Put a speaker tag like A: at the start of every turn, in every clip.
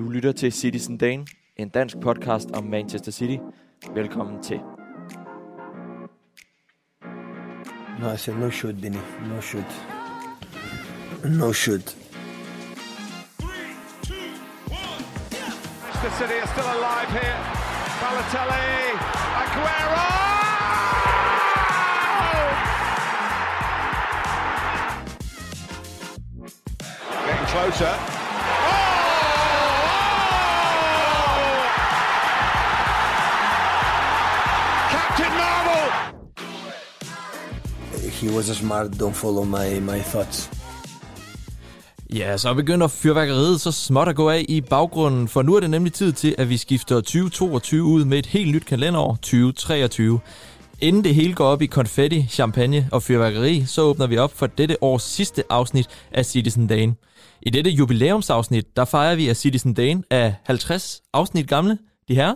A: Du lytter til Citizen Dane, en dansk podcast om Manchester City. Velkommen til.
B: No, I said no shoot, Benny. No shoot. No shoot.
C: Manchester City are still alive here. Balotelli, Aguero! Getting closer.
B: He was a smart. Don't follow my, my thoughts.
D: Ja, så begynder fyrværkeriet så småt at gå af i baggrunden, for nu er det nemlig tid til, at vi skifter 2022 ud med et helt nyt kalenderår, 2023. Inden det hele går op i konfetti, champagne og fyrværkeri, så åbner vi op for dette års sidste afsnit af Citizen Dane. I dette jubilæumsafsnit, der fejrer vi, at Citizen Dane er 50 afsnit gamle. De her.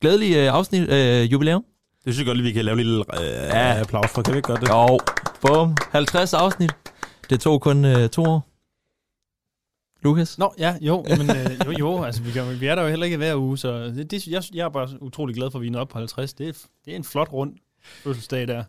D: Glædelig øh, afsnit, øh, jubilæum.
E: Det synes jeg godt lige, vi kan lave en lille øh, ja. applaus for. Kan vi ikke godt det?
D: Jo, bum. 50 afsnit. Det tog kun øh, to år. Lukas?
F: Nå, ja, jo, men, øh, jo, jo, altså vi, kan, vi er der jo heller ikke hver uge, så det, det, jeg, jeg er bare utrolig glad for, at vi er op på 50. Det er, det er en flot rund fødselsdag der.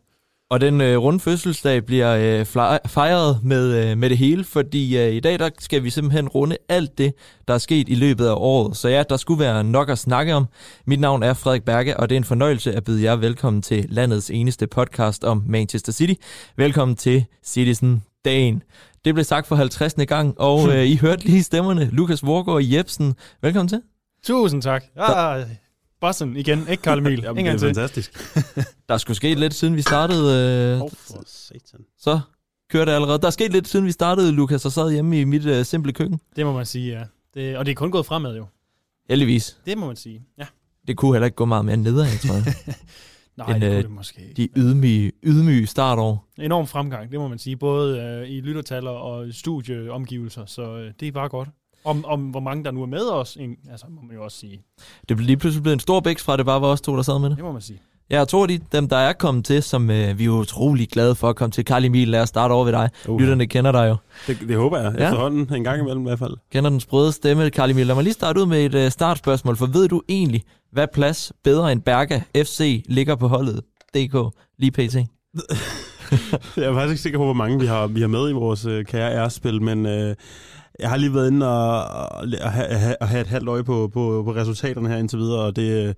D: Og den øh, runde fødselsdag bliver øh, fejret med, øh, med det hele, fordi øh, i dag der skal vi simpelthen runde alt det, der er sket i løbet af året. Så ja, der skulle være nok at snakke om. Mit navn er Frederik Berge, og det er en fornøjelse at byde jer velkommen til landets eneste podcast om Manchester City. Velkommen til Citizen Dagen. Det blev sagt for 50. gang, og øh, I hørte lige stemmerne. Lukas Vorgård Jebsen, velkommen til.
F: Tusind tak. Ah, Bossen igen, ikke Karl Emil.
E: Jamen, det er fantastisk.
D: der skulle ske lidt, siden vi startede. Øh,
E: oh, for satan.
D: Så kører det allerede. Der er sket lidt, siden vi startede, Lukas, og sad hjemme i mit øh, simple køkken.
F: Det må man sige, ja. Det, og det er kun gået fremad jo.
D: Heldigvis.
F: Det må man sige, ja.
D: Det kunne heller ikke gå meget mere nedad, tror jeg.
F: Nej, en, det kunne det måske
D: De ydmyge, ydmyge startår.
F: Enorm fremgang, det må man sige. Både øh, i lyttertaller og studieomgivelser, så øh, det er bare godt. Om, om hvor mange der nu er med os, altså må man jo også sige.
D: Det blev lige pludselig blevet en stor bæks fra, det bare var os to, der sad med det.
F: Det må man sige.
D: Ja, og to af de, dem, der er kommet til, som øh, vi er utrolig glade for at komme til. Karl Emil, lad os starte over ved dig. Uh. Lytterne kender dig jo.
E: Det, det håber jeg, ja. efterhånden en gang imellem i hvert fald.
D: Kender den sprøde stemme, Karl Emil. Lad mig lige starte ud med et øh, startspørgsmål, for ved du egentlig, hvad plads bedre end Berga FC ligger på holdet DK lige pt?
E: jeg er faktisk ikke sikker på, hvor mange vi har, vi har med i vores øh, kære R-spil, men øh, jeg har lige været inde og, og, og, have, og have et halvt øje på, på, på resultaterne her indtil videre, og det... Øh,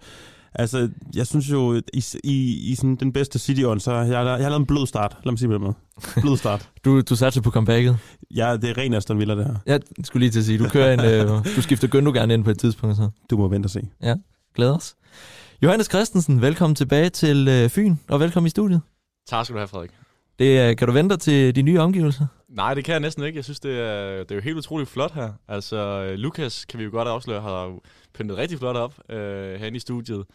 E: altså, jeg synes jo, i, i, i sådan den bedste city så jeg, jeg, jeg har lavet en blød start. Lad mig sige det med. Blød start.
D: du, du satte på comebacket?
E: Ja, det er ren Aston Villa, det her.
D: Jeg skulle lige til at sige, du kører en, øh, du skifter gerne ind på et tidspunkt. Så.
E: Du må vente og se.
D: Ja, glæder os. Johannes Christensen, velkommen tilbage til øh, Fyn, og velkommen i studiet.
G: Tak skal du have, Frederik.
D: Det, øh, kan du vente til de nye omgivelser?
G: Nej, det kan jeg næsten ikke. Jeg synes, det er, det er jo helt utroligt flot her. Altså, øh, Lukas, kan vi jo godt afsløre, har pyntet rigtig flot op øh, herinde i studiet.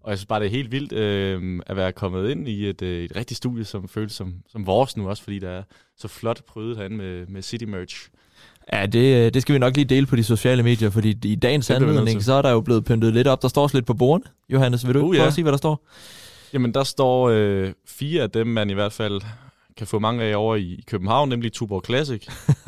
G: Og jeg synes bare, det er helt vildt øh, at være kommet ind i et, øh, et rigtigt studie, som føles som, som vores nu også, fordi der er så flot prøvet herinde med, med City Merch.
D: Ja, det, øh, det skal vi nok lige dele på de sociale medier, fordi i dagens anledning, så er der jo blevet pyntet lidt op. Der står også lidt på bordene. Johannes, vil du uh, prøve ja. at sige, hvad der står?
G: Jamen, der står øh, fire af dem, man i hvert fald kan få mange af over i København, nemlig Tuborg Classic.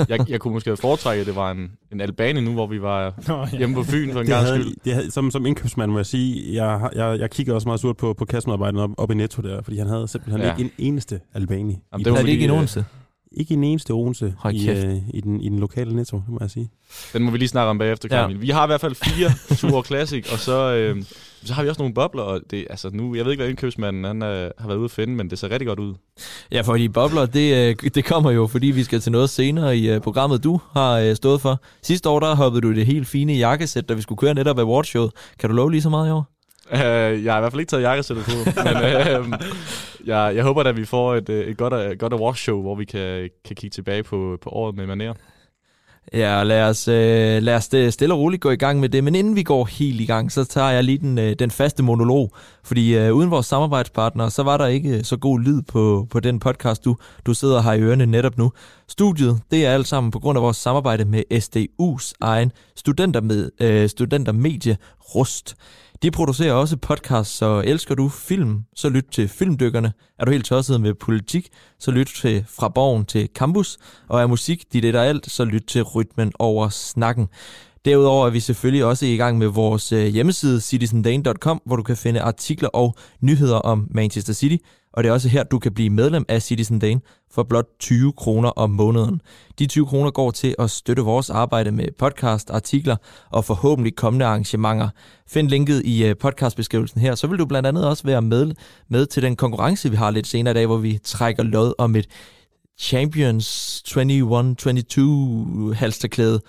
G: jeg, jeg kunne måske foretrække, at det var en, en Albani nu, hvor vi var Nå, ja. hjemme på Fyn for en gang skyld.
E: Det havde, som, som indkøbsmand må jeg sige, jeg, jeg, jeg kigger også meget surt på, på kassemedarbejderen op, op i Netto der, fordi han havde simpelthen ja. ikke en eneste Albani.
D: Jamen, det var, ikke en eneste?
E: Ikke en eneste Odense i, øh, i, den, i den lokale netto, det må jeg sige.
G: Den må vi lige snakke om bagefter, Kamil. Ja. Vi har i hvert fald fire Tour Classic, og så, øh, så har vi også nogle bobler. Og det, altså nu, jeg ved ikke, hvad indkøbsmanden han, øh, har været ude at finde, men det ser rigtig godt ud.
D: Ja, for de bobler, det, øh, det kommer jo, fordi vi skal til noget senere i øh, programmet, du har øh, stået for. Sidste år, der hoppede du det helt fine jakkesæt, da vi skulle køre netop af Watchshowet. Kan du love lige så meget i år?
G: Uh, jeg har i hvert fald ikke taget jakkesættet på, men uh, jeg, jeg håber at vi får et, et godt, godt wash-show, hvor vi kan, kan kigge tilbage på, på året med maner.
D: Ja, lad os, øh, lad os øh, stille og roligt gå i gang med det. Men inden vi går helt i gang, så tager jeg lige den, øh, den faste monolog. Fordi øh, uden vores samarbejdspartner, så var der ikke øh, så god lyd på, på den podcast, du, du sidder her i ørene netop nu. Studiet, det er alt sammen på grund af vores samarbejde med SDU's egen studentermed, øh, studentermedie Rust. De producerer også podcasts, så elsker du film, så lyt til Filmdykkerne. Er du helt tosset med politik, så lyt til Fra Borgen til Campus. Og er musik dit et alt, så lyt til Rytmen over snakken. Derudover er vi selvfølgelig også i gang med vores øh, hjemmeside citizendane.com, hvor du kan finde artikler og nyheder om Manchester City. Og det er også her, du kan blive medlem af Citizen Dane for blot 20 kroner om måneden. De 20 kroner går til at støtte vores arbejde med podcast, artikler og forhåbentlig kommende arrangementer. Find linket i øh, podcastbeskrivelsen her, så vil du blandt andet også være med, med til den konkurrence, vi har lidt senere i dag, hvor vi trækker lod om et Champions 21-22 halsterklæde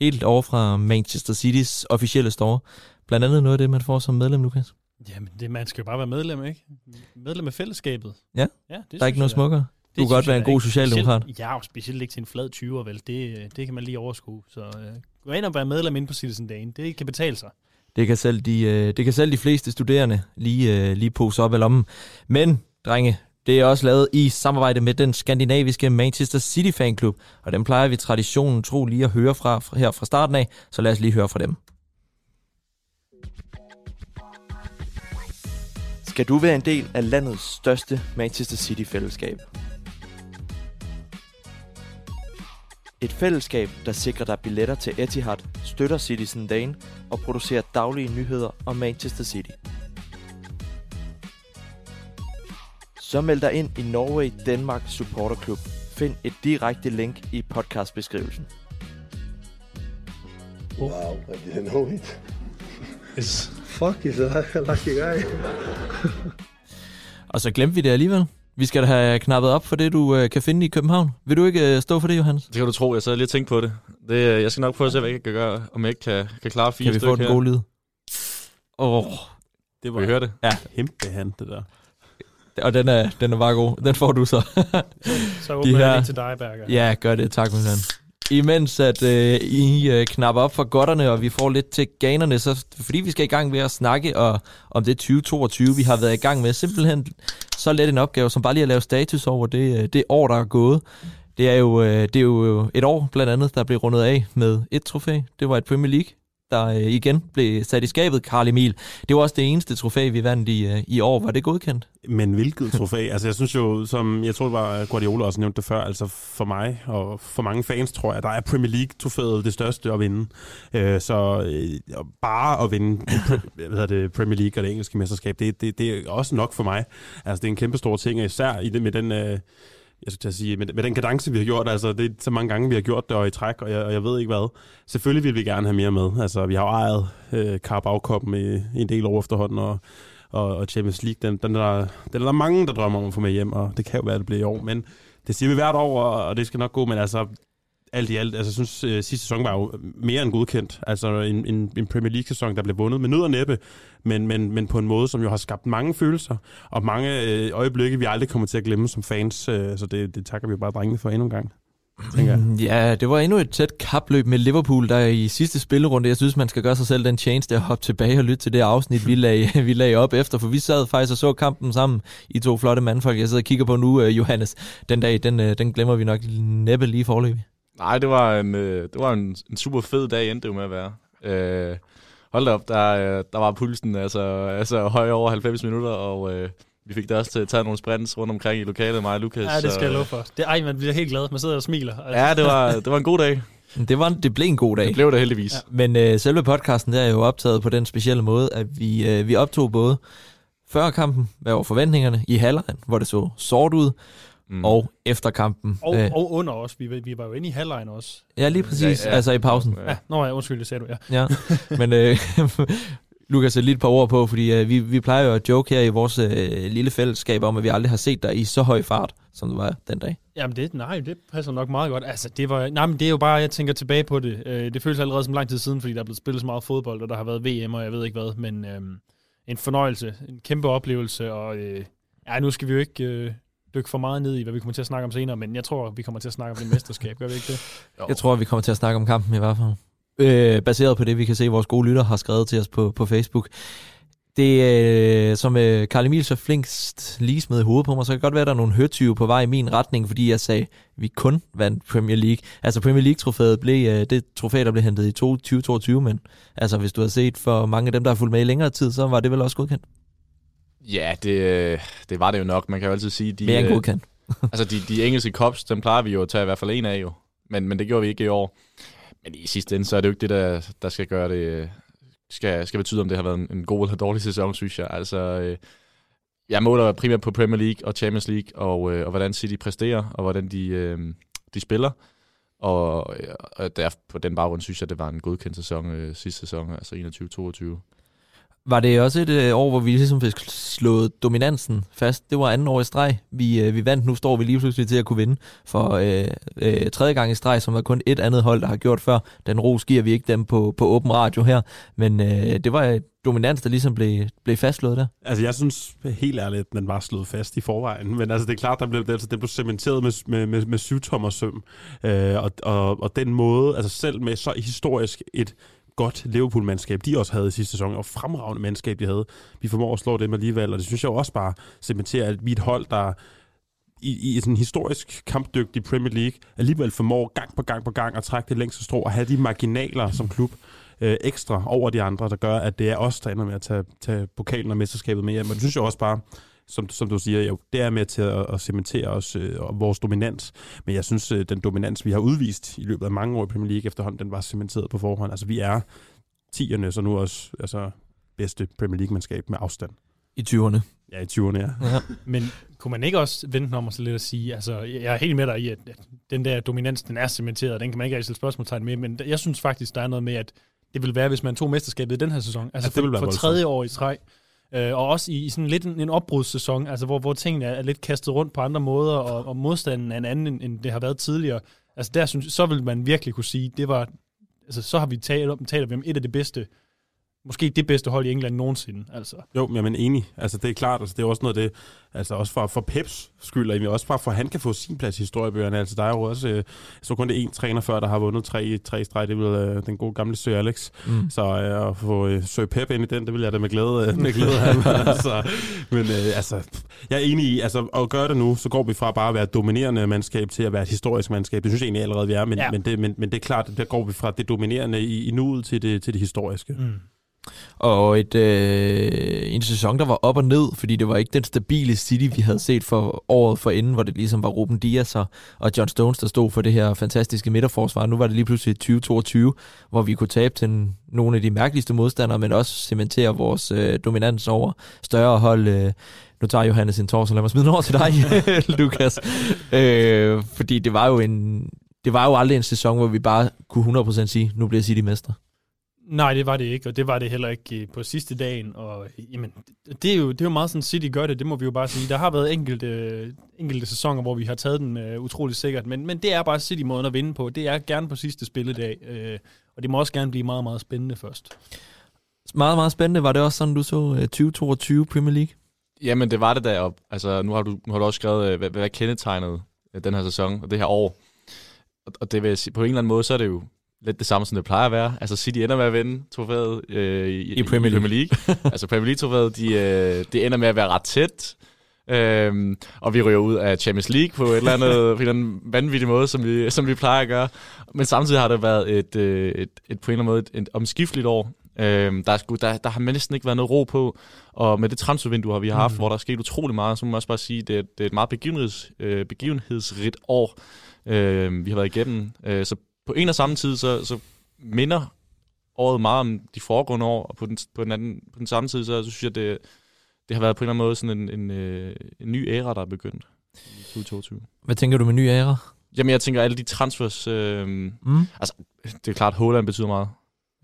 D: helt over fra Manchester City's officielle store. Blandt andet noget af det, man får som medlem, Lukas.
F: Jamen, det, man skal jo bare være medlem, ikke? Medlem af fællesskabet.
D: Ja,
F: ja det
D: der er ikke noget smukkere. Du
F: Det
D: kan godt være
F: jeg
D: en god socialdemokrat.
F: Specielt, ja, og specielt ikke til en flad 20'er, vel. Det, det kan man lige overskue. Så øh, gå ind og være medlem inde på Citizen Dane. Det kan betale sig.
D: Det kan selv de, øh, det kan selv de fleste studerende lige, øh, lige pose op af lommen. Men, drenge, det er også lavet i samarbejde med den skandinaviske Manchester City Fanklub, og den plejer vi traditionen tro lige at høre fra her fra starten af, så lad os lige høre fra dem.
A: Skal du være en del af landets største Manchester City-fællesskab? Et fællesskab, der sikrer dig billetter til Etihad, støtter Citizen Dane og producerer daglige nyheder om Manchester City. Så meld dig ind i Norway Denmark Supporter Club. Find et direkte link i podcastbeskrivelsen.
B: Wow, I didn't know it. Fuck, he's a lucky guy.
D: Og så glemte vi det alligevel. Vi skal da have knappet op for det, du øh, kan finde i København. Vil du ikke øh, stå for det, Johannes?
G: Det kan du tro, jeg sad lige og tænkte på det. det øh, jeg skal nok prøve at se, hvad jeg kan gøre, om jeg ikke kan, kan klare fire
D: Kan vi få den gode lyd? Åh, oh,
E: Det
G: Vil I høre det?
E: kæmpe hand, det der.
D: og den er, den er bare god. Den får du så.
F: Så åbner
D: her-
F: jeg lige til dig, Berger.
D: Ja, gør det. Tak, min ven. Imens at øh, I øh, knapper op for godterne, og vi får lidt til ganerne, så fordi vi skal i gang med at snakke og, om det 2022, vi har været i gang med. Simpelthen så let en opgave, som bare lige at lave status over det, øh, det år, der er gået. Det er, jo, øh, det er jo et år, blandt andet, der blev rundet af med et trofæ. Det var et Premier League, der øh, igen blev sat i skabet, Karl Emil. Det var også det eneste trofæ, vi vandt i, øh, i år. Var det godkendt?
E: Men hvilket trofæ? altså jeg synes jo, som jeg tror det var øh, Guardiola også nævnte det før, altså for mig og for mange fans tror jeg, der er Premier League-trofæet det største at vinde. Øh, så øh, bare at vinde hvad hedder det, Premier League og det engelske mesterskab, det, det, det er også nok for mig. Altså det er en kæmpe stor ting, og især i det, med den... Øh, jeg skulle til at sige, med, med den kadence, vi har gjort, altså det er så mange gange, vi har gjort det og i træk, og jeg, og jeg ved ikke hvad. Selvfølgelig vil vi gerne have mere med. Altså vi har jo ejet øh, Carabao-koppen i, i en del år efterhånden, og, og, og Champions League, den, den, der, den er der mange, der drømmer om at få med hjem, og det kan jo være, at det bliver i år. Men det siger vi hvert år, og det skal nok gå, men altså alt i alt, altså jeg synes, øh, sidste sæson var jo mere end godkendt. Altså en, en, en Premier League-sæson, der blev vundet med nød og næppe, men, men, men på en måde, som jo har skabt mange følelser, og mange øh, øjeblikke, vi aldrig kommer til at glemme som fans. Øh, så det, det takker vi bare drengene for endnu en gang, tænker jeg.
D: Ja, det var endnu et tæt kapløb med Liverpool, der i sidste spillerunde, jeg synes, man skal gøre sig selv den chance, der at hoppe tilbage og lytte til det afsnit, vi lagde, vi lagde op efter, for vi sad faktisk og så kampen sammen i to flotte mandfolk. Jeg sidder og kigger på nu, øh, Johannes. Den dag, den, øh, den glemmer vi nok næppe lige forløbig.
G: Nej, det var en, øh, det var en, en super fed dag, endte det med at være. Øh, hold da op, der, øh, der var pulsen altså, altså høj over 90 minutter, og øh, vi fik da også til at tage nogle sprints rundt omkring i lokalet, mig og Lukas.
F: Ja, det skal jeg
G: så-
F: love for. Det, ej, man bliver helt glad. Man sidder og smiler. Altså.
G: Ja, det var, det var en god dag.
D: Det, var, det blev en god dag.
G: Det blev det heldigvis.
F: Ja.
D: Men øh, selve podcasten der er jo optaget på den specielle måde, at vi, øh, vi optog både før kampen, hvad var forventningerne i halvlejen, hvor det så sort ud, mm. og efter kampen.
F: Og,
D: øh,
F: og under os. Vi, vi var jo inde i halvlejen også.
D: ja, lige præcis.
G: Ja,
D: Ja,
G: ja.
D: ja. Altså i pausen.
F: Ja, nå ja, undskyld, det sagde du, ja.
D: Ja, men øh, Lukas, lige et par ord på, fordi øh, vi, vi plejer jo at joke her i vores øh, lille fællesskab om, at vi aldrig har set dig i så høj fart, som du var den dag.
F: Jamen det, nej, det passer nok meget godt. Altså, det var, nej, men det er jo bare, jeg tænker tilbage på det. Øh, det føles allerede som lang tid siden, fordi der er blevet spillet så meget fodbold, og der har været VM, og jeg ved ikke hvad, men øh, en fornøjelse, en kæmpe oplevelse, og øh, ja, nu skal vi jo ikke øh, dykke for meget ned i, hvad vi kommer til at snakke om senere, men jeg tror, vi kommer til at snakke om det mesterskab, gør vi ikke det?
D: Jeg tror, vi kommer til at snakke om kampen i hvert fald. Øh, baseret på det, vi kan se, vores gode lytter har skrevet til os på, på Facebook. Det, øh, som øh, Karl Emil så flinkst lige smed hovedet på mig, så kan det godt være, at der er nogle høtyve på vej i min retning, fordi jeg sagde, at vi kun vandt Premier League. Altså Premier League-trofæet blev øh, det trofæ, der blev hentet i 2022, men altså hvis du har set for mange af dem, der har fulgt med i længere tid, så var det vel også godkendt.
G: Ja, det, det var det jo nok. Man kan jo altid sige, de,
D: Mere end
G: øh,
D: godkendt.
G: altså de, de engelske cups, dem plejer vi jo at tage i hvert fald en af jo. Men, men det gjorde vi ikke i år. Men i sidste ende, så er det jo ikke det, der, der skal gøre det, øh, skal, skal betyde, om det har været en, en god eller dårlig sæson, synes jeg. Altså, øh, jeg måler primært på Premier League og Champions League, og, øh, og hvordan City præsterer, og hvordan de, øh, de spiller. Og, og der, på den baggrund synes jeg, det var en godkendt sæson øh, sidste sæson, altså 21-22.
D: Var det også et øh, år, hvor vi ligesom fik slået dominansen fast? Det var anden år i streg. Vi, øh, vi vandt, nu står vi lige pludselig til at kunne vinde for øh, øh, tredje gang i streg, som var kun et andet hold, der har gjort før. Den ros giver vi ikke dem på, på åben radio her, men øh, det var et dominans, der ligesom blev, blev fastslået der.
E: Altså, jeg synes helt ærligt, at den var slået fast i forvejen. Men altså, det er klart, der blev, altså, den blev cementeret med, med, med, med syvtommer søm. Øh, og, og, og den måde, altså selv med så historisk et godt Liverpool-mandskab, de også havde i sidste sæson, og fremragende mandskab, de havde. Vi formår at slå dem alligevel, og det synes jeg også bare cementerer, at vi er et hold, der i, i sådan en historisk kampdygtig Premier League alligevel formår gang på gang på gang at trække det længste strå og have de marginaler som klub øh, ekstra over de andre, der gør, at det er os, der ender med at tage, tage pokalen og mesterskabet med hjem. Men det synes jeg også bare, som, som du siger, jo, det er med til at, at cementere os øh, og vores dominans. Men jeg synes, øh, den dominans, vi har udvist i løbet af mange år i Premier League efterhånden, den var cementeret på forhånd. Altså, vi er tierne, så nu også altså, bedste Premier League-mandskab med afstand.
D: I 20'erne.
E: Ja, i 20'erne, ja. ja.
F: Men kunne man ikke også vente om så lidt at sige, altså jeg er helt med dig i, at den der dominans, den er cementeret, den kan man ikke rigtig stille spørgsmålstegn med, men jeg synes faktisk, der er noget med, at det vil være, hvis man tog mesterskabet i den her sæson. Altså ja, det for, for tredje år i træk. Øh, og også i, i sådan lidt en, en opbrudssæson, altså hvor, hvor tingene er, er lidt kastet rundt på andre måder, og, og modstanden er en anden, end, end det har været tidligere. Altså der synes, så vil man virkelig kunne sige, det var, altså så har vi talt om, taler vi om et af det bedste måske det bedste hold i England nogensinde. Altså.
E: Jo, men jeg er enig. Altså, det er klart, altså, det er også noget af det, altså også for, for Peps skyld, og også bare for, at han kan få sin plads i historiebøgerne. Altså, der er jo også, øh, så kun det en træner før, der har vundet tre, tre streg, det vil øh, den gode gamle Sir Alex. Mm. Så øh, at få øh, Sir Pep ind i den, det vil jeg da med glæde, øh, med glæde have. altså, men øh, altså, jeg er enig i, altså, at gøre det nu, så går vi fra bare at være et dominerende mandskab til at være et historisk mandskab. Det synes jeg egentlig allerede, vi er, men, ja. men, det, men, men det er klart, der går vi fra det dominerende i, i nuet til det, til det historiske. Mm.
D: Og et, øh, en sæson, der var op og ned, fordi det var ikke den stabile City, vi havde set for året for inden, hvor det ligesom var Ruben Dias og, og John Stones, der stod for det her fantastiske midterforsvar. Nu var det lige pludselig 2022, hvor vi kunne tabe til nogle af de mærkeligste modstandere, men også cementere vores øh, dominans over større hold. Øh, nu tager Johannes en tår, så lad mig smide den over til dig, Lukas. Øh, fordi det var jo en, det var jo aldrig en sæson, hvor vi bare kunne 100% sige, nu bliver City mestre.
F: Nej, det var det ikke, og det var det heller ikke øh, på sidste dagen. Og jamen, det er, jo, det er jo meget sådan, City gør det, det må vi jo bare sige. Der har været enkelte, enkelte sæsoner, hvor vi har taget den uh, utrolig sikkert, men, men det er bare City-måden at vinde på. Det er gerne på sidste spilledag, uh, og det må også gerne blive meget, meget spændende først.
D: Meget, meget spændende. Var det også sådan, du så uh, 2022 Premier League?
G: Jamen, det var det derop. Altså, nu har du, nu har du også skrevet, hvad, hvad kendetegnet den her sæson og det her år. Og, og det vil jeg sige, på en eller anden måde, så er det jo lidt det samme, som det plejer at være. Altså City ender med at vinde trofæet øh, i,
D: I, Premier League.
G: I Premier League. altså Premier League-trofæet, de, øh, det ender med at være ret tæt. Øhm, og vi ryger ud af Champions League på et eller andet, på en eller anden vanvittig måde, som vi, som vi plejer at gøre. Men samtidig har det været et, øh, et, et på en eller anden måde et, et omskifteligt år. Øhm, der, er sgu, der, der har næsten ikke været noget ro på, og med det transfervindue har vi haft, mm. hvor der er sket utrolig meget, så må man også bare sige, at det, det er et meget begivenheds, øh, begivenhedsrigt år, øh, vi har været igennem. Øh, så på en og samme tid, så, så minder året meget om de foregående år, og på den, på den, anden, på den samme tid, så, så synes jeg, det, det har været på en eller anden måde sådan en, en, øh, en ny æra, der er begyndt i 2022.
D: Hvad tænker du med ny æra?
G: Jamen, jeg tænker alle de transfers... Øh, mm. Altså, det er klart, Holland betyder meget.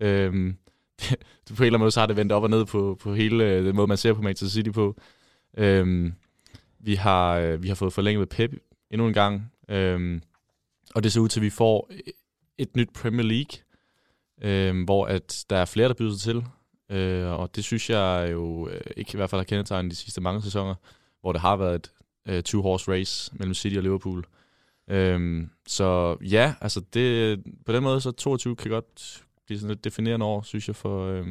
G: Øh, det, på en eller anden måde, så har det vendt op og ned på, på hele øh, den måde, man ser på Manchester City på. Øh, vi, har, øh, vi har fået forlænget med Pep endnu en gang. Øh, og det ser ud til, at vi får et nyt Premier League, øh, hvor at der er flere, der byder sig til. Øh, og det synes jeg jo øh, ikke i hvert fald har kendetegnet de sidste mange sæsoner, hvor det har været et øh, two-horse race mellem City og Liverpool. Øh, så ja, altså det, på den måde, så 22 kan godt blive sådan et definerende år, synes jeg, for, øh,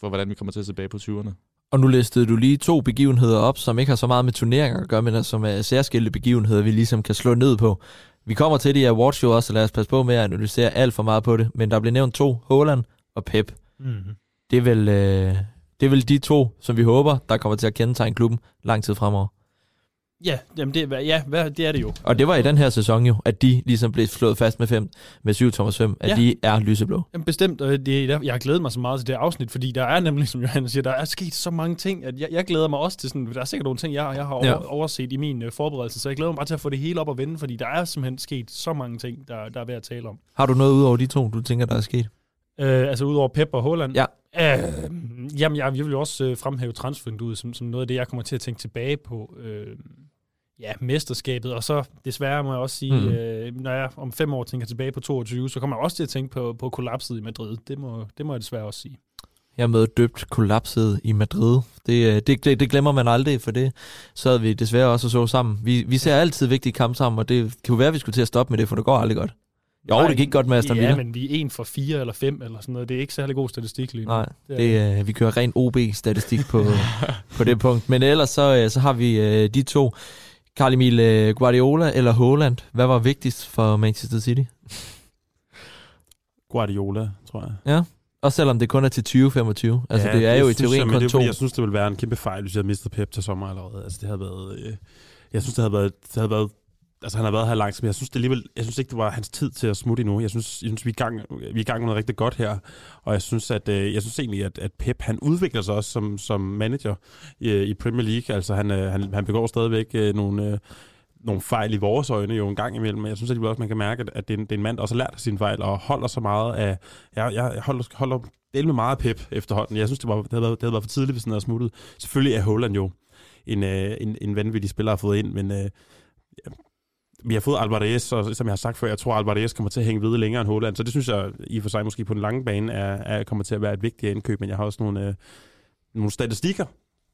G: for hvordan vi kommer til at tilbage på 20'erne.
D: Og nu listede du lige to begivenheder op, som ikke har så meget med turneringer at gøre, men som er særskilte begivenheder, vi ligesom kan slå ned på. Vi kommer til det i Awards Show også, så lad os passe på med at analysere alt for meget på det. Men der bliver nævnt to, Holland og Pep. Mm-hmm. Det, er vel, øh, det er vel de to, som vi håber, der kommer til at kendetegne klubben lang tid fremover.
F: Ja, jamen det, ja det er det jo.
D: Og det var i den her sæson jo, at de ligesom blev slået fast med 5, med 7 Thomas 5, at
F: Ja.
D: de er lyseblå.
F: Jamen bestemt, og det, jeg har glædet mig så meget til det afsnit, fordi der er nemlig, som Johannes siger, der er sket så mange ting, at jeg, jeg glæder mig også til sådan, der er sikkert nogle ting, jeg, jeg har over,
D: Ja.
F: overset i min uh, forberedelse, så jeg glæder mig bare til at få det hele op og vende, fordi der er simpelthen sket så mange ting, der, der er ved at tale om.
D: Har du noget ud over de to, du tænker, der er sket?
F: Øh, altså udover Pep og Haaland?
D: Ja.
F: Øh, jamen, jeg, jeg vil jo også øh, fremhæve transfervinduet som, som noget af det, jeg kommer til at tænke tilbage på. Øh, ja, mesterskabet, og så desværre må jeg også sige,
D: Mm.
F: øh, når jeg om fem år tænker tilbage på 22, så kommer jeg også til at tænke på, på kollapset i Madrid. Det må, det må jeg desværre også sige.
D: Jeg med døbt kollapset i Madrid. Det, øh, det, det, det glemmer man aldrig, for det sad vi desværre også og så sammen. Vi, vi ser altid vigtige kampe sammen, og det kan jo være, at vi skulle til at stoppe med det, for det går aldrig godt. Jo,
F: Nej,
D: det gik godt med Aston Villa.
F: Ja, men vi er en for fire eller fem eller sådan noget. Det er ikke særlig god statistik lige nu.
D: Nej,
F: Det
D: det, øh, vi kører ren OB-statistik på, på det punkt. Men ellers så, øh, så har vi øh, de to. Carl Emil øh, Guardiola eller Haaland. Hvad var vigtigst for Manchester City?
E: Guardiola, tror jeg.
D: Også selvom det kun er til 2025. Altså
E: Ja,
D: det er jo i teorien
E: jeg,
D: kun
E: det er,
D: to.
E: Jeg synes, det ville være en kæmpe fejl, hvis jeg havde mistet Pep til sommer allerede. Altså, det havde været... Øh, jeg synes, det havde været... Det havde været altså, han har været her langt, men jeg synes, det alligevel, jeg synes ikke, det var hans tid til at smutte endnu. Jeg synes, jeg synes vi, er i gang, vi er i gang med noget rigtig godt her, og jeg synes, at, øh, jeg synes egentlig, at, at Pep, han udvikler sig også som, som manager i, øh, i Premier League. Altså, han, øh, han, han begår stadigvæk nogle, nogle fejl i vores øjne jo en gang imellem, men jeg synes at også, man kan mærke, at, det, er en, det er en mand, der også har lært af sine fejl, og holder så meget af... Jeg, jeg holder, holder del med meget pep efterhånden. Jeg synes, det, var, det, havde, været, det havde været for tidligt, hvis han havde smuttet. Selvfølgelig er Holland jo en, en, en vanvittig spiller, at få fået ind, men øh, vi har fået Alvarez, og som jeg har sagt før, jeg tror, Alvarez kommer til at hænge ved længere end Holland, så det synes jeg i for sig måske på den lange bane er, er, kommer til at være et vigtigt indkøb, men jeg har også nogle, øh, nogle statistikker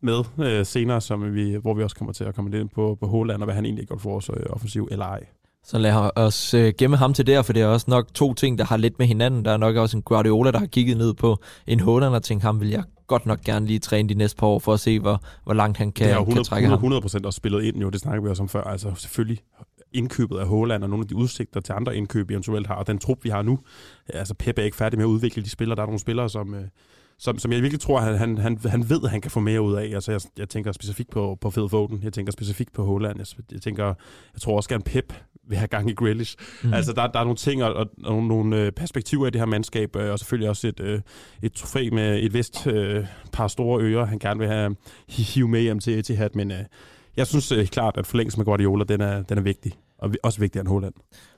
E: med øh, senere, som vi, hvor vi også kommer til at komme lidt ind på, på Holland, og hvad han egentlig gjort for vores øh, offensiv eller ej.
D: Så lad os øh, gemme ham til der, for det er også nok to ting, der har lidt med hinanden. Der er nok også en Guardiola, der har kigget ned på en Haaland og tænkt, ham vil jeg godt nok gerne lige træne de næste par år, for at se, hvor, hvor langt han kan,
E: det har jo
D: kan
E: 100,
D: trække
E: 100,
D: ham.
E: 100% også spillet ind, jo, det snakker vi også om før. Altså selvfølgelig indkøbet af Håland og nogle af de udsigter til andre indkøb, vi eventuelt har, og den trup, vi har nu. Altså Pep er ikke færdig med at udvikle de spillere. Der er nogle spillere, som, øh, som, som jeg virkelig tror, han, han, han, han ved, at han kan få mere ud af. Altså jeg, jeg tænker specifikt på, på Phil Foden, jeg tænker specifikt på Håland, jeg, jeg tænker, jeg tror også gerne Pep vil have gang i Grealish. Mm. Altså der, der er nogle ting og, og, og nogle øh, perspektiver i det her mandskab, øh, og selvfølgelig også et, et trofæ med et vist øh, par store ører, han gerne vil have hive med hjem til Etihad, men øh, jeg synes øh, klart, at forlængelsen med Guardiola, den er, den er vigtig. Og også vigtigere end Holland.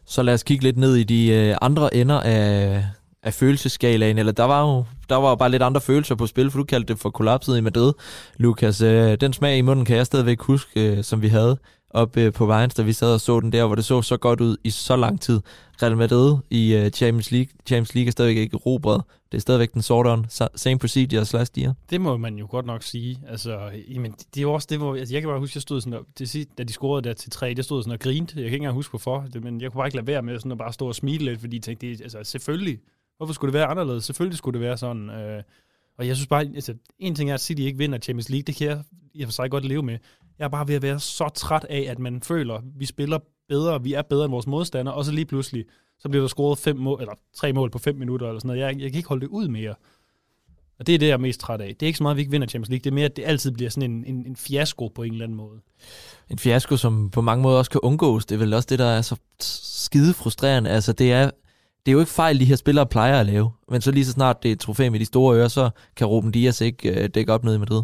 D: Så lad os kigge lidt ned i de øh, andre ender af, af følelseskalaen. Eller der var jo der var jo bare lidt andre følelser på spil, for du kaldte det for kollapset i Madrid. Lukas, øh, den smag i munden kan jeg stadigvæk huske, øh, som vi havde op øh, på Vejens, da vi sad og så den der, hvor det så så godt ud i så lang tid. Real Madrid i øh, Champions League. Champions League er stadigvæk ikke robret. Det er stadigvæk den sorte on. Same procedure as last year.
F: Det må man jo godt nok sige. Altså, jamen, det er jo også det, hvor... Altså, jeg kan bare huske, jeg stod sådan, og, det sidst, da de scorede der til 3, jeg stod sådan og grinte. Jeg kan ikke engang huske, hvorfor. Det, men jeg kunne bare ikke lade være med sådan at bare stå og smile lidt, fordi jeg tænkte, det, altså, selvfølgelig. Hvorfor skulle det være anderledes? Selvfølgelig skulle det være sådan. Øh, og jeg synes bare, altså, en ting er, at City ikke vinder Champions League. Det kan jeg i og for sig godt leve med. Jeg er bare ved at være så træt af, at man føler, at vi spiller bedre, vi er bedre end vores modstandere, og så lige pludselig, så bliver der scoret fem mål, eller tre mål på fem minutter, eller sådan noget. Jeg, jeg kan ikke holde det ud mere. Og det er det, jeg er mest træt af. Det er ikke så meget, at vi ikke vinder Champions League. Det er mere, at det altid bliver sådan en, en, en fiasko på en eller anden måde.
D: En fiasko, som på mange måder også kan undgås. Det er vel også det, der er så skide frustrerende. Altså, det er, det er jo ikke fejl, de her spillere plejer at lave. Men så lige så snart det er et trofæ med de store ører, så kan Ruben Dias ikke øh, dække op nede i Madrid.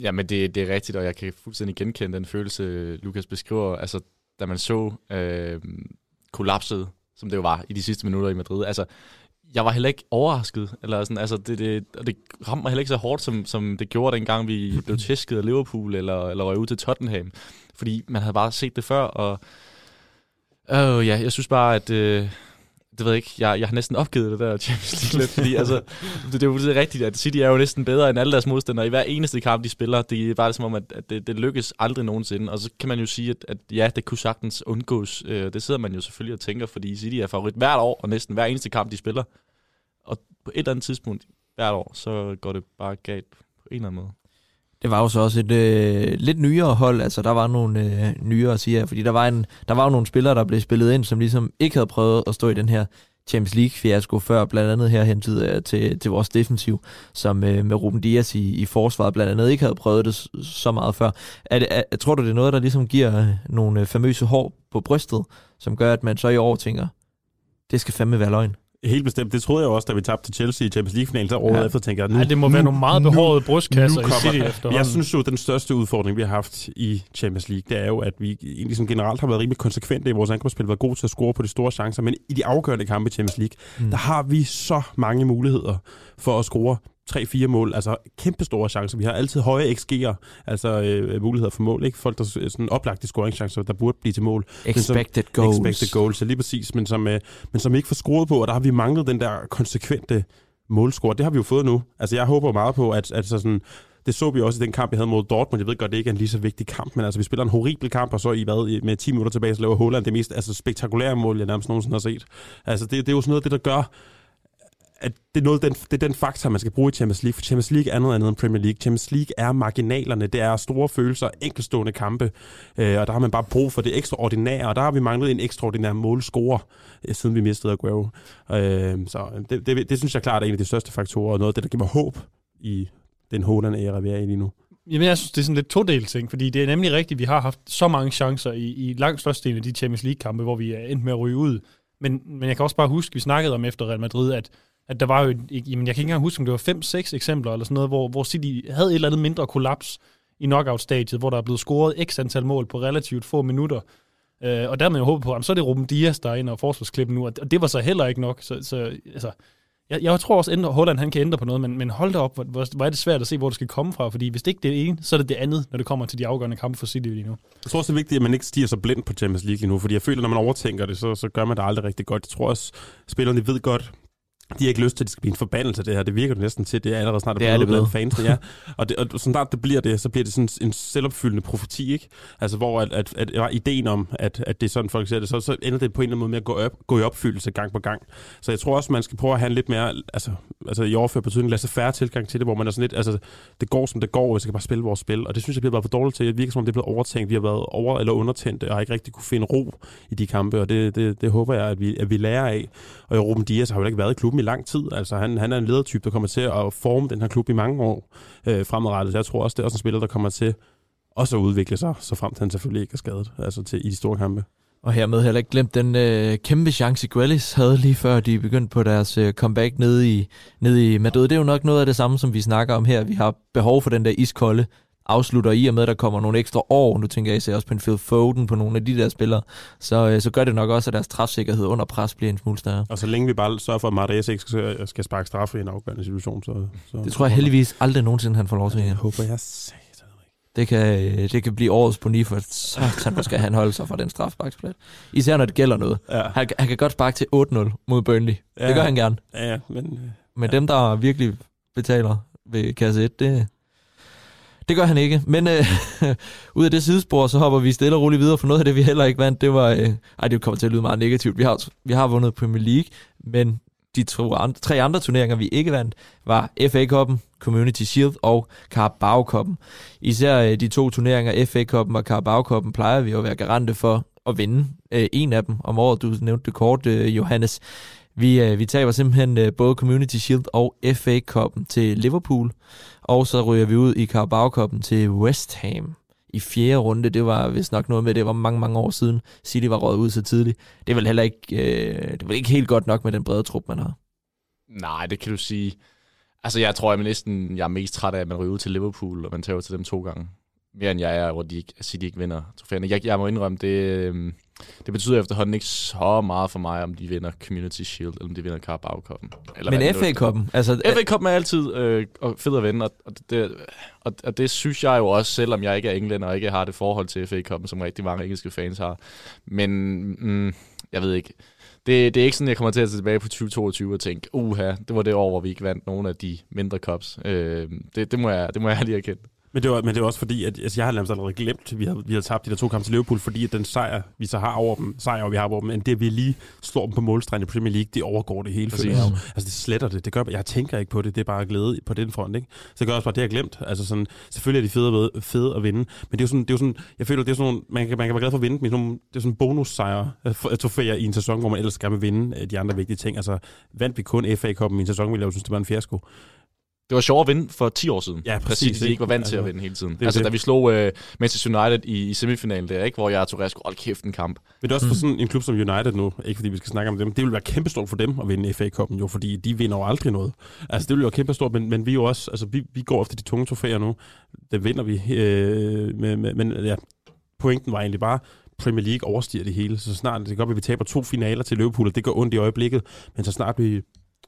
G: Ja, men det, det er rigtigt, og jeg kan fuldstændig genkende den følelse, Lukas beskriver. Altså, da man så øh, kollapset, som det jo var i de sidste minutter i Madrid. Altså, jeg var heller ikke overrasket. Eller sådan, altså, det, det, og det ramte mig heller ikke så hårdt, som, som det gjorde, dengang vi blev tæsket af Liverpool, eller, eller røg ud til Tottenham. Fordi man havde bare set det før, og øh, ja, jeg synes bare, at... Øh, det ved jeg ikke, jeg, jeg har næsten opgivet det der Champions League lidt, fordi altså, det, det er jo fuldstændig rigtigt, at City er jo næsten bedre end alle deres modstandere i hver eneste kamp, de spiller. Det er bare som om, at, at det, det lykkes aldrig nogensinde, og så kan man jo sige, at, at ja, det kunne sagtens undgås. Øh, det sidder man jo selvfølgelig og tænker, fordi City er favorit hvert år, og næsten hver eneste kamp, de spiller. Og på et eller andet tidspunkt hvert år, så går det bare galt på en eller anden måde.
D: Det var jo så også et øh, lidt nyere hold, altså der var nogle øh, nyere, siger jeg, fordi der var, en, der var jo nogle spillere, der blev spillet ind, som ligesom ikke havde prøvet at stå i den her Champions League-fiasko før, blandt andet her hentet øh, til, til vores defensiv, som øh, med Ruben Dias i, i forsvaret blandt andet ikke havde prøvet det så meget før. Er det, er, tror du, det er noget, der ligesom giver øh, nogle øh, famøse hår på brystet, som gør, at man så i år tænker, det skal fandme være løgn?
E: Helt bestemt. Det troede jeg også, da vi tabte til Chelsea i Champions League-finalen. Så året
D: Ja.
E: efter tænker jeg, nu,
F: Ja, det må
E: nu,
F: være nogle meget behårede brystkasser i City efterhånden.
E: Jeg synes jo, den største udfordring, vi har haft i Champions League, det er jo, at vi egentlig sådan generelt har været rimelig konsekvente i vores angrebsspil, været gode til at score på de store chancer, men i de afgørende kampe i Champions League,
D: mm.
E: der har vi så mange muligheder for at score 3-4 mål, altså kæmpe store chancer. Vi har altid høje XG'er, altså øh, muligheder for mål, ikke? Folk, der s- sådan oplagte scoringchancer, der burde blive til mål.
D: Expected goals.
E: Expected goals, ja, lige præcis, men som, øh, men som vi ikke får scoret på, og der har vi manglet den der konsekvente målscore. Det har vi jo fået nu. Altså, jeg håber meget på, at, at så sådan, det så vi også i den kamp, vi havde mod Dortmund. Jeg ved godt, det ikke er en lige så vigtig kamp, men altså, vi spiller en horribel kamp, og så i hvad, med 10 minutter tilbage, så laver Holland det mest altså, spektakulære mål, jeg nærmest nogensinde har set. Altså, det, det er jo sådan noget, af det der gør, at det er, noget, den, det er den faktor, man skal bruge i Champions League. For Champions League er noget andet end Premier League. Champions League er marginalerne. Det er store følelser, enkelstående kampe. Øh, og der har man bare brug for det ekstraordinære. Og der har vi manglet en ekstraordinær målscorer, øh, siden vi mistede Aguero. Øh, så øh, det, det, det, synes jeg klart er en af de største faktorer, og noget af det, der giver mig håb i den Holland-æra, vi er i lige nu.
F: Jamen, jeg synes, det er sådan lidt todelt ting, fordi det er nemlig rigtigt, at vi har haft så mange chancer i, i langt størstedelen af de Champions League-kampe, hvor vi er endt med at ryge ud. Men, men jeg kan også bare huske, at vi snakkede om efter Real Madrid, at, at der var jo, et- jamen jeg kan ikke engang huske, om det var 5-6 eksempler eller sådan noget, hvor, hvor City havde et eller andet mindre kollaps i knockout-stadiet, hvor der er blevet scoret x antal mål på relativt få minutter. Øh, og der man jo håbet på, at så er det Ruben Dias, der er inde og forsvarsklippen nu, og det- var så heller ikke nok. Så, så altså, jeg, jeg tror også, at Holland han kan ændre på noget, men, men hold da op, hvor, hvor, er det svært at se, hvor det skal komme fra, fordi hvis det ikke er det ene, så er det det andet, når det kommer til de afgørende kampe for City lige nu.
E: Jeg tror også, det er vigtigt, at man ikke stiger så blind på Champions League lige nu, fordi jeg føler, når man overtænker det, så, så gør man det aldrig rigtig godt. Jeg tror også, spillerne ved godt, de har ikke lyst til, at det skal blive en forbandelse, det her. Det virker det næsten til, det er allerede snart
D: Det er det
E: blandt fansene, ja. Og, det, og sådan snart det bliver det, så bliver det sådan en selvopfyldende profeti, ikke? Altså, hvor at, at, at, at ideen om, at, at det er sådan, folk ser det, så, så ender det på en eller anden måde med at gå, op, gå i opfyldelse gang på gang. Så jeg tror også, man skal prøve at have en lidt mere, altså, altså i overført betydning, lade sig færre tilgang til det, hvor man er sådan lidt, altså, det går som det går, hvis jeg kan bare spille vores spil. Og det synes jeg, vi har været for dårligt til. Det virker som om, det er blevet overtænkt. Vi har været over- eller undertændte, og har ikke rigtig kunne finde ro i de kampe, og det, det, det håber jeg, at vi, at vi lærer af. Og Ruben Dias har jo ikke været i klubben i lang tid. Altså, han, han er en ledertype, der kommer til at forme den her klub i mange år øh, fremadrettet. Så jeg tror også, det er også en spiller, der kommer til også at udvikle sig, så frem til han selvfølgelig ikke er skadet altså til, i de store kampe.
D: Og hermed heller ikke glemt den øh, kæmpe chance, Guelis havde lige før de begyndte på deres øh, comeback nede i, nede i Madrid. Det er jo nok noget af det samme, som vi snakker om her. Vi har behov for den der iskolde afslutter i og med, at der kommer nogle ekstra år. Nu tænker jeg især også på en Phil Foden på nogle af de der spillere. Så, øh, så gør det nok også, at deres træfsikkerhed under pres bliver en smule større.
E: Og så længe vi bare sørger for, at Marais ikke skal, skal sparke straffe i en afgørende situation, så... så
D: Det tror jeg heldigvis aldrig nogensinde, han får lov til
E: Jeg håber, jeg
D: Det kan, øh, det kan blive årets på for satan, hvor skal han holde sig fra den strafsparksplads. Især når det gælder noget.
E: Ja,
D: Han, han kan godt sparke til 8-0 mod Burnley. Ja. Det gør han gerne.
E: ja, ja men... øh,
D: Men ja. dem, der virkelig betaler ved kasse 1, det, det gør han ikke. Men øh, ud af det sidespor, så hopper vi stille og roligt videre, for noget af det, vi heller ikke vandt, det var... Øh, ej, det kommer til at lyde meget negativt. Vi har, vi har vundet Premier League, men de to andre, tre andre turneringer, vi ikke vandt, var FA-koppen, Community Shield og Carabao-koppen. Især øh, de to turneringer, FA-koppen og Carabao-koppen, plejer vi jo at være garante for at vinde øh, en af dem om året. Du nævnte det kort, øh, Johannes. Vi, øh, vi taber simpelthen øh, både Community Shield og FA-koppen til Liverpool, og så ryger vi ud i Carabao-koppen til West Ham i fjerde runde. Det var vist nok noget med, det var mange, mange år siden City var røget ud så tidligt. Det er vel heller ikke, øh, det er vel ikke helt godt nok med den brede trup, man har.
G: Nej, det kan du sige. Altså, jeg tror, jeg er næsten jeg er mest træt af, at man ryger ud til Liverpool, og man tager til dem to gange. Mere end jeg er, hvor de ikke, City ikke vinder trofæerne. Jeg, jeg må indrømme, det, øh, det betyder efterhånden ikke så meget for mig, om de vinder Community Shield, eller om de vinder. Eller hvad
D: Men. FA-koppen, altså...
G: FA-koppen er altid øh, og fed at vinde, og, og, det, og, og det synes jeg jo også, selvom jeg ikke er englænder og ikke har det forhold til FA-koppen, som rigtig mange engelske fans har. Men mm, jeg ved ikke. Det, det er ikke sådan, jeg kommer til at se tilbage på 2022 og tænke, uha, det var det år, hvor vi ikke vandt nogen af de mindre cups. Øh, det, det, må jeg, det må jeg lige erkende.
E: Men det, var, men det var også fordi, at altså, jeg har nærmest allerede glemt, at vi har, vi har tabt de der to kampe til Liverpool, fordi at den sejr, vi så har over dem, sejr, vi har over dem, men det, at vi lige slår dem på målstregen i Premier League, det overgår det hele.
G: Præcis.
E: Altså, det sletter det. det gør, jeg tænker ikke på det. Det er bare glæde på den front, ikke? Så det gør også bare, det jeg glemt. Altså sådan, selvfølgelig er de fede, at ved- fede at vinde, men det er jo sådan, det er jo sådan jeg føler, det er sådan nogle, man kan, man kan være glad for at vinde, men sådan det er sådan bonussejre, øh, for- trofæer i en sæson, hvor man ellers gerne vil vinde øh, de andre vigtige ting. Altså, vandt vi kun FA-koppen i en sæson, ville jeg jo synes, det var en fiasko.
G: Det var sjovt at vinde for 10 år siden.
E: Ja, præcis,
G: præcis. De
E: ikke?
G: var vant til at
E: Altså,
G: vinde hele tiden.
E: det
G: Altså,
E: det.
G: da vi slog uh, Manchester United i, i semifinalen der, ikke? hvor jeg og Torres skulle holde kæft en kamp.
E: Men det er også for sådan en klub som United nu, ikke fordi vi skal snakke om dem, det vil være kæmpestort for dem at vinde FA-koppen jo, fordi de vinder jo aldrig noget. Altså det vil være kæmpestort, men, men vi er jo også, altså vi, vi går efter de tunge trofæer nu, det vinder vi, øh, med, med, men ja, pointen var egentlig bare, Premier League overstiger det hele, så snart, det kan godt at vi taber to finaler til Liverpool, og det går ondt i øjeblikket, men så snart vi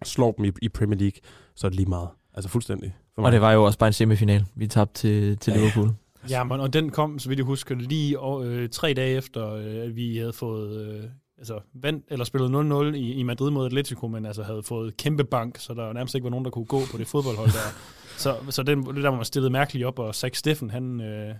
E: slår dem i, i Premier League, så er det lige meget. Altså fuldstændig. For
D: Og det var jo også bare en semifinal, vi tabte til, til
E: Ja.
D: Liverpool.
F: Ja, men, og den kom, så vidt jeg husker, lige og, øh, tre dage efter, øh, at vi havde fået øh, altså, vandt, eller spillet 0-0 i, i Madrid mod Atletico, men altså havde fået kæmpe bank, så der nærmest ikke var nogen, der kunne gå på det fodboldhold der. så så den, det der var man stillet mærkeligt op, og Zach Steffen, han, øh,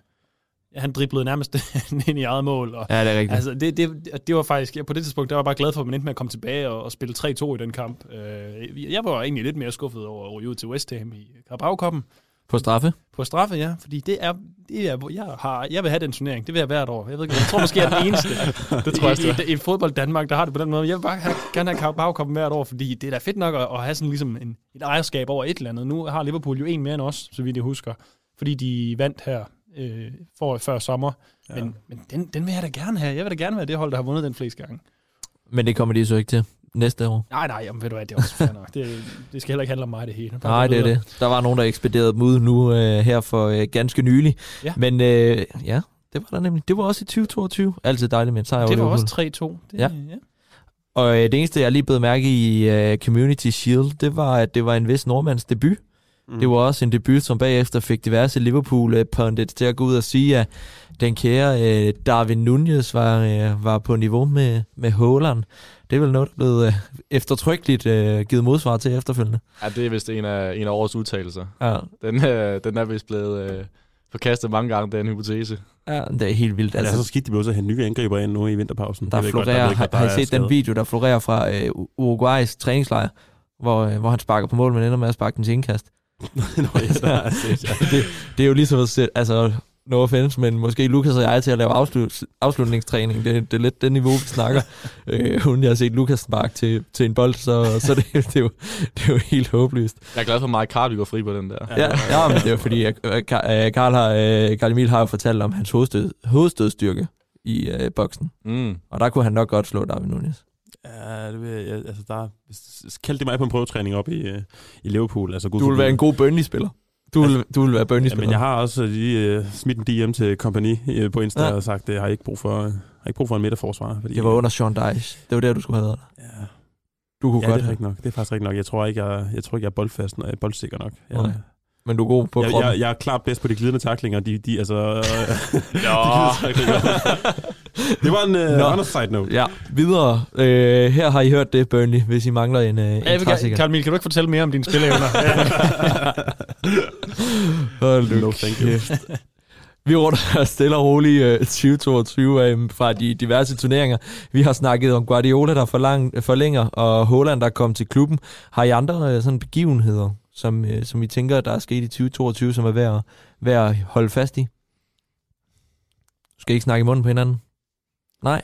F: han driblede nærmest ind i eget mål, og
D: Ja, det er rigtigt.
F: Altså, det, det, det var faktisk, ja, på det tidspunkt, der var jeg bare glad for, at man endte med at komme tilbage og, og spille 3-2 i den kamp. Øh, jeg var egentlig lidt mere skuffet over at ryge ud til West Ham i Carabao-koppen
D: På straffe.
F: på straffe, ja, fordi det er, det er jeg, har, jeg vil have den turnering, det vil jeg hvert år. Jeg, ved ikke, jeg tror måske, jeg er den eneste
G: Det tror jeg
F: i, i, i, fodbold Danmark, der har det på den måde. Jeg vil bare have, gerne have Carabao-koppen hvert år, fordi det er da fedt nok at, at have sådan ligesom en, et ejerskab over et eller andet. Nu har Liverpool jo en mere end os, så vidt jeg husker, fordi de vandt her øh, for, før sommer. Ja. Men, men den, den vil jeg da gerne have. Jeg vil da gerne være det hold, der har vundet den flest gange.
D: Men det kommer de så ikke til næste år.
F: Nej, nej, jamen, ved du hvad, det er også fair nok. Det, det skal heller ikke handle om mig, det hele. Bare
D: Nej, det er det. Der var nogen, der ekspederede dem ud nu øh, her for øh, ganske nylig.
F: Ja.
D: Men øh, ja, det var der nemlig. Det var også i 2022. Altid dejligt med en sejr
F: Det var også 3-2. Det,
D: Ja.
F: ja.
D: Og øh, det eneste, jeg lige blev mærke i øh, Community Shield, det var, at det var en vis nordmands debut. Mm. Det var også en debut, som bagefter fik diverse Liverpool-pundits til at gå ud og sige, at den kære øh, Darwin Nunez var, øh, var på niveau med, med Haaland. Det er vel noget, der er blevet øh, eftertrykkeligt øh, givet modsvar til efterfølgende.
G: Ja, det er vist en af, en af årets udtalelser.
D: Ja,
G: Den, øh, den er vist blevet øh, forkastet mange gange, den hypotese.
D: ja det er helt vildt.
E: Altså,
D: Altså,
E: så skidt, de blev så hente nye angriber ind nu i vinterpausen.
D: der
E: godt,
D: florerer,
E: ved
D: har,
E: godt, der
D: har I
E: er
D: set den video, der florerer fra øh, Uruguays træningslejr, hvor, øh, hvor han sparker på mål, men ender med at sparke den til indkast?
E: Nå, ja, der er ja.
D: det, det er jo ligesom at sætte, altså, no offense, men måske Lukas og jeg til at lave afslut, afslutningstræning. Det, det er lidt det niveau, vi snakker. øh, uden jeg har set Lukas sparke til, til en bold, så, så det, det, er jo, det er jo helt håbløst.
G: Jeg er glad for, at Mike Carby går fri på den der.
D: Ja, ja men det er jo fordi, at øh, Ka- øh, Karl, har, øh, Karl Emil har jo fortalt om hans hovedstød, hovedstødstyrke i øh, boksen.
G: Mm.
D: Og der kunne han nok godt slå David Nunes.
E: Ja, det vil, jeg, altså der, kald det mig på en prøvetræning op i, øh, i Liverpool. Altså,
D: Du vil være en god Burnley-spiller. Du vil, du vil være
E: Ja,
D: Burnley-spiller.
E: men jeg har også lige uh, smidt en DM til kompagni uh, på Insta
D: Ja.
E: ja. og sagt, at jeg har ikke brug for, jeg har ikke brug for en midterforsvar. Fordi,
D: det var under Sean Dyche. Det var der, du skulle have været.
E: Ja,
D: Du kunne
E: ja
D: godt
E: det er rigtigt nok. Det er faktisk rigtigt nok. Jeg tror ikke, jeg, jeg, tror ikke, jeg er boldfast, og boldsikker nok. Jeg,
D: Nej. Men du er god på
E: jeg,
D: kroppen.
E: jeg, jeg, er klart bedst på de glidende taklinger. De, de, altså, øh,
G: Ja.
E: de glidende taklinger. det var en uh,
D: Nå.
E: under side note.
D: Ja, videre. Øh, her har I hørt det, Burnley, hvis I mangler en, øh, en
F: Ja,
D: klassiker.
F: Carl Emil, kan du ikke fortælle mere om dine spilevner?
D: Hold
E: No, thank you.
D: Vi runder stille og roligt øh, 2022 øh, fra de diverse turneringer. Vi har snakket om Guardiola, der forlang, forlænger, og Holland, der kom til klubben. Har I andre øh, sådan begivenheder, som, øh, som I tænker, der er sket i 2022, som er værd, at- værd at holde fast i? Skal I ikke snakke i munden på hinanden? Nej.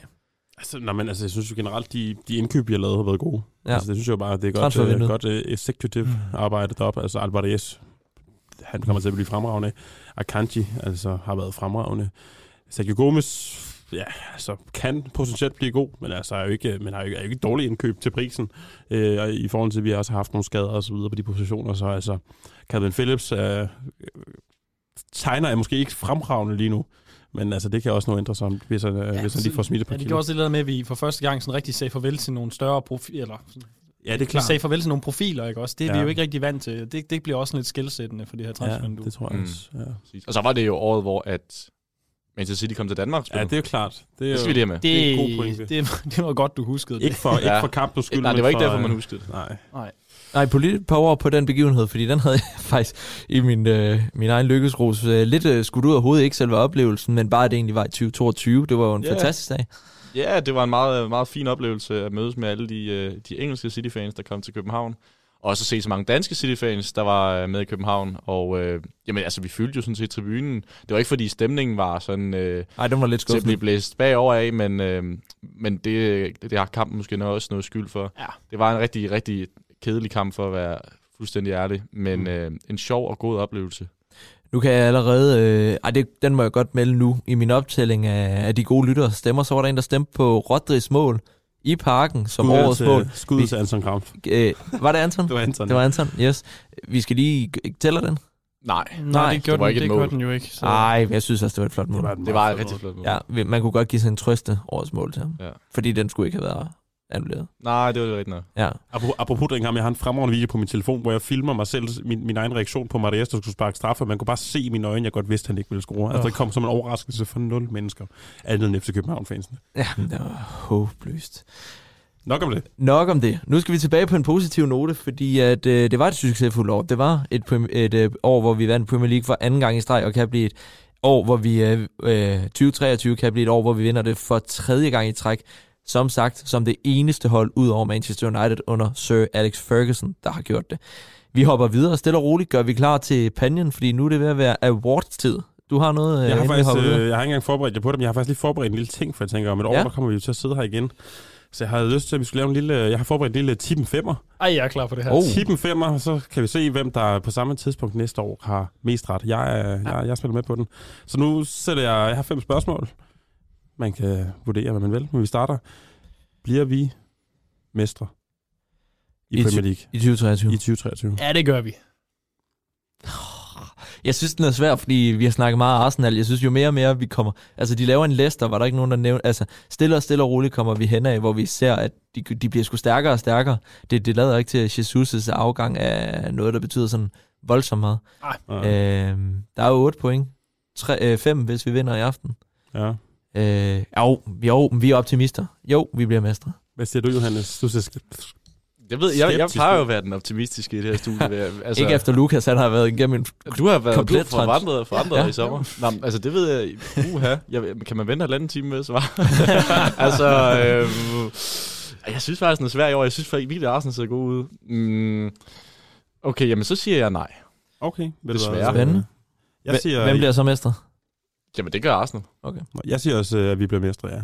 E: Altså, nej, men altså, jeg synes jo generelt, de, de indkøb, vi har lavet, har været gode.
D: Ja.
E: Altså, det synes jeg jo bare, det er godt, uh, godt uh, executive
D: Mm.
E: arbejde deroppe. Altså, Alvarez, han kommer til at blive fremragende. Akanji, altså, har været fremragende. Sergio Gomes, ja, altså, kan potentielt blive god, men altså, er jo ikke, men har jo ikke, er jo ikke et dårligt indkøb til prisen. Øh, og i forhold til, at vi også har haft nogle skader og så videre på de positioner, så altså, Calvin Phillips øh, tegner er måske ikke fremragende lige nu, men altså, det kan også nå ændre sig, om, hvis han, ja, hvis han lige får smittet på
F: Ja, det gjorde også det der med, at vi for første gang sådan rigtig sagde farvel til nogle større profiler.
E: Ja, det er
F: Vi
E: klart.
F: sagde farvel til nogle profiler, ikke også? Det er ja. vi
E: Ja.
F: jo ikke rigtig vant til. Det, det bliver også lidt skældsættende for det her
E: Ja,
F: transfervindue.
E: det tror jeg
G: Mm.
E: også. Ja.
G: Og så var det jo året, hvor at Manchester City kom til Danmark.
E: Ja, det er jo klart. Det, er
G: det skal vi
E: jo,
G: lige have med.
F: Det,
E: Det er en god pointe.
F: det, det var godt, du huskede det.
E: ikke for, ikke
G: Ja.
E: for kampens skyld.
G: Nej, det var ikke
E: for,
G: derfor, man huskede det.
E: Nej.
D: Nej, på lidt par år på den begivenhed, fordi den havde jeg faktisk i min, øh, min egen lykkesros øh, lidt øh, skudt ud af hovedet, ikke selve oplevelsen, men bare at det egentlig var i 2022. Det var jo en yeah. fantastisk dag.
G: Ja, det var en meget, meget fin oplevelse at mødes med alle de, øh, de engelske City-fans, der kom til København. Og også at se så mange danske City-fans, der var øh, med i København. Og øh, jamen, altså, vi fyldte jo sådan set tribunen. Det var ikke, fordi stemningen var sådan øh,
D: Nej, den var lidt
G: til at blive
D: skuffende.
G: blæst bagover af, men, øh, men det, det har kampen måske nok også noget skyld for.
F: Ja.
G: Det var en rigtig, rigtig kedelig kamp for at være fuldstændig ærlig, men
E: Mm.
G: øh, en sjov og god oplevelse.
D: Nu kan jeg allerede... Øh, ej, det, den må jeg godt melde nu. I min optælling af, af de gode lyttere stemmer, så var der en, der stemte på Rodrigs mål i parken som
E: Skud
D: årets
E: til,
D: mål.
E: Skud til Anton Kraft.
D: Øh, var det Anton?
E: Det var Anton.
D: Det var Anton, yes. Vi skal lige... Tæller den?
G: Nej,
F: Nej, det gjorde
G: det var
F: den,
G: ikke et
F: det
G: mål.
F: gjorde den jo ikke.
D: Nej, men jeg synes også, det var et flot mål.
E: et
G: det
E: meget
G: var et
E: flot
G: rigtig
E: mål.
G: flot mål.
D: Ja, man kunne godt give sig en trøste årets mål til ham.
G: Ja.
D: Fordi den skulle ikke have været annulleret.
G: Nej, det var det rigtigt nok.
D: Ja.
E: Apropos, apropos den kamp, jeg har en fremragende video på min telefon, hvor jeg filmer mig selv, min, min egen reaktion på Marias, der skulle sparke straffe. Man kunne bare se i mine øjne, jeg godt vidste, at han ikke ville score. Altså, det kom som en overraskelse for nul mennesker. Andet end FC København-fansene.
D: Ja, det var håbløst.
E: Nok om det.
D: Nok om det. Nu skal vi tilbage på en positiv note, fordi at, øh, det var et succesfuldt år. Det var et, et øh, år, hvor vi vandt Premier League for anden gang i streg, og kan blive et år, hvor vi øh, øh, 2023 kan blive et år, hvor vi vinder det for tredje gang i træk. Som sagt, som det eneste hold ud over Manchester United under Sir Alex Ferguson, der har gjort det. Vi hopper videre stille og roligt, gør vi klar til panjen, fordi nu er det ved at være awards-tid. Du har noget, øh,
E: Jeg har, faktisk, øh, jeg har ikke engang forberedt jer på det, men jeg har faktisk lige forberedt en lille ting, for jeg tænker, om et år,
D: Ja.
E: der kommer vi jo til at sidde her igen. Så jeg havde lyst til, at vi skulle lave en lille... Jeg har forberedt en lille tippen femmer.
F: Ej, jeg er klar på det her.
D: Oh.
E: Tippen femmer, så kan vi se, hvem der på samme tidspunkt næste år har mest ret. Jeg, er, jeg, jeg spiller med på den. Så nu sætter jeg... Jeg har fem spørgsmål. Man kan vurdere, hvad man vil, men vi starter. Bliver vi mestre i
D: I
E: Premier League
D: I 2023.
E: i 2023?
F: Ja, det gør vi.
D: Jeg synes, den er svær, fordi vi har snakket meget Arsenal. Jeg synes jo mere og mere, vi kommer... Altså, de laver en Leicester, var der ikke nogen, der nævnte... Altså, stille og stille og roligt kommer vi hen af, hvor vi ser, at de, de bliver sgu stærkere og stærkere. Det, det lader ikke til, at Jesus' afgang er noget, der betyder sådan voldsomt meget.
E: Ja.
D: Øh, der er jo 8 point. 3, øh, 5, hvis vi vinder i aften.
E: ja.
D: Øh, jo, jo, vi er optimister. Jo, vi bliver mestre.
E: Hvad siger du, Johannes? Du siger,
G: Jeg ved, jeg, jeg plejer jo at være den optimistiske i det her studie.
D: Altså, ikke efter Lukas, han har været igennem en...
G: Du har været du
D: Komplet
G: har forandret, forandret
D: Ja.
G: i sommer. Nå, altså det ved jeg. Uha. Jeg, kan man vente halvanden time med at svare? altså, øhm, jeg synes faktisk, den er svær i år. Jeg synes faktisk virkelig, at Arsenal ser god ud. Mm, okay, jamen så siger jeg nej.
E: Okay, du hvad?
G: Desværre.
D: Spændende.
E: Jeg siger,
D: Hvem bliver så mestre?
G: Jamen det gør Arsenal.
E: jeg siger også, øh, at vi bliver mestre, ja.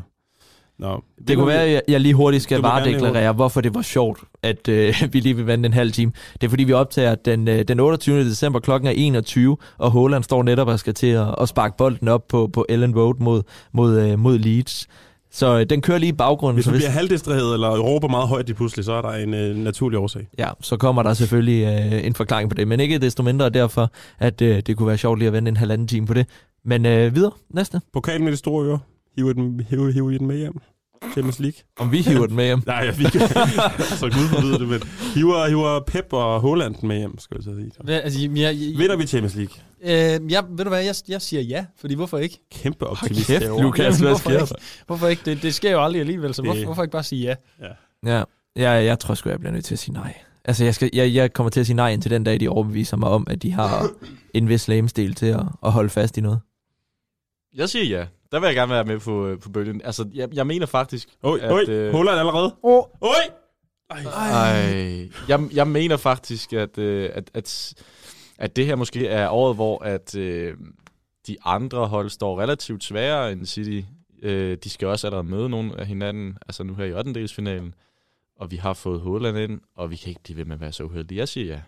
E: Nå,
D: Det kunne være, at jeg- lige hurtigt skal
E: Du
D: varedeklarere, hvorfor det var sjovt, at øh, vi lige vil vente en halv time. Det er fordi, vi optager den, øh, den 28. december klokken er 21, og Holland står netop og skal til at, at sparke bolden op på, på Ellen Road mod, mod, øh, mod Leeds. Så øh, den kører lige i baggrunden.
E: Hvis
D: så
E: du bliver halvdistraheret eller råber meget højt lige pludselig, så er der en øh, naturlig årsag.
D: Ja, så kommer der selvfølgelig øh, en forklaring på det, men ikke desto mindre derfor, at øh, det kunne være sjovt lige at vente en halvanden time på det. Men øh, videre, næste.
E: Pokalen med de store ører. Hiver den, hiver, hiver I den med hjem? Champions League?
D: Om vi hiver den med hjem.
E: Nej, jeg fik så Gud forbyder det, men hiver, hiver Pep og Holland med hjem, skal jeg så sige.
F: Hvad, altså, jeg, jeg,
E: Vinder vi Champions League?
F: øh, jeg, ved du hvad, jeg, jeg siger ja, fordi hvorfor ikke?
E: Kæmpe optimist
D: kæft. Lukas. Hvad
F: hvorfor
D: sker
F: ikke? Hvorfor ikke? Det, det sker jo aldrig alligevel, så
E: Det-
F: hvorfor, hvorfor ikke bare sige ja?
D: Ja, jeg, jeg tror sgu, jeg bliver nødt til at sige nej. Altså, jeg, skal, jeg, jeg kommer til at sige nej indtil den dag, de overbeviser mig om, at de har en vis lamestil til at, at holde fast i noget.
G: Jeg siger ja. Der vil jeg gerne være med på, øh, på bølgen. Altså, jeg, jeg mener faktisk...
E: Oj,
G: at,
E: oj,
G: øh,
E: Holland allerede.
F: Oh.
E: Oj!
G: Ej. Jeg, jeg mener faktisk, at, øh, at, at, at det her måske er året, hvor at, øh, de andre hold står relativt sværere end City. Øh, de skal også allerede møde nogen af hinanden, altså nu her i 8. finalen. Og vi har fået Holland ind, og vi kan ikke blive ved med at være så uheldige. Jeg siger ja.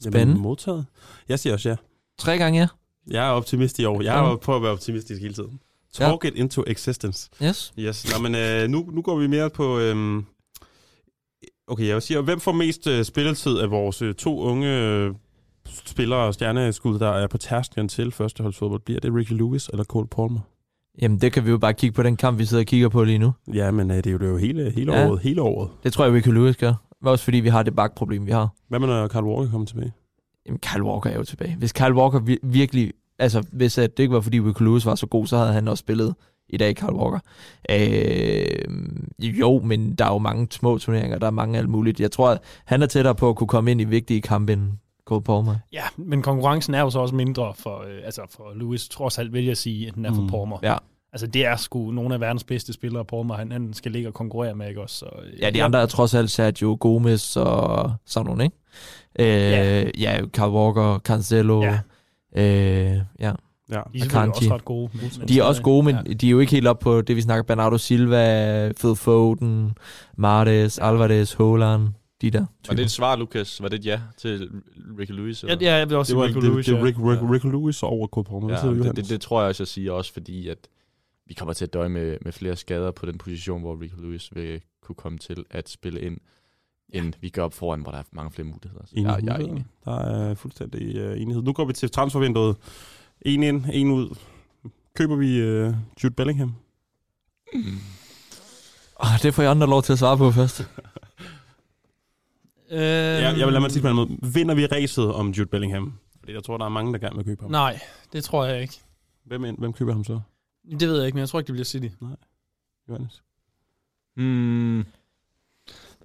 D: Spændende.
E: Jamen, modtaget. Jeg siger også ja.
D: Tre gange ja.
E: Jeg er optimist i år. Jeg
D: Ja.
E: er på at være optimistisk hele tiden.
D: Ja.
E: Talk it into existence.
D: Yes.
E: Yes. Nå, men øh, nu, nu går vi mere på... Øhm, okay, jeg vil sige, hvem får mest øh, spilletid af vores øh, to unge øh, spillere og stjerneskud, der er på tærsklen til førsteholdsfodbold? Bliver det Ricky Lewis eller Cole Palmer?
D: Jamen, det kan vi jo bare kigge på den kamp, vi sidder og kigger på lige nu.
E: Ja, men øh, det er jo, det er jo hele, hele
D: Ja.
E: året. Hele året.
D: Det tror jeg, Ricky Lewis gør. Også fordi vi har det bakproblem, vi har.
E: Hvad med, når Carl Walker kommer tilbage?
D: Jamen, Kyle Walker er jo tilbage. Hvis Kyle Walker vi- virkelig altså, hvis at det ikke var, fordi Rico Lewis var så god, så havde han også spillet i dag, Carl Walker. Øh, jo, men der er jo mange små turneringer, der er mange alt muligt. Jeg tror, at han er tættere på at kunne komme ind i vigtige kampe end Cole Palmer.
F: Ja, men konkurrencen er jo så også mindre for, øh, altså for Lewis, trods alt vil jeg sige, end den er for
E: Mm.
F: Palmer.
D: Ja.
F: Altså det er sgu nogle af verdens bedste spillere, Palmer, han, han skal ligge og konkurrere med, ikke også? Så, øh,
D: Ja, de andre er trods alt Sergio Gomez og sådan nogle, ikke? Øh,
F: Ja.
D: ja, Carl Walker, Cancelo.
F: Ja.
D: Øh, ja.
E: Ja.
F: De er selvfølgelig
D: Akanji.
F: også ret gode. Men, men
D: De er også gode, men
F: Ja.
D: de er jo ikke helt op på det, vi snakker. Bernardo Silva, Phil Foden, Martes, Alvarez, Haaland, de der.
G: Var det
D: typer.
G: et svar, Lukas? Var det et ja til Ricky Lewis?
F: Ja, ja, jeg vil også
E: Det
F: sige
E: var
F: Rico
E: det,
F: Lewis.
E: det, det
F: ja.
E: Rick, Rick, Rick Lewis over. Hvad
G: Ja, det, det, det tror jeg også, jeg siger også, fordi at vi kommer til at døje med, med flere skader på den position, hvor Ricky Lewis vil kunne komme til at spille ind, end vi gør op foran, hvor der er mange flere muligheder. Så
E: Enig,
G: jeg, jeg er enig.
E: Der er fuldstændig uh, enighed. Nu går vi til transfervinduet. En ind, en ud. Køber vi uh, Jude Bellingham?
D: Oh, det får jeg andre lov til at svare på først.
F: Øh,
E: Ja, jeg vil lade mig sige på en måde. Vinder vi racet om Jude Bellingham? Fordi jeg tror, der er mange, der gerne vil købe ham.
F: Nej, det tror jeg ikke.
E: Hvem, ind- hvem køber ham så?
F: Det ved jeg ikke, men jeg tror ikke, det bliver City.
E: Johannes?
G: Hmm.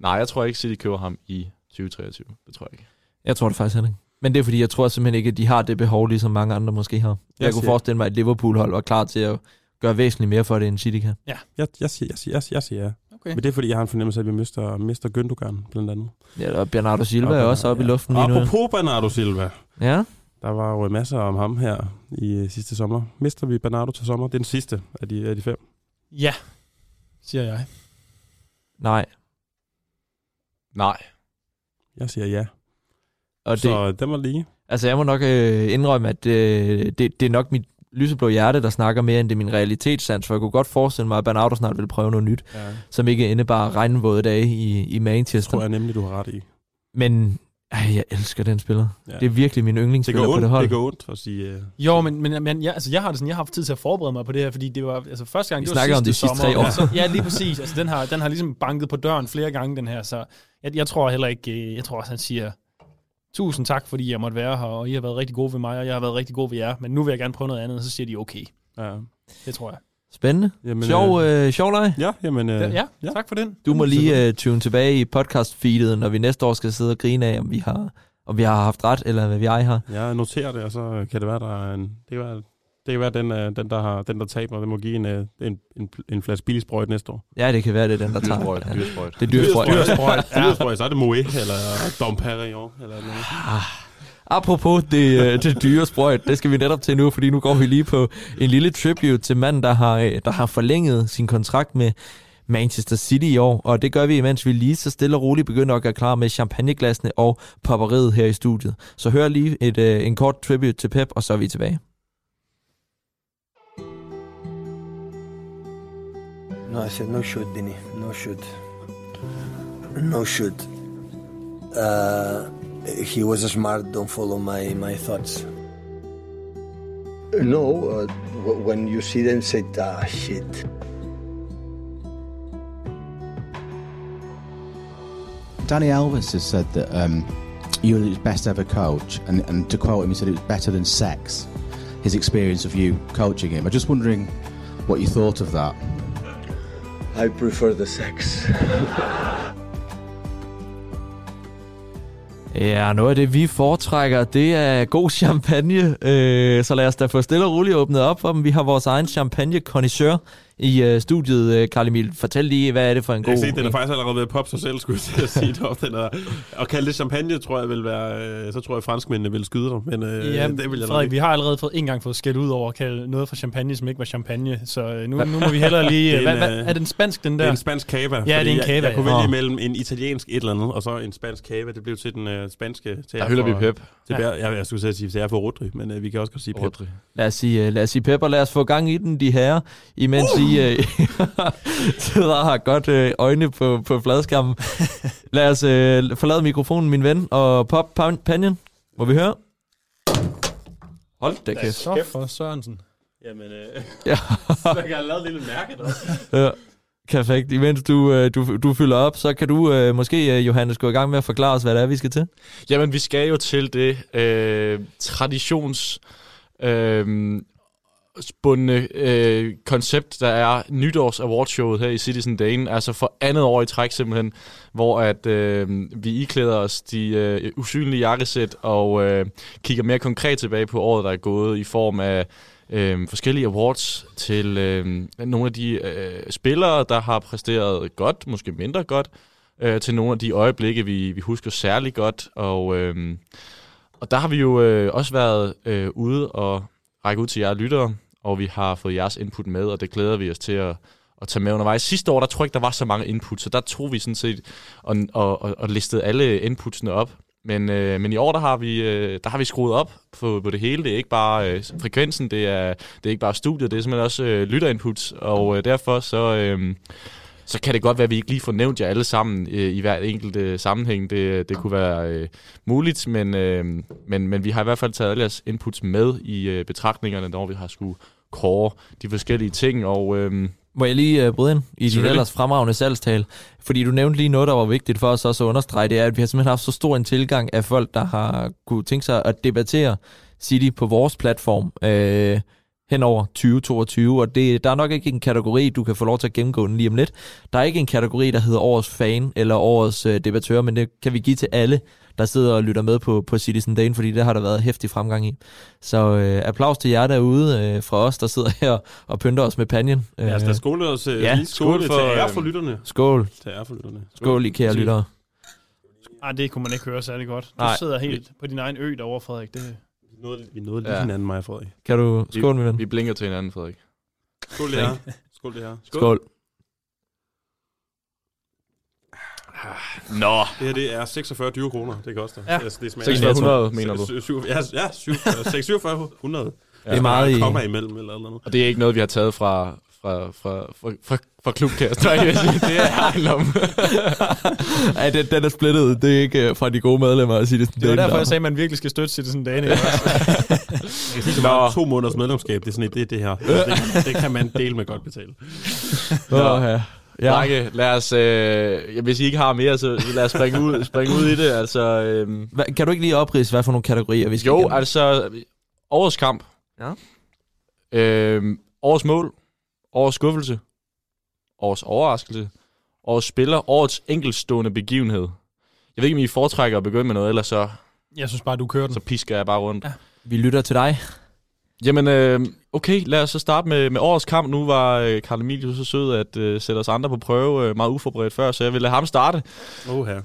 G: Nej, jeg tror ikke, City køber ham i 2023. Det tror jeg ikke.
D: Jeg tror det faktisk heller ikke. Men det er fordi, jeg tror simpelthen ikke, at de har det behov, ligesom mange andre måske har. Jeg,
E: Jeg
D: kunne
E: siger-
D: forestille mig, at Liverpool-hold var klar til at gøre væsentligt mere for det, end City kan.
E: Jeg, jeg, siger, jeg, siger, jeg, jeg siger ja.
F: Okay.
E: Men det er, fordi jeg har en fornemmelse af, at vi mister, mister Gündogan, blandt andet.
D: Ja, og Bernardo Silva er også oppe i luften lige nu.
E: Apropos Bernardo Silva.
D: Ja,
E: Der var jo masser om ham her i øh, sidste sommer. Mister vi Bernardo til sommer? Det er den sidste af de, af de fem.
F: Ja, siger jeg.
D: nej.
G: Nej.
E: Jeg siger ja.
D: Og det,
E: Så den var lige.
D: Altså, jeg må nok øh, indrømme, at øh, det, det er nok mit lyseblå hjerte, der snakker mere, end det er min realitetssans, for jeg kunne godt forestille mig, at Bernardo snart vil prøve noget nyt,
E: Ja.
D: som ikke indebar regnvåde dage i, i
E: Det
D: Manchester.
E: tror jeg nemlig, du har ret i.
D: Men ej, jeg elsker den spiller.
E: Ja.
D: Det er virkelig min
E: Det
D: yndlingsspiller
E: går
D: på det
E: ondt,
D: hold.
E: det går ondt at sige... Uh,
F: Jo, men, men, men jeg, altså, jeg har det sådan, jeg har haft tid til at forberede mig på det her, fordi det var altså første gang,
D: Vi
F: det
D: snakker
F: var
D: om de
F: sidste
D: sidste
F: sommer.
D: tre år.
F: og Så, ja, lige præcis. Altså, den har, den har ligesom banket på døren flere gange, den her, så jeg, jeg tror heller ikke, øh, jeg tror også, han siger, tusind tak, fordi jeg måtte være her, og I har været rigtig gode ved mig, og jeg har været rigtig god ved jer, men nu vil jeg gerne prøve noget andet, og så siger de okay.
E: ja.
F: Det tror jeg.
D: Spændende.
E: Jamen,
D: Sjov, øh, sjov leg.
E: Ja, jamen... Øh,
F: Ja, ja,
E: ja.
F: tak for den.
D: Du må lige uh, tune tilbage i podcast-feedet, når vi næste år skal sidde og grine af, om vi har, om vi har haft ret, eller hvad vi ej har.
E: Jeg noterer det, og så kan det være, der er en... Det kan være, det kan være den, øh, den, der har, den, der taber, den må give en, øh, en, en, en flaske billigsprøjt næste år.
D: Ja, det kan være, det er den, der tager.
G: Dyrsprøjt,
D: Ja.
G: dyrsprøjt.
D: Det er dyrsprøjt.
E: Dyrsprøjt. Dyrsprøjt, så er det Moe, eller Dom Perignon, eller noget.
D: Apropos det, øh, det dyre sprøjt, det skal vi netop til nu, fordi nu går vi lige på en lille tribute til manden, der har, øh, der har forlænget sin kontrakt med Manchester City i år, og det gør vi, imens vi lige så stille og roligt begynder at gøre klar med champagneglasene og popperiet her i studiet. Så hør lige et, øh, en kort tribute til Pep, og så er vi tilbage.
B: No, I said no shoot, Dini. No shoot. No shoot. Uh, he was smart. Don't follow my my thoughts. No, uh, when you see them, say, ah, shit.
H: Danny Elvis has said that um, you're his best ever coach, and, and to quote him, he said it was better than sex. His experience of you coaching him. I'm just wondering what you thought of that.
B: I prefer the sex.
D: Ja, noget af det, vi foretrækker, det er god champagne. Øh, så lad os da få stille og roligt åbnet op for dem. Vi har vores egen champagne connoisseur i øh, studiet. Øh, Karl Emil, fortæl lige, hvad er det for en
E: Jeg
D: god...
E: kan se, den er faktisk allerede ved at poppe sig selv, skulle jeg at sige det op. Den er, og kalde det champagne, tror jeg vil være... Øh, så tror jeg, franskmændene vil skyde dig. Men øh,
F: Ja,
E: det vil jeg
F: Frederik, vi har allerede fået, en gang fået skæld ud over at kalde noget for champagne, som ikke var champagne. Så øh, nu, nu må vi hellere lige...
E: Det er
F: hvad,
E: en,
F: hvad,
E: øh,
F: er den spansk, den
E: Det
F: der?
E: er en spansk cava.
F: Ja, det er en
E: jeg,
F: cava,
E: Jeg kunne
F: ja.
E: vælge
F: Nå.
E: mellem en italiensk et eller andet, og så en spansk cava. Det blev til den øh, spanske... Til
G: Der hylder vi Pep.
E: Til ja. jeg, jeg skulle sige, til jeg for Rodri, men øh, vi kan også godt sige Pep.
G: Rodri.
D: Lad os sige, øh, lad os sige Pep, og lad os få gang i den, de herrer, imens uh! I øh, sidder og har godt øh, øjne på, på fladskærmen. lad os øh, forlade mikrofonen, min ven, og pop pan- panjen. Må vi høre? Hold da kæft.
F: Så for Sørensen.
E: Jamen, øh,
D: Ja.
E: så kan jeg lave et lille mærke der.
D: Ja, perfekt. Imens du, øh, du, du fylder op, så kan du øh, måske, Johannes, gå i gang med at forklare os, hvad det er, vi skal til.
G: Jamen, vi skal jo til det øh, traditions øh, spundne øh, koncept, der er nytårs awardshowet her i Citizen Dane, altså for andet år i træk simpelthen, hvor at øh, vi iklæder os de øh, usynlige jakkesæt og øh, kigger mere konkret tilbage på året, der er gået i form af øh, forskellige awards til øh, nogle af de øh, spillere, der har præsteret godt, måske mindre godt, øh, til nogle af de øjeblikke, vi, vi husker særlig godt, og, øh, og der har vi jo øh, også været øh, ude og række ud til jer lyttere, og vi har fået jeres input med, og det glæder vi os til at, at tage med undervejs. Sidste år, der tror jeg ikke, der var så mange input, så der tog vi sådan set og, og, og, og listede alle inputsene op. Men, øh, men i år, der har vi, øh, der har vi skruet op på, på det hele. Det er ikke bare øh, frekvensen, det er, det er ikke bare studiet, det er simpelthen også øh, lytterinputs, og øh, derfor så... Øh, så kan det godt være, at vi ikke lige får nævnt jer alle sammen øh, i hver enkelt øh, sammenhæng. Det, det kunne være øh, muligt, men, øh, men, men vi har i hvert fald taget alle jeres inputs med i øh, betragtningerne, når vi har skulle kåre de forskellige ting. Og, øh,
D: Må jeg lige uh, bryde ind i din ellers fremragende salgstal? Fordi du nævnte lige noget, der var vigtigt for os også at understrege, det er, at vi har simpelthen haft så stor en tilgang af folk, der har kunne tænke sig at debattere City på vores platform øh, hen over 2022, og det, der er nok ikke en kategori, du kan få lov til at gennemgå den lige om lidt. Der er ikke en kategori, der hedder årets fan eller årets øh, debattør, men det kan vi give til alle, der sidder og lytter med på, på Citizen Dane, fordi det har der været hæftig fremgang i. Så øh, applaus til jer derude øh, fra os, der sidder her og pynter os med panjen.
E: Ja, altså, der skole os øh,
D: ja,
E: lige skål,
G: skål
E: for,
G: for,
E: til ære
G: øh,
E: for lytterne.
D: Skål.
E: Til ære for lytterne.
D: Skål, I kære lyttere.
F: Ej, det kunne man ikke høre særlig godt. Du
D: Nej.
F: sidder helt på din egen ø derovre, Frederik. Det,
E: nåede, vi nåede lige
G: Ja.
E: hinanden, mig og Frederik.
D: Kan du... Skål, min ven.
G: vi blinker til hinanden, Frederik.
E: Skål det her. Skål det her.
D: Skål.
G: Nå,
E: Det her det er 46 dyre kroner, det koster.
F: Ja.
E: Altså, det smager
G: 600 mener du?
E: Syv- syv- Ja, ja, syv- øh, 600.
D: Det er meget i...
E: kommer imellem eller eller andet.
G: Og det er ikke noget, vi har taget fra, fra, fra, fra, fra, fra klubkast. Nej, jeg vil sige, det er ejendom.
D: Ej, den, den er splittet. Det er ikke øh, fra de gode medlemmer at sige det.
F: det var derfor, jeg sagde, at man virkelig skal støtte Citizen Dane.
E: Jeg kan sige,
G: Nå.
E: to måneders medlemskab, det er sådan et, det, er det her. Det, det, kan man dele med godt betale.
D: Nå, ja.
G: Ja. Drenge, lad os, øh, hvis I ikke har mere, så lad os springe ud, springe ud i det. Altså, øh,
D: Hva, kan du ikke lige oprise, hvad for nogle kategorier vi skal
G: jo,
D: igennem?
G: altså, årets kamp.
D: Ja.
G: Øh, årets mål. Årets skuffelse. Årets overraskelse. Årets spiller. Årets enkeltstående begivenhed. Jeg ved ikke, om I foretrækker at begynde med noget, ellers så,
F: Jeg synes bare, du kører den.
G: så pisker jeg bare rundt.
F: Ja.
D: Vi lytter til dig.
G: Jamen, øh, okay, lad os så starte med, med årets kamp. Nu var øh, Karl Emil så sød at øh, sætte os andre på prøve, øh, meget uforberedt før, så jeg vil lade ham starte.
E: Oha.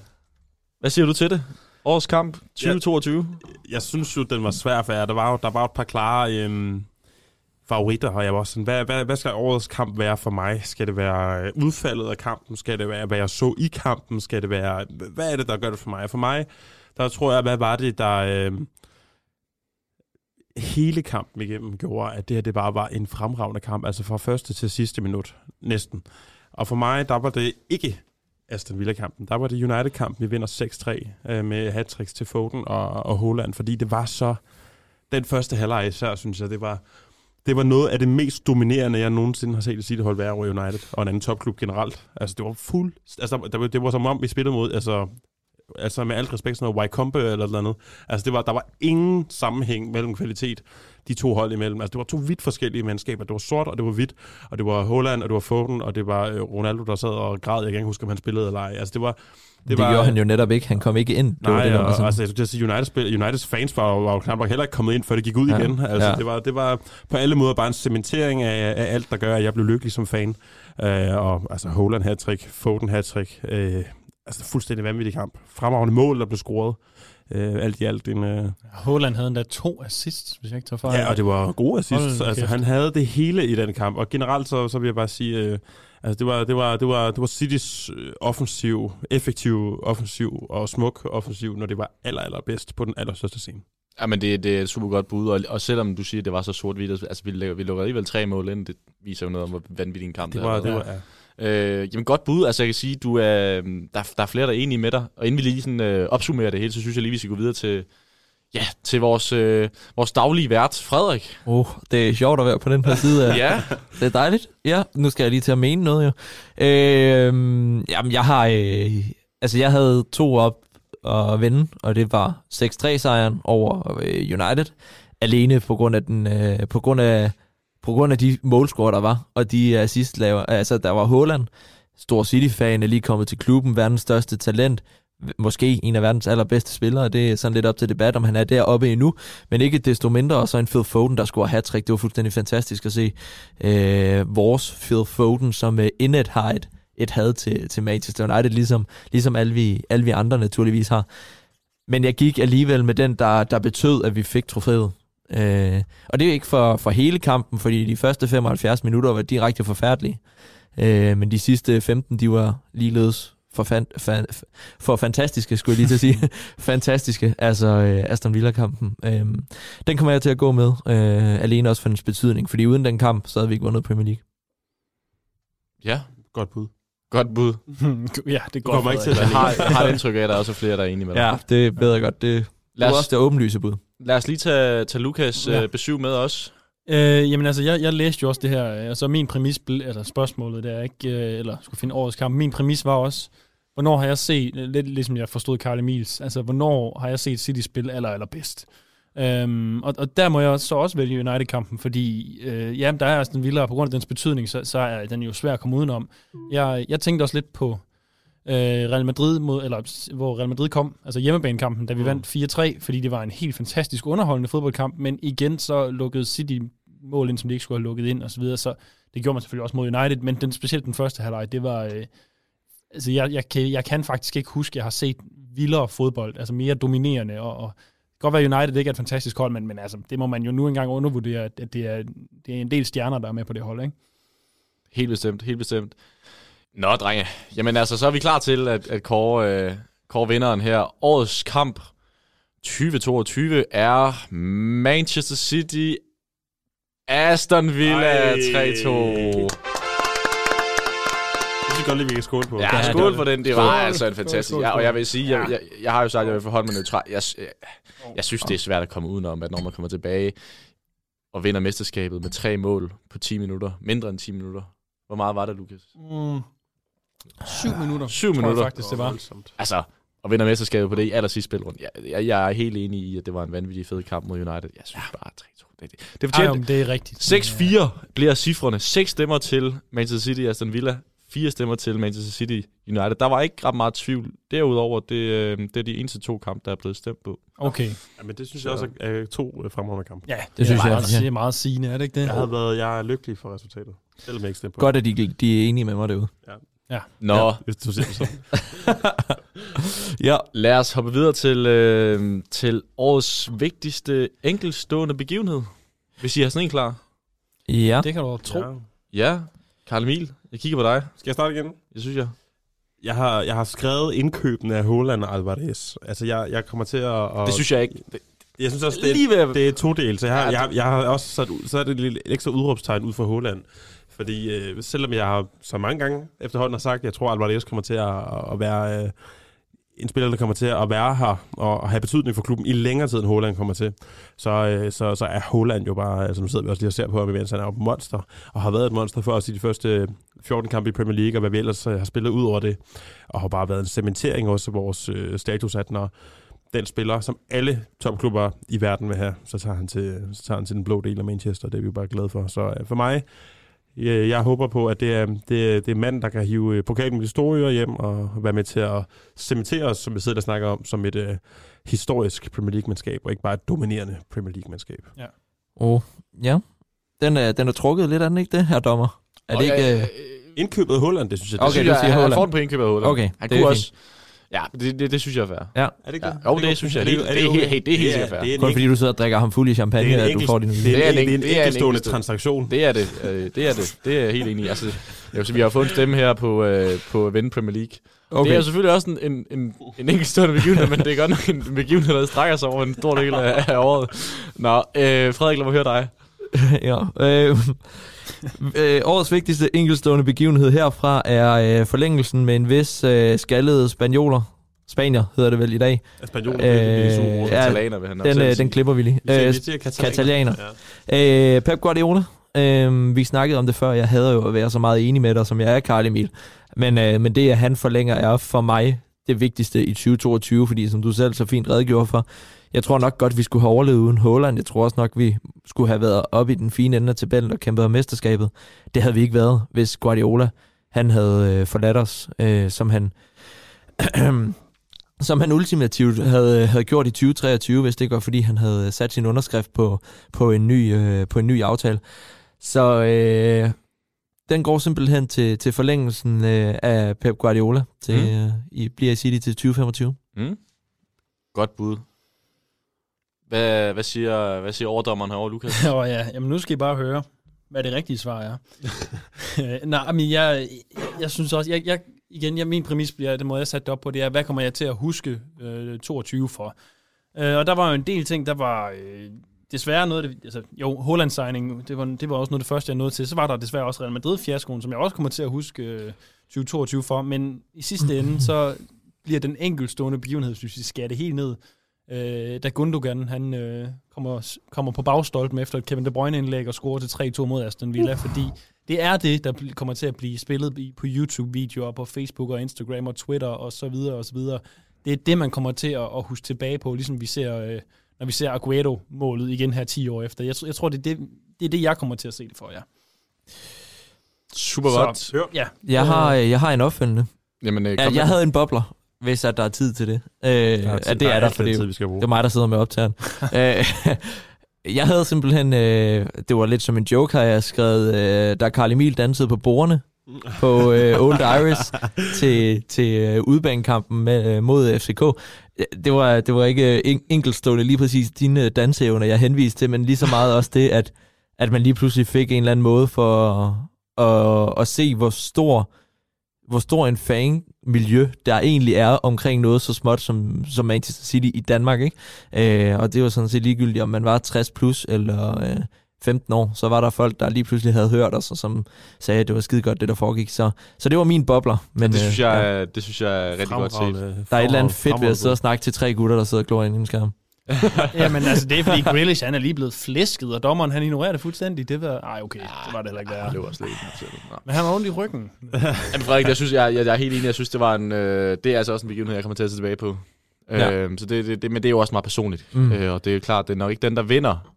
G: Hvad siger du til det? Årets kamp 2022?
E: Jeg synes jo, den var svær for jer. Der var jo, der var jo et par klare øhm, favoritter, og jeg var sådan, hvad, hvad, hvad skal årets kamp være for mig? Skal det være øh, udfaldet af kampen? Skal det være, hvad jeg så i kampen? Skal det være, hvad er det, der gør det for mig? For mig, der tror jeg, hvad var det, der øh, hele kampen igennem gjorde, at det her det bare var en fremragende kamp, altså fra første til sidste minut, næsten. Og for mig, der var det ikke Aston Villa-kampen. Der var det United-kampen, vi vinder 6-3 øh, med hat til Foden og, og Holland, fordi det var så... Den første halvleg især, synes jeg, det var, det var noget af det mest dominerende, jeg nogensinde har set et City-hold være over United, og en anden topklub generelt. Altså, det var fuld... Altså, der, var- det var som om, vi spillede mod... Altså, altså med alt respekt, sådan noget Wycombe eller noget andet. Altså, det var, der var ingen sammenhæng mellem kvalitet, de to hold imellem. Altså, det var to vidt forskellige mandskaber. Det var sort, og det var hvidt, og det var Holland, og det var Foden, og det var øh, Ronaldo, der sad og græd. Jeg kan ikke huske, om han spillede eller ej. Altså, det var...
D: Det, det gjorde han jo netop ikke. Han kom ikke ind. Det var
E: Nej,
D: det, der var sådan.
E: altså, jeg skulle sige, United spil, Uniteds fans var, var jo knap nok heller ikke kommet ind, før det gik ud
D: Ja.
E: igen. Altså,
D: Ja.
E: det, var, det var på alle måder bare en cementering af, af alt, der gør, at jeg blev lykkelig som fan. Uh, og altså, Holland hat Foden hat uh, altså, fuldstændig vanvittig kamp. Fremragende mål, der blev scoret. Uh, alt i alt en... Uh,
F: Holland havde endda to assists, hvis jeg ikke tager fejl.
E: ja, og det var gode assist.
F: Hold da
E: Altså,
F: kæft.
E: han havde det hele i den kamp. Og generelt så, så vil jeg bare sige... Uh, Altså det var, det var, det var, det var Citys øh, offensiv, effektiv offensiv og smuk offensiv, når det var aller, aller bedst på den allerstørste scene.
G: Ja, men det, det er et super godt bud, og, og selvom du siger, at det var så sort-hvidt, altså vi, lukker- vi lukker alligevel tre mål ind, det viser jo noget om, hvor vanvittig en kamp
E: Det var, det var, ja.
G: Øh, jamen godt bud, altså jeg kan sige, du er, der, der er flere, der er enige med dig, og inden vi lige sådan, øh, opsummerer det hele, så synes jeg lige, vi skal gå videre til, ja, til vores, øh, vores daglige vært, Frederik.
D: Oh, det er sjovt at være på den her side af.
G: Ja,
D: Det er dejligt. Ja, nu skal jeg lige til at mene noget jo. Øh, jamen, jeg har... Øh, altså, jeg havde to op at vinde, og det var 6-3-sejren over øh, United. alene på grund af den, øh, på grund af, på grund af de målscorer, der var, og de assist laver. Altså, der var Haaland, stor City-fan, er lige kommet til klubben, verdens største talent, måske en af verdens allerbedste spillere. Det er sådan lidt op til debat, om han er deroppe endnu. Men ikke desto mindre, og så en Phil Foden, der scorer hat -trick. Det var fuldstændig fantastisk at se øh, vores Phil Foden, som øh, indet har et, et had til, til Manchester United, ligesom, ligesom alle, vi, alle vi andre naturligvis har. Men jeg gik alligevel med den, der, der betød, at vi fik trofæet. Øh, og det er ikke for, for hele kampen, fordi de første 75 minutter var direkte forfærdelige. Øh, men de sidste 15, de var ligeledes for, fan, fan, for fantastiske, skulle jeg lige til at sige. fantastiske, altså øh, Aston Villa-kampen. Øh, den kommer jeg til at gå med, øh, alene også for dens betydning, fordi uden den kamp, så havde vi ikke vundet Premier League.
G: Ja,
E: Godt bud.
G: godt bud.
F: ja, det går
E: kommer ikke til at
G: har, jeg har indtryk af, at der er også flere, der er enige med dig.
D: Ja, det er bedre godt. Det
G: Lad
D: er
G: os,
D: også det åbenlyse bud.
G: lad os lige tage, tage Lukas
F: Ja.
G: ja. besøg med os.
F: Øh, jamen altså, jeg, jeg læste jo også det her, så altså min præmis, eller altså, spørgsmålet der, ikke, øh, eller skulle finde årets kamp, min præmis var også, hvornår har jeg set, øh, lidt ligesom jeg forstod Karl Emils, altså hvornår har jeg set City spille aller, aller bedst? Øhm, og, og der må jeg så også vælge United-kampen, fordi øh, ja, der er Aston Villa, og på grund af dens betydning, så, så er den jo svær at komme udenom. Jeg, jeg tænkte også lidt på øh, Real Madrid, mod, eller hvor Real Madrid kom, altså hjemmebanekampen, da vi
E: Mm.
F: vandt 4-3, fordi det var en helt fantastisk underholdende fodboldkamp, men igen så lukkede City mål ind, som de ikke skulle have lukket ind, og så videre, så det gjorde man selvfølgelig også mod United, men den, specielt den første halvleg, det var, øh, altså jeg, jeg, kan, jeg kan faktisk ikke huske, at jeg har set vildere fodbold, altså mere dominerende, og, og godt være, United ikke er et fantastisk hold, men, men altså, det må man jo nu engang undervurdere, at det er, det er en del stjerner, der er med på det hold, ikke?
G: Helt bestemt, helt bestemt. Nå, drenge. Jamen altså, så er vi klar til at, at kåre, øh, kåre vinderen her. Årets kamp 2022 er Manchester City Aston Villa
E: Ej.
G: 3-2.
E: Det synes jeg godt lige, vi kan skåle på.
G: Ja,
D: det
G: skål for den. Det
F: Skål.
G: var altså en fantastisk... Ja, og jeg vil sige, jeg, jeg, jeg har jo sagt, at jeg vil forholde mig neutral. Jeg, jeg, jeg synes, det er svært at komme udenom, at når man kommer tilbage og vinder mesterskabet med tre mål på 10 minutter, mindre end 10 minutter. Hvor meget var det, Lukas?
F: Mm. Syv minutter,
G: Syv
F: tror jeg
G: minutter.
F: faktisk, det var.
E: Voldsomt.
G: Altså, og vinder mesterskabet på det i allersidste spilrunde. Jeg, jeg, jeg er helt enig i, at det var en vanvittig fed kamp mod United. Jeg synes bare, 3-2. Det, det, det
F: Ej, om det er rigtigt.
G: 6-4 bliver cifrene. 6 stemmer til Manchester City Aston Villa. 4 stemmer til Manchester City United. Der var ikke ret meget tvivl. Derudover, det, øh, det er de eneste to kampe, der er blevet stemt på.
F: Okay.
E: Ja, men det synes jeg også er to øh, fremragende kampe.
F: Ja,
D: Det synes
F: er
D: jeg,
F: meget,
D: ja.
F: det er meget sigende, er det ikke det?
E: Jeg, havde været, jeg er lykkelig for resultatet. Selvom jeg ikke stemte på
D: Godt, at de, de er enige med mig derude.
G: Nå,
E: Ja, hvis du siger det sådan.
D: Ja.
G: lad os hoppe videre til, øh, til årets vigtigste enkeltstående begivenhed. Hvis I har sådan en klar.
D: Ja.
F: Det kan du tro.
E: Ja.
G: Ja, Karl Emil, jeg kigger på dig.
E: Skal jeg starte igen?
G: Jeg synes jeg.
E: Jeg har, jeg har skrevet indkøbene af Holland og Alvarez. Altså, jeg, jeg kommer til at... Og,
G: Det synes jeg ikke. Det,
E: jeg synes også, det, er-
G: lige ved
E: det er to dele. Så jeg har,
G: Ja,
E: jeg, jeg har også sat, så er det et lille ekstra udråbstegn ud for Holland. Fordi øh, selvom jeg har så mange gange efterhånden har sagt, at jeg tror, at Alvarez kommer til at, at være øh, en spiller, der kommer til at være her og, have betydning for klubben i længere tid, end Holland kommer til, så, øh, så, så er Holland jo bare, altså nu sidder vi også lige og ser på ham imens, han er jo et monster, og har været et monster for os i de første øh, 14 kampe i Premier League, og hvad vi ellers øh, har spillet ud over det, og har bare været en cementering også af vores øh, status, at når den spiller, som alle topklubber i verden vil have, så tager han til, så tager han til den blå del af Manchester. Det er vi jo bare glade for. Så øh, for mig, øh, jeg håber på, at det er, det, er- det er manden, der kan hive øh, pokalen med historier hjem og være med til at cementere os, som vi sidder og snakker om, som et øh, historisk Premier League-mandskab, og ikke bare et dominerende Premier League-mandskab.
D: Oh, ja. Den er, den er trukket lidt, er den ikke det, her dommer? Er det ikke... øh,
E: Indkøbet af Holland, det synes jeg, det
D: Okay, du
G: jeg,
D: siger
G: han, han
D: Haaland.
G: får den på indkøbet af Holland.
D: Okay,
G: han
D: det er
G: kunne
D: fint.
G: Ja, det, det, det synes jeg er fair.
D: Ja.
E: Er det ikke
G: Ja,
E: det?
G: jo, det synes jeg.
E: Er
G: Det, det, det, er helt- helt- det er helt sikkert fair.
E: Det er en
D: Kun fordi du sidder og drikker ham fuld i champagne,
E: Det er en
D: at du
E: enkelt-
D: får din
E: det
G: Det er en
E: en, det er en
G: enkelt- det er en
E: enkeltstående
G: enkeltstående.
E: transaktion.
G: Det er det. Øh, det er det. Det er jeg helt enig i. Altså, jeg vil vi har fået en stemme her på, øh, på Vende Premier League. Okay. Det er jo selvfølgelig også en, en, en, en enkeltstående begivenhed, men det er godt nok en begivenhed, der strækker sig over en stor del af, af året. Nå, øh, Frederik, lad mig høre dig.
D: ja. Øh, øh, årets vigtigste enkeltstående begivenhed herfra er øh, forlængelsen med en vis øh, skaldede spanioler. Spanier hedder det vel i dag.
E: Spanioler,
D: Øh,
E: er
G: Katalaner vil han nok
D: Den, øh, den klipper vi lige.
E: Vi siger,
D: Øh,
E: vi siger katalaner.
D: katalaner.
E: Ja.
D: Øh, Pep Guardiola. Øh, vi snakkede om det før. Jeg hader jo at være så meget enig med dig, som jeg er, Karl Emil. Men, øh, men det, at han forlænger, er for mig det vigtigste i 2022, fordi som du selv så fint redegjorde for, jeg tror nok godt, vi skulle have overlevet uden Haaland. Jeg tror også nok, vi skulle have været oppe i den fine ende af tabellen og kæmpet om mesterskabet. Det havde vi ikke været, hvis Guardiola han havde øh, forladt os, øh, som han som han ultimativt havde, havde gjort i 2023, hvis det ikke var, fordi han havde sat sin underskrift på, på, en, ny, øh, på en ny aftale. Så øh, den går simpelthen til, til forlængelsen øh, af Pep Guardiola til, mm. øh, i, bliver i City til 2025.
G: Mm. Godt bud. Hvad, hvad, siger, hvad siger overdommeren herovre, Lukas?
F: Åh ja, jamen nu skal I bare høre, hvad det rigtige svar er. Nej, men jeg, jeg synes også, jeg, jeg, igen, jeg, min præmis bliver, den måde jeg satte det op på, det er, hvad kommer jeg til at huske øh, 22 for? Øh, og der var jo en del ting, der var øh, desværre noget det, altså jo, Holland signing, det var, det var også noget af det første, jeg nåede til. Så var der desværre også Real Madrid fiaskoen, som jeg også kommer til at huske øh, 2022 for, men i sidste ende, så bliver den enkeltstående begivenhed, hvis vi skal det helt ned, øh, da Gundogan, han øh, kommer, kommer på bagstolpen efter et Kevin De Bruyne-indlæg og scorer til 3-2 mod Aston Villa, uh. fordi det er det, der kommer til at blive spillet i, på YouTube-videoer, på Facebook og Instagram og Twitter og så videre og så videre. Det er det, man kommer til at, at huske tilbage på, ligesom vi ser, øh, når vi ser Aguero-målet igen her 10 år efter. Jeg, jeg tror, det er det, det er det, jeg kommer til at se det for, ja.
G: Super
F: Så-
G: godt.
F: Ja.
D: Jeg har, øh, jeg har en opfølgende.
G: Jamen, øh,
D: jeg
G: den.
D: havde en bobler, hvis at der er tid til det. Øh, ja, det er der, for det, er jo-
E: vi skal bruge.
D: det er mig, der sidder med optageren. øh, jeg havde simpelthen, øh, det var lidt som en joke, har jeg skrevet, øh, da Carl Emil dansede på bordene på øh, Old Iris til, til øh, udbanekampen med, øh, mod FCK. Det var, det var ikke øh, en- enkeltstående lige præcis dine danseevner, jeg henviste til, men lige så meget også det, at, at man lige pludselig fik en eller anden måde for at, at, at se, hvor stor hvor stor en fanmiljø der egentlig er omkring noget så småt som, som Manchester City i Danmark. Ikke? Øh, og det var sådan set ligegyldigt, om man var 60 plus eller øh, 15 år, så var der folk, der lige pludselig havde hørt os, og som sagde, at det var skide godt, det der foregik. Så, så det var min bobler. Men,
G: det, synes
D: øh,
G: jeg,
D: ja,
G: er- det synes jeg er rigtig godt set.
D: Der er et eller andet fedt ved at sidde og snakke til tre gutter, der sidder og glor ind i en skærm.
F: Jamen altså, det er fordi Grealish, han er lige blevet flæsket, og dommeren, han ignorerer det fuldstændig. Det var, ej okay, det var det heller ikke værd.
G: det var slet ikke.
F: Men han har ondt i ryggen.
G: Men Frederik, jeg, synes, jeg, jeg, jeg er helt enig. Jeg synes, det var en, øh, det er altså også en begivenhed, jeg kommer til at se tilbage på.
D: Ja.
G: Øh, så det, det, det, men det er jo også meget personligt.
D: Mm.
G: Mm. Øh, og det er klart, det er nok ikke den, der vinder.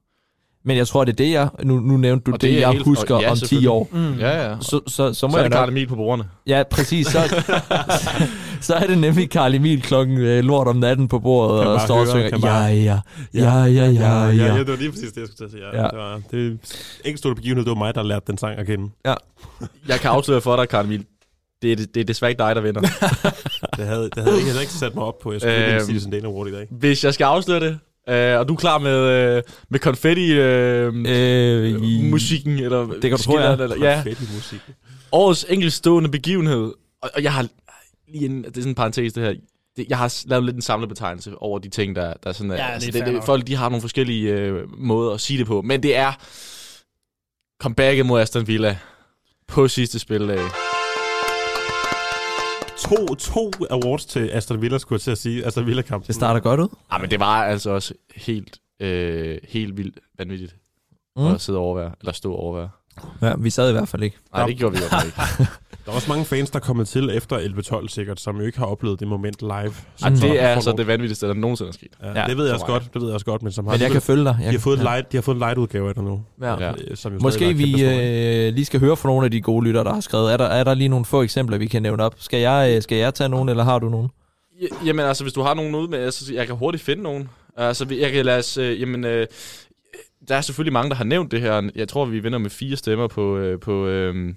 D: Men jeg tror, det er det, jeg... Nu, nu nævnte du
G: Og
D: det,
G: det
D: jeg
G: helt-
D: husker
G: og ja,
D: om 10
G: selvfølgelig.
D: år.
F: Mm.
G: Ja, ja. Så,
D: Så, så, må
G: så er
D: jeg
G: det Karl Emil på bordene.
D: Ja, præcis. Så, så er det nemlig Karl Emil klokken øh, lort om natten på bordet og står og synger, ja,
E: bare-
D: ja, ja, ja, ja,
E: ja,
D: ja.
E: det var lige præcis det, jeg skulle til at sige. Ja.
D: Ja.
E: Ja. Det var det ikke stort begivenhed, det var mig, der lærte den sang at kende.
G: Jeg kan afsløre for dig, Karl Emil. Det er, det er desværre ikke dig, der vinder.
E: Det havde, det havde jeg havde ikke sat mig op på. Jeg skulle
G: Øhm.
E: ikke Citizen Dane Award i dag.
G: Hvis jeg skal afsløre det, øh, og du er klar med, øh, med konfetti øh,
D: Øh, i,
G: musikken, eller
D: Det kan du tro, ja.
G: eller, ja.
E: Fedt i musik.
G: Årets enkeltstående begivenhed. Og, og jeg har lige en, det er sådan en parentes det her. Det, jeg har lavet lidt en samlet betegnelse over de ting, der, der sådan er.
F: Ja, det er
G: altså, det,
F: nok.
G: folk de har nogle forskellige øh, måder at sige det på. Men det er comebacket mod Aston Villa på sidste spildag.
E: To, to awards til Aston Villa, skulle jeg til at sige. Aston Villa-kampen.
D: det starter godt ud.
G: Ah, men det var altså også helt, øh, helt vildt vanvittigt
D: mm.
G: at sidde og overvære, eller stå og overvære.
D: Ja, vi sad i hvert fald ikke.
G: Nej, det gjorde vi godt ikke.
E: Der er også mange fans, der er kommet til efter 11-12 sikkert, som jo ikke har oplevet det moment live. Som
G: det er altså det vanvittigste, der nogensinde er sket.
E: Ja,
D: Ja,
E: det ved jeg også
G: mig.
E: godt, det ved jeg også godt, men som har,
D: Men jeg kan følge dig. Jeg
E: de har fået en
D: ja.
E: light, de har fået en light udgave af det nu.
D: Ja.
G: Ja.
E: øh, Som jo
D: Måske vi øh, lige skal høre fra nogle af de gode lytter, der har skrevet. Er der, er der lige nogle få eksempler, vi kan nævne op? Skal jeg, øh, skal jeg tage nogen, eller har du nogen?
G: Ja, Jamen altså, hvis du har nogen ude med, altså, jeg kan hurtigt finde nogen. Altså, vi- jeg kan lade os, øh, jamen, øh, der er selvfølgelig mange, der har nævnt det her. Jeg tror, vi vinder med fire stemmer på, øh, på, øh,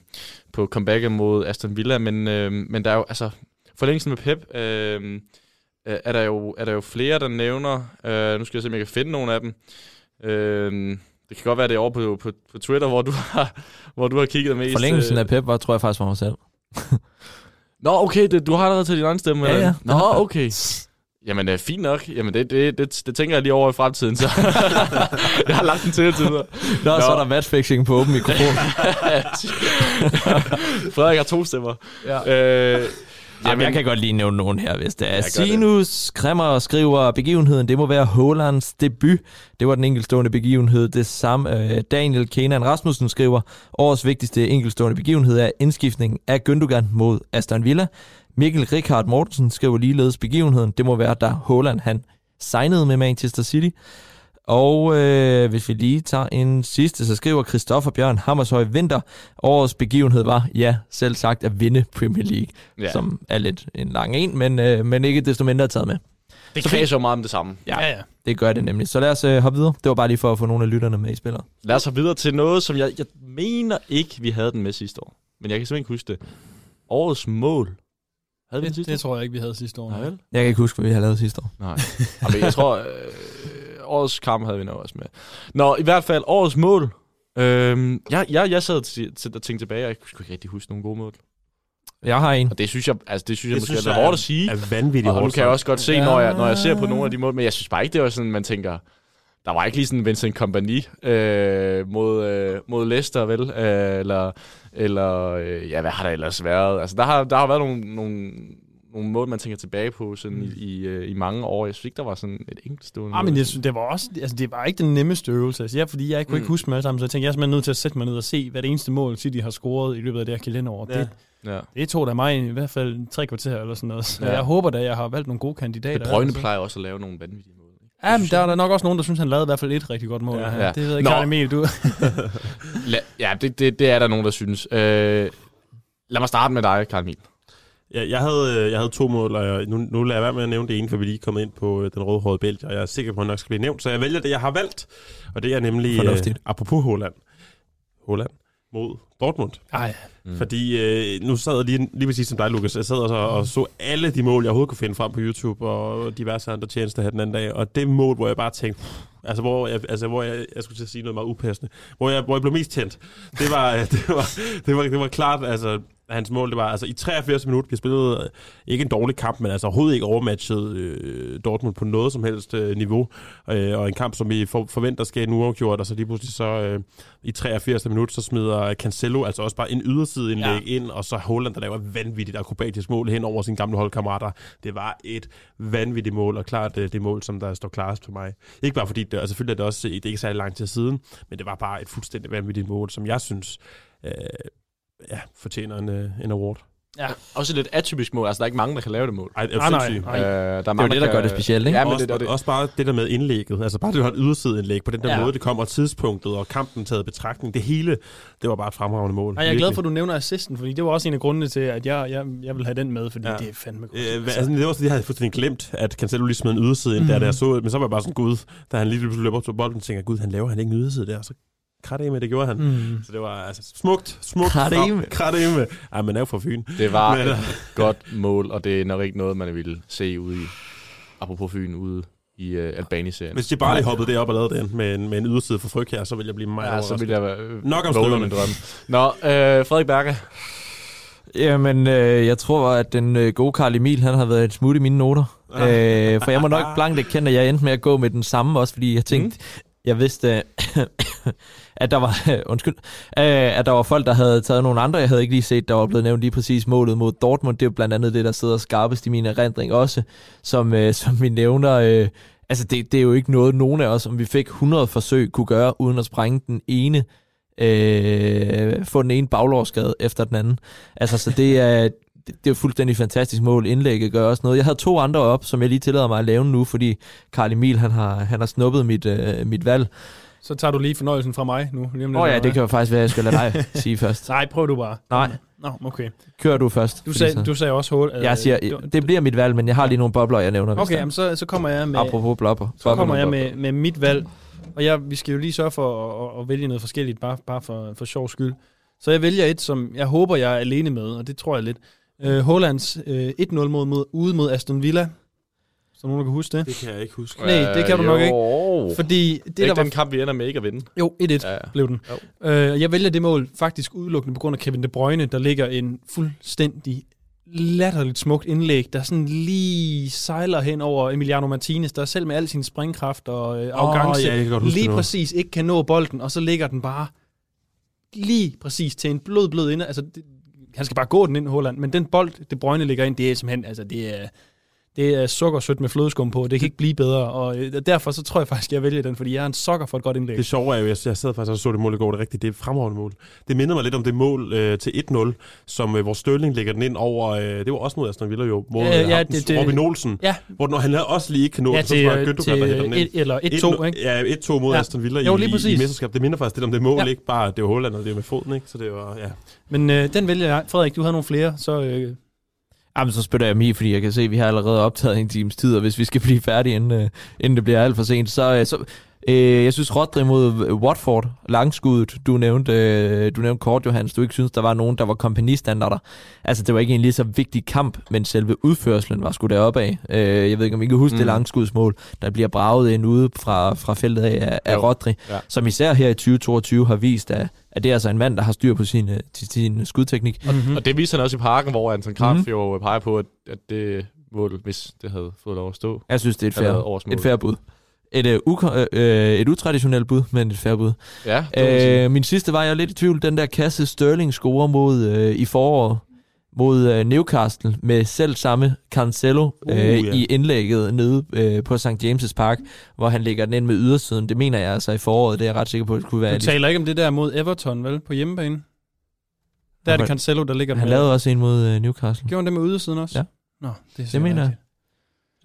G: på comebacket mod Aston Villa, men, øh, men der er jo, altså, forlængelsen med Pep, øh, øh, er, der jo, er der jo flere, der nævner, øh, nu skal jeg se, om jeg kan finde nogle af dem. Øh, det kan godt være, det er over på, på, på Twitter, hvor du har, hvor du har kigget mest.
D: Forlængelsen
G: øh,
D: af Pep var, tror jeg faktisk var mig selv.
G: Nå, okay, det, du har allerede taget din egen stemme.
D: Ja, ja.
G: Nå, okay. Jamen, øh, fint nok. Jamen, det, det, det, det tænker jeg lige over i fremtiden, så jeg har lagt den til til
D: Nå, så er der matchfixing på åben mikrofon.
G: Frederik har to stemmer.
D: Ja.
G: Øh,
D: Jamen, jeg kan godt lige nævne nogen her, hvis det er. Sinus Kremmer skriver, begivenheden, det må være Hålands debut. Det var den enkeltstående begivenhed. Det samme øh, Daniel Kenan Rasmussen skriver, årets vigtigste enkeltstående begivenhed er indskiftningen af Gündogan mod Aston Villa. Mikkel Rikard Mortensen skriver ligeledes begivenheden. Det må være, da Haaland han signede med Manchester City. Og øh, hvis vi lige tager en sidste, så skriver Christoffer Bjørn Hammershøj Vinter. Årets begivenhed var, ja, selv sagt at vinde Premier League,
G: Ja.
D: ja. som er lidt en lang en, men, øh, men ikke desto mindre taget med.
G: Det kræver jo meget om det samme.
F: Ja, ja.
D: Det gør det nemlig. Så lad os øh, hoppe videre. Det var bare lige for at få nogle af lytterne med i spillet.
G: Lad os hoppe videre til noget, som jeg, jeg mener ikke, vi havde den med sidste år. Men jeg kan simpelthen ikke huske det. Årets mål. Havde vi
F: Det,
G: sidste
F: det tror jeg ikke, vi havde sidste år.
G: Nej, vel?
D: Jeg kan ikke huske, hvad vi har lavet sidste år.
G: Nej. Jamen, jeg tror, øh, årets kamp havde vi nok også med. Nå, i hvert fald, årets mål. Øhm, jeg, jeg, jeg sad til, til at tænke tilbage, og jeg kunne ikke rigtig huske nogle gode mål.
D: Jeg har en.
G: Og det synes jeg, altså, det synes jeg
E: Det
G: måske
E: synes
G: er
E: jeg
G: lidt hårdt at sige.
E: Er vanvittigt
G: Og nu
E: hårdt.
G: kan jeg også godt se,
F: Ja.
G: når jeg, når jeg ser på nogle af de mål, men jeg synes bare ikke, det var sådan, man tænker, der var ikke lige sådan Vincent Kompany øh, mod, øh, mod Leicester, vel? Øh, eller, eller øh, ja, hvad har der ellers været? Altså, der har, der har været nogle, nogle, nogle mål, man tænker tilbage på sådan i, i, øh, i mange år. Jeg synes ikke, der var sådan et enkeltstående
F: Ah,
G: mål.
F: men jeg synes, det var også, altså det var ikke den nemmeste øvelse. Altså, jeg, fordi jeg kunne
G: Mm.
F: ikke huske dem alle sammen, så jeg tænkte, jeg er simpelthen nødt til at sætte mig ned og se, hvad det eneste mål City har scoret i løbet af det her kalenderår.
E: Ja.
F: Det,
G: Ja.
F: det tog da mig i hvert fald tre kvarter eller sådan noget. Så
G: Ja.
F: jeg håber da, jeg har valgt nogle gode kandidater.
G: Det Brøgne
F: altså.
G: plejer også at lave nogle vanvittige?
F: Ja, men der er der nok også nogen, der synes, han lavede i hvert fald et rigtig godt mål.
E: Ja.
F: Ja. Det ved jeg ikke. Karl Emil, du...
G: Ja, det, det, det er der nogen, der synes. Øh, lad mig starte med dig, Karl Emil.
E: Ja, jeg, havde, øh, jeg havde to mål, og jeg, nu, nu lader jeg være med at nævne det ene, for vi er lige kommet ind på øh, den rødhårede bælge, og jeg er sikker på, at han nok skal blive nævnt. Så jeg vælger det, jeg har valgt, og det er nemlig, øh,
D: Fornuftigt.
E: apropos Holland, Holland mod Dortmund.
F: Ej,
E: Mm. Fordi øh, nu sad jeg lige, lige præcis som dig, Lukas, jeg sad og så, og så alle de mål, jeg overhovedet kunne finde frem på YouTube, og diverse andre tjenester her den anden dag, og det mål, hvor jeg bare tænkte, altså hvor jeg, altså, hvor jeg, jeg skulle til at sige noget meget upassende, hvor jeg, hvor jeg blev mest tændt, det var, det var, det var, det var klart, altså hans mål, det var altså i 83 minutter, vi spillede øh, ikke en dårlig kamp, men altså overhovedet ikke overmatchet øh, Dortmund på noget som helst øh, niveau, øh, og en kamp, som vi for, forventer skal en uafgjort, og så lige pludselig så øh, i 83 minutter, så smider Cancelo altså også bare en yderside indlæg ja. ind, og så Holland, der laver et vanvittigt akrobatisk mål hen over sine gamle holdkammerater. Det var et vanvittigt mål, og klart det, det mål, som der står klarest for mig. Ikke bare fordi, det, altså selvfølgelig er det også det er ikke særlig lang tid siden, men det var bare et fuldstændig vanvittigt mål, som jeg synes øh, ja, fortjener en, øh, en award.
G: Også et lidt atypisk mål. Altså, der er ikke mange, der kan lave det mål.
E: Ej, det er
F: Nej, nej.
G: Øh, der er
D: Det er
G: mange,
D: jo det, der gør det specielt, ikke?
G: Ja, men
E: også,
G: det, det, det,
E: også bare det der med indlægget, altså bare det har et ydersideindlæg på den der
F: Ja.
E: ja. måde, det kommer, og tidspunktet og kampen taget betragtning, det hele, det var bare et fremragende mål.
F: Ej, jeg er glad for, at du nævner assisten, fordi det var også en af grundene til, at jeg, jeg, jeg vil have den med, fordi ja.
E: Ja.
F: det er fandme godt.
E: Øh, altså, det var sådan, jeg havde fuldstændig glemt, at Cancelo lige smed en yderside ind, mm. der, da jeg så det. Men så var jeg bare sådan, gud, da han lige pludselig løber op til bolden, og tænker, gud, han laver han ikke en yderside der. Så kratte med, det gjorde han. Mm. Så det var altså smukt, smukt.
D: Kratteme.
E: Kratte Ej, men er jo fra Fyn.
G: det var
E: Men,
G: et godt mål, og det er nok ikke noget, man ville se ude i, apropos Fyn, ude i uh, Albani-serien.
E: Hvis de bare lige hoppede det op og lavede den med en, med en yderside for fryg her, så ville jeg blive meget
G: Ja, så ville jeg være øh,
E: Nok om stykkerne.
G: min drøm. Nå, øh, Frederik Berger.
D: Jamen, øh, jeg tror, at den øh, gode Karl Emil, han har været et smut i mine noter. øh, for jeg må nok blankt erkende, at jeg endte med at gå med den samme også, fordi jeg tænkte, mm jeg vidste, at der var, undskyld, øh, at der var folk, der havde taget nogle andre, jeg havde ikke lige set, der var blevet nævnt lige præcis målet mod Dortmund. Det er jo blandt andet det, der sidder skarpest i min erindring også, som, øh, som vi nævner. Øh. Altså, det, det er jo ikke noget, nogen af os, om vi fik 100 forsøg, kunne gøre, uden at sprænge den ene øh, få den ene baglårsskade efter den anden. Altså, så det er, det, det er fuldstændig fantastisk mål. Indlægget gør også noget. Jeg havde to andre op, som jeg lige tillader mig at lave nu, fordi Karl Emil, han har, han har snuppet mit, øh, mit valg.
F: Så tager du lige fornøjelsen fra mig nu.
D: Åh oh, ja, det kan jo faktisk være, at jeg skal lade dig sige først.
F: Nej, prøv du bare.
D: Nej,
F: Nå, okay.
D: kør du først.
F: Du sagde,
D: så-
F: du sagde også hul. øh,
D: jeg siger,
F: du-
D: det bliver mit valg, men jeg har lige nogle bobler, jeg nævner.
F: Okay, jamen, så, så kommer jeg med...
D: Apropos blopper.
F: Så kommer jeg med, med mit valg, og jeg, vi skal jo lige sørge for at, at, at vælge noget forskelligt, bare, bare for, for sjov skyld. Så jeg vælger et, som jeg håber, jeg er alene med, og det tror jeg lidt. Uh, Hollands uh, 1-0 mod, mod, ude mod Aston Villa. Så nogen, der kan huske det.
E: Det kan jeg ikke huske.
F: Nej, det kan du nok ikke.
G: ikke.
F: Fordi det,
G: Det
F: der
G: er
F: var...
G: den kamp, vi ender med ikke at vinde.
F: Jo, 1-1
G: Ja, ja.
F: blev den. Uh, jeg vælger det mål faktisk udelukkende på grund af Kevin De Bruyne, der ligger en fuldstændig latterligt smukt indlæg, der sådan lige sejler hen over Emiliano Martinez, der selv med al sin springkraft og øh, arrogance,
E: ja, godt huske
F: lige præcis ikke kan nå bolden, og så ligger den bare lige præcis til en blød, blød inde. Altså, det, han skal bare gå den ind, Holland, men den bold, det Brøgne ligger ind, det er simpelthen, altså, det er, det er sukkersødt med flødeskum på, det kan ikke blive bedre, og øh, derfor så tror jeg faktisk, jeg vælger den, fordi jeg er en sokker for et godt indlæg.
E: Det sjove er jo, jeg, jeg sad faktisk og så det mål i går, det er rigtigt, det er et fremragende mål. Det minder mig lidt om det mål øh, til 1-0, som øh, hvor Størling lægger den ind over, øh, det var også mod Aston Villa jo, mod
F: Ja,
E: øh,
F: ja, det- det-
E: Robin Olsen,
F: Ja,
E: hvor når han også lige ikke kan nå,
F: ja
E: så
F: til,
E: tror jeg, der hætter den ind.
F: et, eller 1-2, ikke?
E: Ja, 1-2 mod
F: Ja.
E: Aston Villa
F: Jo,
E: i, i, i mesterskab. Det minder faktisk lidt om det mål,
F: ja.
E: ikke bare, det var Holland, og det var med foden, ikke? Så det var, ja.
F: Men øh, den vælger jeg. Frederik, du havde nogle flere, så... Øh,
D: Jamen, så spytter jeg mig fordi jeg kan se, at vi har allerede optaget en times tid, og hvis vi skal blive færdige, inden, øh, inden det bliver alt for sent, så... Øh, så øh, jeg synes, Rodri mod Watford, langskuddet, du nævnte, øh, du nævnte kort, Johannes, du ikke synes, der var nogen, der var kompagnistandarder. Altså, det var ikke en lige så vigtig kamp, men selve udførselen var sgu deroppe af. Øh, jeg ved ikke, om I kan huske mm. det langskudsmål, der bliver braget ind ude fra, fra feltet af, af, af
G: Jo.
D: Rodri,
G: Ja.
D: som især her i 2022 har vist, at, at det er altså en mand, der har styr på sin, øh, sin, sin skudteknik.
F: mm-hmm.
G: Og det viser han også i parken, hvor Anton Kraft
D: Mhm.
G: mm. jo peger på, at, at det mål, hvis det havde fået lov at stå,
D: Jeg synes, det er et fair, et fair bud. Et, øh, uko- øh, øh, et utraditionelt bud, men et fair bud.
G: Ja.
D: Øh, min sidste var jeg lidt i tvivl. Den der kasse Sterling scorer mod øh, i foråret mod øh, Newcastle med selv samme Cancelo
E: Uh,
D: øh,
E: ja.
D: i indlægget nede øh, på St. James' Park, hvor han lægger den ind med ydersiden. Det mener jeg altså i foråret. Det er jeg ret sikker på, at det kunne være.
F: Du taler ikke om det der mod Everton, vel? På hjemmebane? Der er det Cancelo, der ligger
D: Han
F: med.
D: lavede også en mod øh, Newcastle.
F: Gjorde han det med ydersiden også?
D: Ja.
F: Nå, det, er
D: Det mener jeg.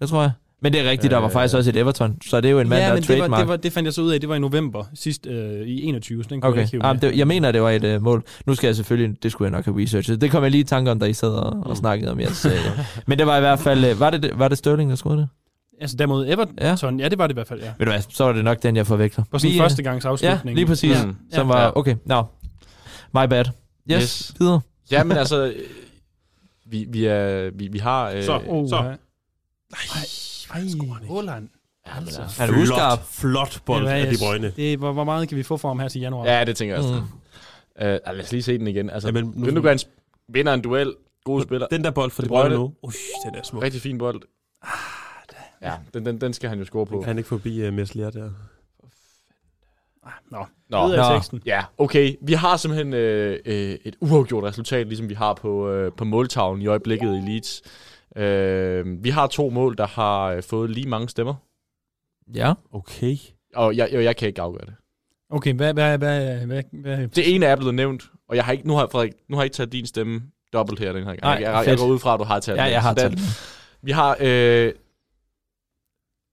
D: Det tror jeg. Men det er rigtigt, der var
G: Øh.
D: faktisk også et Everton, så det er jo en mand,
F: ja,
D: der er
F: men det, var,
D: trademark.
F: det, var, det fandt jeg så ud af, det var i november sidst øh, i 21, så den kunne
D: Okay,
F: jeg ikke
D: ah, det, jeg mener, det var et uh, mål. Nu skal jeg selvfølgelig, det skulle jeg nok have researchet. Det kom jeg lige i tanke om, da I sad og, og
E: Mm.
D: snakkede om jeres... Uh, men det var i hvert fald, uh, var det, var det Sterling, der scorede det?
F: Altså derimod Everton, ja. ja, det var det i hvert fald, ja.
D: Ved du hvad, så var det nok den, jeg forveksler.
F: På sådan
D: Vi,
F: en
D: øh,
F: første gangs
D: Ja,
F: afslutning.
D: lige præcis.
G: Mm.
D: Som
F: Ja.
D: var,
G: Ja.
D: okay, no. My bad. Yes,
G: Yes.
D: videre.
G: Ja, men altså, øh, vi, vi, er, vi, vi har... Øh,
E: Så.
F: Oh,
E: Så.
F: Ja. Ej,
G: men altså,
D: Han er uskarp.
E: flot bold
F: Det er,
E: af De Bruyne.
F: Det, hvor, hvor meget kan vi få for ham her til januar?
G: ja, det tænker jeg også.
D: Mm.
G: Uh, lad os lige se den igen. Altså,
E: Ja,
G: ja,
E: men nu-
G: Gündogan vinder en duel. God spiller.
E: Den der bold for De
G: Bruyne.
E: Bruyne nu. Ush, den er smuk.
G: Rigtig fin bold. Ja, den, den, den skal han jo score på.
E: Kan han ikke forbi uh, Meslier der?
F: Nå,
G: Nå,
F: videre
D: Nå.
F: teksten.
G: Ja, okay. Vi har simpelthen øh, øh, et uafgjort resultat, ligesom vi har på, øh, på måltavlen i øjeblikket i Leeds. Øh, vi har to mål, der har øh, fået lige mange stemmer.
D: Ja.
E: Okay.
G: Og jeg, jeg, jeg kan ikke afgøre det.
F: Okay, hvad, hvad, hvad, hvad, hvad,
G: Det ene er blevet nævnt, og jeg har ikke, nu har, Frederik, nu har jeg ikke taget din stemme dobbelt her den her gang.
D: Nej,
G: jeg, jeg, jeg går ud fra, at du har taget
D: Ja,
G: den.
D: jeg har taget
G: den-. Vi har øh,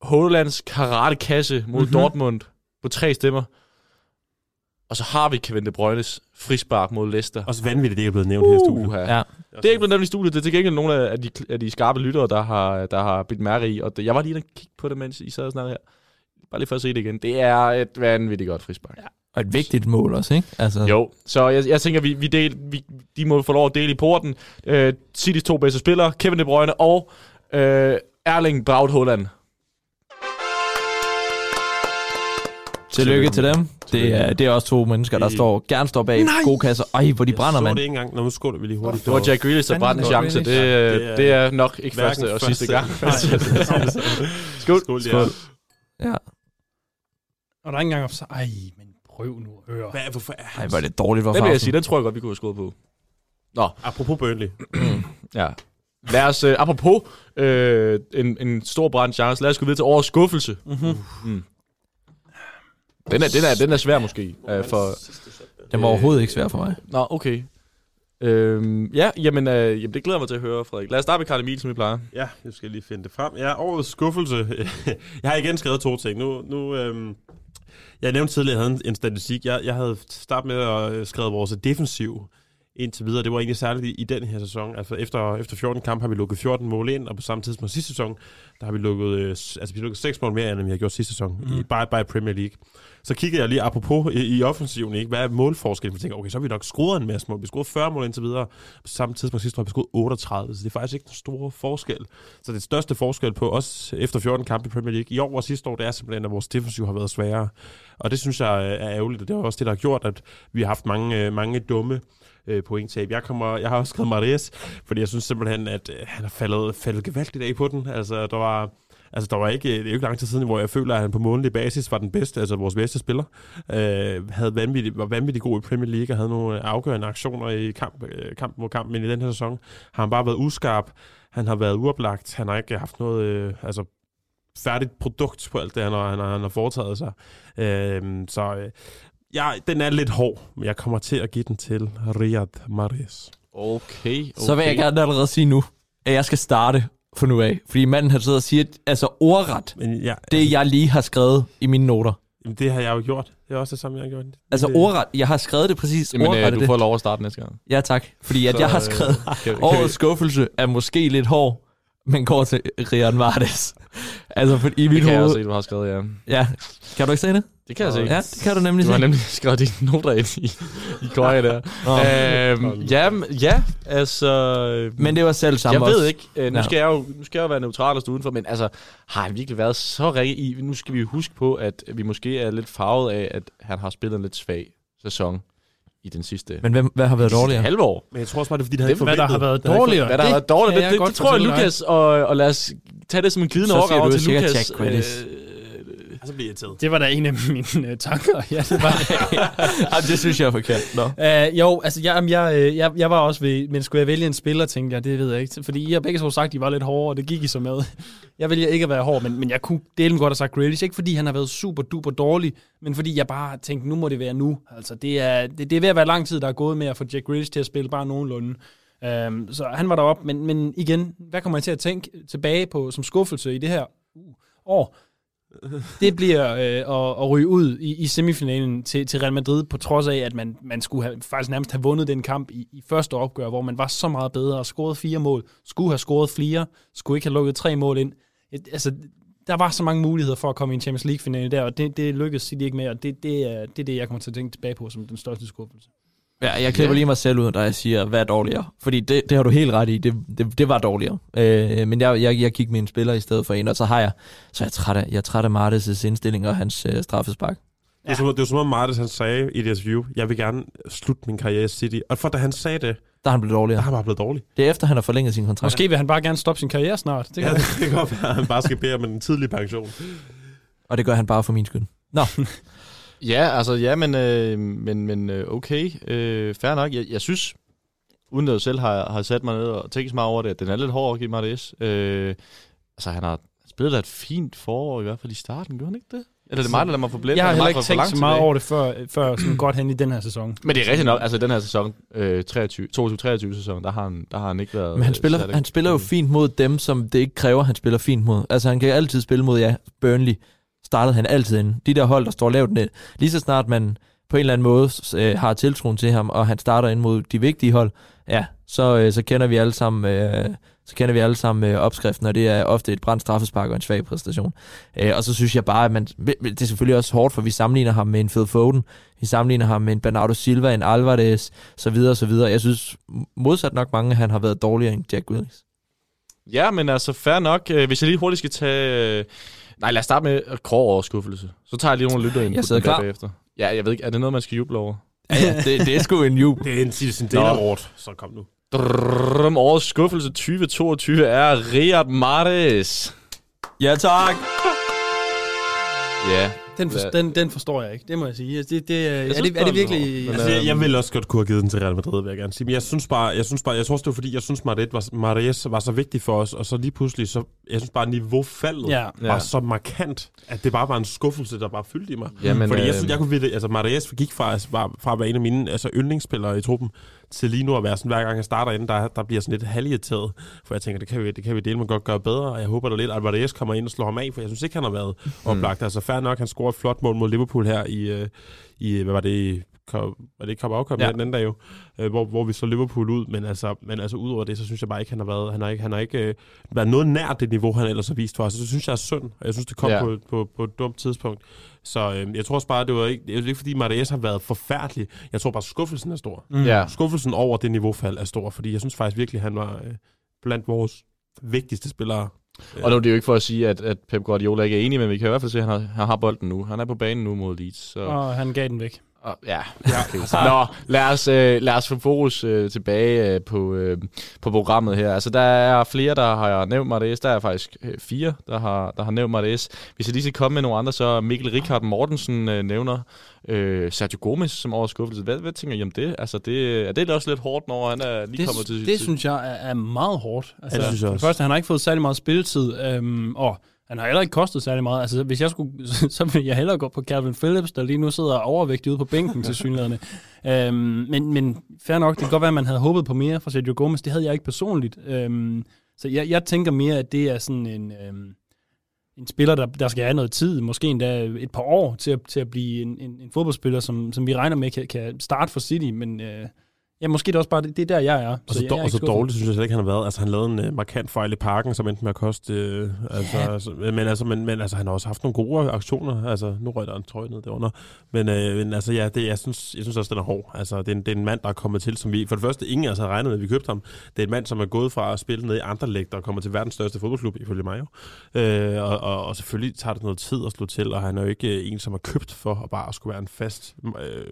G: Hollands karate-kasse mod
F: Mhm.
G: mm-hmm. Dortmund på tre stemmer. Og så har vi Kevin De Bruynes frispark mod Leicester.
E: Også vanvittigt, det ikke er blevet nævnt her i studiet.
G: Uha.
D: Ja.
G: Det er ikke blevet nævnt i studiet. Det er til gengæld nogle af de, af de skarpe lyttere, der har, der har bidt mærke i. Og det, jeg var lige og kigge på det, mens I sad og snakkede her. Bare lige for at se det igen. Det er et vanvittigt godt frispark. Ja.
D: Og et vigtigt mål også, ikke? Altså,
G: Jo, så jeg, jeg tænker, vi, vi, del, vi de må få lov at dele i porten. Uh, City's to bedste spillere, Kevin De Bruyne og uh, Erling Braut Haaland.
D: Tillykke til dem. Det er, det er også to mennesker, der står, gerne står bag gode kasser. Ej, hvor de brænder,
E: jeg så
D: mand.
E: det ikke engang. Nå, nu skåler vi lige hurtigt.
G: Det var Jack Grealish, der brændte en
F: det
G: chance. Det, det,
E: Ja.
G: det er nok ikke første og sidste gang.
E: Nej.
G: Skål.
E: Skål, ja.
D: Skål. Ja.
F: Og der er ikke engang offside. Ej, men prøv nu at høre.
E: Hvad, hvorfor er
D: Ej, hvor er det dårligt, hvor
G: Den vil jeg sige, den tror jeg godt, vi kunne have skåret på.
E: Apropos Burnley.
G: Ja. Lad os, øh, apropos øh, en, en stor brand chance, lad os gå videre til årets skuffelse.
F: Mm-hmm.
G: Mm. Den er, den er, den er svær måske. Øh, for,
D: Den var overhovedet ikke svær for mig.
G: nå, okay. Øhm, ja, jamen, øh, jamen, det glæder jeg mig til at høre, Frederik. Lad os starte med Karl Emil, som vi plejer.
E: Ja, nu skal jeg lige finde det frem. Ja, årets skuffelse. jeg har igen skrevet to ting. Nu, nu øhm, jeg nævnte tidligere, at jeg havde en, en statistik. Jeg, jeg havde startet med at øh, skrive vores defensiv indtil videre. Det var egentlig særligt i, den her sæson. Altså efter, efter 14 kampe har vi lukket 14 mål ind, og på samme tidspunkt sidste sæson, der har vi lukket, øh, altså vi lukket 6 mål mere, end vi har gjort sidste sæson, mm. i, bare, bare i Premier League. Så kiggede jeg lige apropos i, i offensiven, ikke? hvad er målforskellen? Jeg tænker, okay, så har vi nok scoret en masse mål. Vi scoret 40 mål indtil videre. På samme tidspunkt sidste år vi scoret 38, så det er faktisk ikke den store forskel. Så det største forskel på os efter 14 kampe i Premier League i år og sidste år, det er simpelthen, at vores defensiv har været sværere. Og det synes jeg er ærgerligt, og det er også det, der har gjort, at vi har haft mange, øh, mange dumme øh, pointtab. Jeg, kommer, jeg har også skrevet Marias, fordi jeg synes simpelthen, at øh, han har faldet, faldet gevaldigt af på den. Altså, der var... Altså, der var ikke, øh, det er jo ikke lang tid siden, hvor jeg føler, at han på månedlig basis var den bedste, altså vores bedste spiller. Øh, havde vanvittigt, var vanvittigt god i Premier League og havde nogle øh, afgørende aktioner i kamp, øh, kamp mod kamp, men i den her sæson har han bare været uskarp. han har været uoplagt. Han har ikke haft noget øh, altså, færdigt produkt på alt det, han har, han har, han har foretaget sig. Øh, så øh, ja, den er lidt hård, men jeg kommer til at give den til Riyad Mahrez.
G: Okay, okay.
D: Så vil jeg gerne allerede sige nu, at jeg skal starte for nu af. Fordi manden har siddet og siger, altså ordret,
E: Men ja,
D: det jeg lige har skrevet i mine noter.
E: Jamen, det har jeg jo gjort. Det er også det samme, jeg har gjort.
D: Altså ordret, jeg har skrevet det præcis
G: Jamen,
D: ordret.
G: øh, du
D: det.
G: får lov at starte næste gang.
D: Ja tak, fordi at
G: Så,
D: jeg har
G: øh,
D: skrevet,
G: kan, kan,
D: årets skuffelse er måske lidt hård, men går til Rian Vardes. altså for, i mit
G: det kan jeg
D: hoved...
G: også se, du har skrevet, ja.
D: Ja, kan du ikke se det?
G: Det kan jeg se.
D: Ja, det kan du nemlig
G: Du
D: se.
G: har nemlig skrevet dine noter ind i, i køje der.
D: Nå.
G: øhm, ja, ja, altså...
D: Men det var selv samme
G: jeg
D: også.
G: ved ikke. Øh, nu,
D: Ja.
G: skal jeg jo, nu skal jeg jo være neutral og stå udenfor, men altså, har han virkelig været så rigtig i... Nu skal vi jo huske på, at vi måske er lidt farvet af, at han har spillet en lidt svag sæson i den sidste,
D: Men hvem, hvad har været dårligere?
G: halve år.
E: Men jeg tror også bare, det er, fordi det havde
G: Det-
E: ikke
F: Hvad der har
E: forventet.
F: været dårligere.
G: Hvad der har været dårligt,
F: kan
G: det, det,
F: godt
G: det, tror jeg. Lukas, og, og lad os tage det som en glidende
D: Så siger
G: overgang
D: du
G: til
D: sikkert
G: Lukas.
D: Jack Grealish.
G: øh,
E: Og så bliver jeg irriteret.
F: Det var da en af mine øh, tanker. Ja, det var
D: Jamen, det synes jeg er forkert. Nå.
F: Uh, jo, altså jeg, jeg, øh, jeg, jeg var også ved, men skulle jeg vælge en spiller, tænkte jeg, det ved jeg ikke. Fordi I har begge så sagt, at I var lidt hårde, og det gik I så med. Jeg vælger ikke at være hård, men, men jeg kunne dele godt have sagt Grealish. Ikke fordi han har været super duper dårlig, men fordi jeg bare tænkte, nu må det være nu. Altså det er, det, det er ved at være lang tid, der er gået med at få Jack Grealish til at spille bare nogenlunde. Um, så han var deroppe, men, men igen, hvad kommer jeg til at tænke tilbage på som skuffelse i det her uh, år? Det bliver øh, at, at ryge ud i, i semifinalen til, til Real Madrid, på trods af, at man, man skulle have, faktisk nærmest have vundet den kamp i, i første opgør, hvor man var så meget bedre og scorede fire mål. Skulle have scoret flere, skulle ikke have lukket tre mål ind. Et, altså, der var så mange muligheder for at komme i en Champions League-finale der, og det, det lykkedes City ikke med, og det, det, er, det er det, jeg kommer til at tænke tilbage på som den største skuffelse.
D: Ja, jeg klipper lige mig selv ud, da jeg siger, hvad er dårligere? Fordi det, det har du helt ret i, det, det, det var dårligere. Øh, men jeg, jeg, jeg kiggede med en spiller i stedet for en, og så har jeg, så er jeg træt af, jeg er træt af Martes' indstilling og hans øh, straffespark.
E: Det var det var som om Martes, han sagde i det interview, jeg vil gerne slutte min karriere i City. Og for da han sagde det,
D: Der er han blevet
E: der
D: dårligere.
E: har han bare blevet dårlig.
D: Det er efter, han har forlænget sin kontrakt.
F: Måske vil han bare gerne stoppe sin karriere snart. Det kan
E: Ja, det kan godt være, at han bare skal bede om en tidlig pension.
D: Og det gør han bare for min skyld. Nå,
G: Ja, altså ja, men, øh, men, men øh, okay, øh, fair nok. Jeg, jeg synes, uden at jeg selv har, har sat mig ned og tænkt så meget over det, at den er lidt hård at give mig det. Øh, altså han har spillet da et fint forår, i hvert fald i starten, gjorde han ikke det? Eller er det mig, der lader mig blæt?
F: jeg har
G: Er
F: heller
G: mig
F: ikke
G: for- for
F: tænkt
G: langt
F: så meget over det før, før sådan godt hen i den her sæson.
G: Men det er rigtigt nok, altså den her sæson, øh, 23, 22-23 sæson, der har, han, der har han ikke været...
D: men han
G: øh,
D: spiller, han spiller jo fint mod dem, som det ikke kræver, han spiller fint mod. Altså han kan altid spille mod, ja, Burnley startede han altid ind. De der hold, der står lavt ned. Lige så snart man på en eller anden måde øh, har tiltroen til ham, og han starter ind mod de vigtige hold, ja, så, øh, så kender vi alle sammen, øh, så kender vi alle sammen øh, opskriften, og det er ofte et brændt straffespark og en svag præstation. Øh, og så synes jeg bare, at man, det er selvfølgelig også hårdt, for vi sammenligner ham med en Phil Foden, vi sammenligner ham med en Bernardo Silva, en Alvarez, så videre, så videre. Jeg synes modsat nok mange, han har været dårligere end Jack Willis.
G: Ja, men altså fair nok. Øh, hvis jeg lige hurtigt skal tage... Øh, Nej, lad os starte med at kåre over skuffelse. Så tager jeg lige nogle lytter ind.
D: Jeg sidder klar.
G: Bagefter. Ja, jeg ved ikke, er det noget, man skal juble over?
D: Ja, ja, det, det er sgu en jubel.
E: Det er en Citizen
G: Nå.
E: Data Award, så kom nu.
G: Drøm, årets skuffelse 2022 er Riyad Mahrez.
D: Ja, tak.
G: Ja,
F: Den, for, den, den forstår jeg ikke, det må jeg sige. Altså, Det, det, er, er,
G: synes
F: det, er det virkelig...
E: Altså, jeg, jeg
G: øhm,
E: ville også godt kunne have givet den til Real Madrid, vil jeg gerne sige. Men jeg synes bare, jeg synes bare, jeg tror også, det var fordi, jeg synes, Mahrez var, Mahrez var så vigtig for os, og så lige pludselig, så, jeg synes bare, niveaufaldet
F: Ja.
E: var
G: Ja.
E: så markant, at det bare var en skuffelse, der bare fyldte i mig.
G: Jamen,
E: Fordi jeg
G: øh,
E: synes, jeg kunne vide, altså Mahrez gik fra, var, fra at være en af mine altså, yndlingsspillere i truppen, til lige nu at være sådan, hver gang jeg starter ind, der, der bliver sådan lidt halvirriteret. For jeg tænker, det kan vi, det kan vi dele med godt gøre bedre, og jeg håber da lidt, at Mahrez kommer ind og slår ham af, for jeg synes ikke, han har været oplagt. Altså fair nok, han scorede et flot mål mod Liverpool her i, øh, i hvad var det, Cup- var det ikke Cup
D: Ja.
E: den anden dag jo, øh, hvor, hvor vi slår Liverpool ud, men altså, men altså udover det, så synes jeg bare ikke, han har været, han har ikke, han har ikke øh, været noget nær det niveau, han ellers har vist for os. Så synes jeg er synd, og jeg synes, det kom
G: Ja.
E: på, på, på et dumt tidspunkt. Så øh, jeg tror også bare, det var ikke, det er ikke fordi Marais har været forfærdelig. Jeg tror bare, skuffelsen er stor.
F: Mm.
G: Ja.
E: Skuffelsen over det niveaufald er stor, fordi jeg synes faktisk virkelig, han var øh, blandt vores vigtigste spillere.
G: Og nu er det jo ikke for at sige, at, at Pep Guardiola ikke er enig, men vi kan i hvert fald se, at han har, han har bolden nu. Han er på banen nu mod Leeds. Så,
F: Og han gav den væk.
G: Og, ja, okay. Nå, lad os, øh, lad os få fokus øh, tilbage øh, på, øh, på programmet her. Altså, der er flere, der har nævnt Martes. Der er faktisk øh, fire, der har, der har nævnt Martes. Hvis jeg lige skal komme med nogle andre, så Mikkel Rikard Mortensen øh, nævner øh, Sergio Gomes som overskuffelse. Hvad, hvad tænker I om det? Altså, det, er det også lidt hårdt, når han er lige
F: det,
G: kommet til...
F: Det synes jeg er, er meget hårdt. Altså,
E: Ja, det synes jeg
F: for det
E: også.
F: første, han har ikke fået særlig meget spilletid, øhm, og han har heller ikke kostet særlig meget. Altså, hvis jeg skulle, så ville jeg hellere gå på Calvin Phillips, der lige nu sidder overvægtig ude på bænken til synlæderne. Øhm, men, men fair nok, det kan godt være, at man havde håbet på mere fra Sergio Gomez. Det havde jeg ikke personligt. Øhm, så jeg, jeg tænker mere, at det er sådan en, øhm, en spiller, der, der skal have noget tid, måske endda et par år, til at, til at blive en, en, en fodboldspiller, som, som vi regner med kan, kan starte for City. Men øh, ja, måske det også bare, det, det er der, jeg er.
E: Og så, så,
F: jeg er
E: og så dårligt synes jeg slet ikke, han har været. Altså, han lavede en uh, markant fejl i parken, som endte med at koste... Øh, altså,
F: Ja.
E: altså, men, altså, men, men altså, han har også haft nogle gode aktioner. Altså, nu røg der en trøje ned derunder. Men, øh, men altså, ja, det, jeg, synes, jeg synes også, den er hård. Altså, det er, en, det er en mand, der er kommet til, som vi... For det første, ingen af os havde regnet med, at vi købte ham. Det er en mand, som er gået fra at spille ned i andre lægter og kommer til verdens største fodboldklub, ifølge mig jo. Øh, og, og, og, selvfølgelig tager det noget tid at slå til, og han er jo ikke øh, en, som er købt for at bare skulle være en fast... Øh,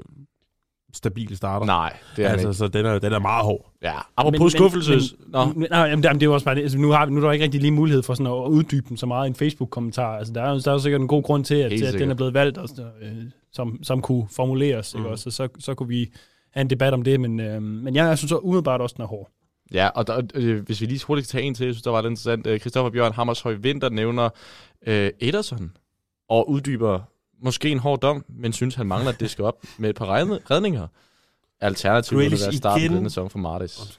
E: stabil starter.
G: Nej, det er
E: altså,
G: ikke.
E: så den er, den er meget hård.
G: Ja, apropos skuffelse. Nå,
F: Men, nej, jamen, det, er jo også bare det. Altså, nu, har, vi- nu er der ikke rigtig lige mulighed for sådan at uddybe den så meget i en Facebook-kommentar. Altså, der er, jo- der er jo sikkert en god grund til, at, at den er blevet valgt, og, øh, som, som kunne formuleres. Mm. Ikke? Også, så, så, så kunne vi have en debat om det, men, øh, men jeg, jeg synes så umiddelbart også, den er hård.
G: Ja, og der, øh, hvis vi lige hurtigt kan tage en til, jeg synes, der var lidt interessant. Øh, Christoffer Bjørn Hammershøj Vinter nævner øh, Ederson og uddyber måske en hård dom, men synes, han mangler at diske op med et par redninger. Alternativt vil det være starten
E: igen.
G: på denne sæson for Martis.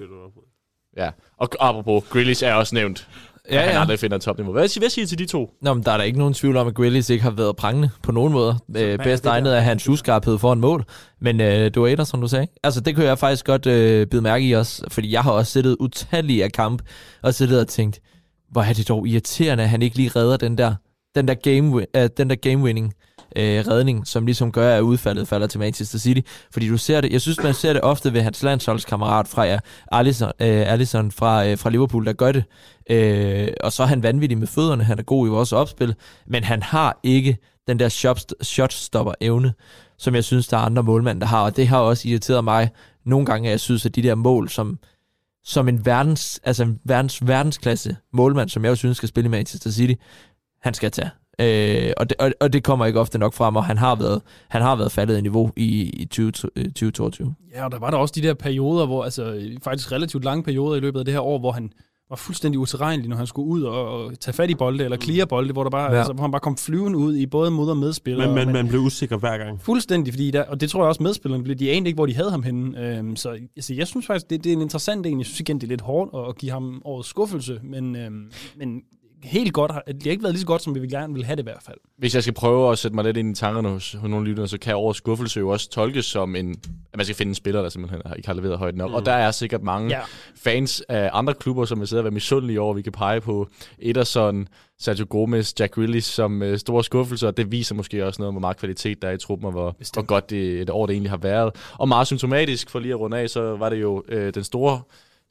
G: Ja, og apropos, Grealish er også nævnt.
D: Ja,
G: Ja, han aldrig finder et topniveau. Hvad, hvad siger I til de to?
D: Nå, men der er da ikke nogen tvivl om, at Grealish ikke har været prangende på nogen måde. Øh,
E: er
D: bedst egnet er hans uskarphed for en mål. Men øh, var Eder, som du sagde. Altså, det kunne jeg faktisk godt øh, bide mærke i også. Fordi jeg har også siddet utallige af kamp og siddet og tænkt, hvor er det dog irriterende, at han ikke lige redder den der, den der game, øh, den der game winning øh, redning, som ligesom gør, at udfaldet falder til Manchester City. Fordi du ser det, jeg synes, man ser det ofte ved hans landsholdskammerat fra ja, Allison, øh, Allison fra, øh, fra Liverpool, der gør det. Øh, og så er han vanvittig med fødderne, han er god i vores opspil, men han har ikke den der shot- shotstopper-evne, som jeg synes, der er andre målmænd, der har, og det har også irriteret mig nogle gange, at jeg synes, at de der mål, som, som en verdens, altså en verdens, verdensklasse målmand, som jeg jo synes skal spille i Manchester City, han skal tage. Øh, og, det, og, og det kommer ikke ofte nok frem, og han har været, han har været faldet i niveau i, i 20, øh, 2022.
F: Ja, og der var der også de der perioder, hvor, altså faktisk relativt lange perioder i løbet af det her år, hvor han var fuldstændig utilregnelig, når han skulle ud og, og tage fat i bolde, eller clear bolde, hvor, der bare,
D: Ja.
F: altså, hvor han bare kom flyvende ud i både mod- og medspillere.
E: Men, men
F: og
E: man blev usikker hver gang.
F: Fuldstændig, fordi der, og det tror jeg også medspillerne blev, de anede ikke, hvor de havde ham henne. Øhm, så altså, jeg synes faktisk, det, det er en interessant en. Jeg synes igen, det er lidt hårdt at, at give ham årets skuffelse, men, øhm, men helt godt, har- det har ikke været lige så godt, som vi vil gerne vil have det i hvert fald.
G: Hvis jeg skal prøve at sætte mig lidt ind i tankerne hos, hos nogle lyttere, så kan årets skuffelse jo også tolkes som en, at man skal finde en spiller, der simpelthen ikke har leveret højt nok. Mm. Og der er sikkert mange
F: Ja.
G: fans af andre klubber, som vil sidde og være misundelige over. Vi kan pege på Ederson, Sergio Gomez, Jack Grealish som øh, store skuffelser. og Det viser måske også noget om, hvor meget kvalitet der er i truppen, og hvor, hvor godt det, et år det egentlig har været. Og meget symptomatisk, for lige at runde af, så var det jo øh, den store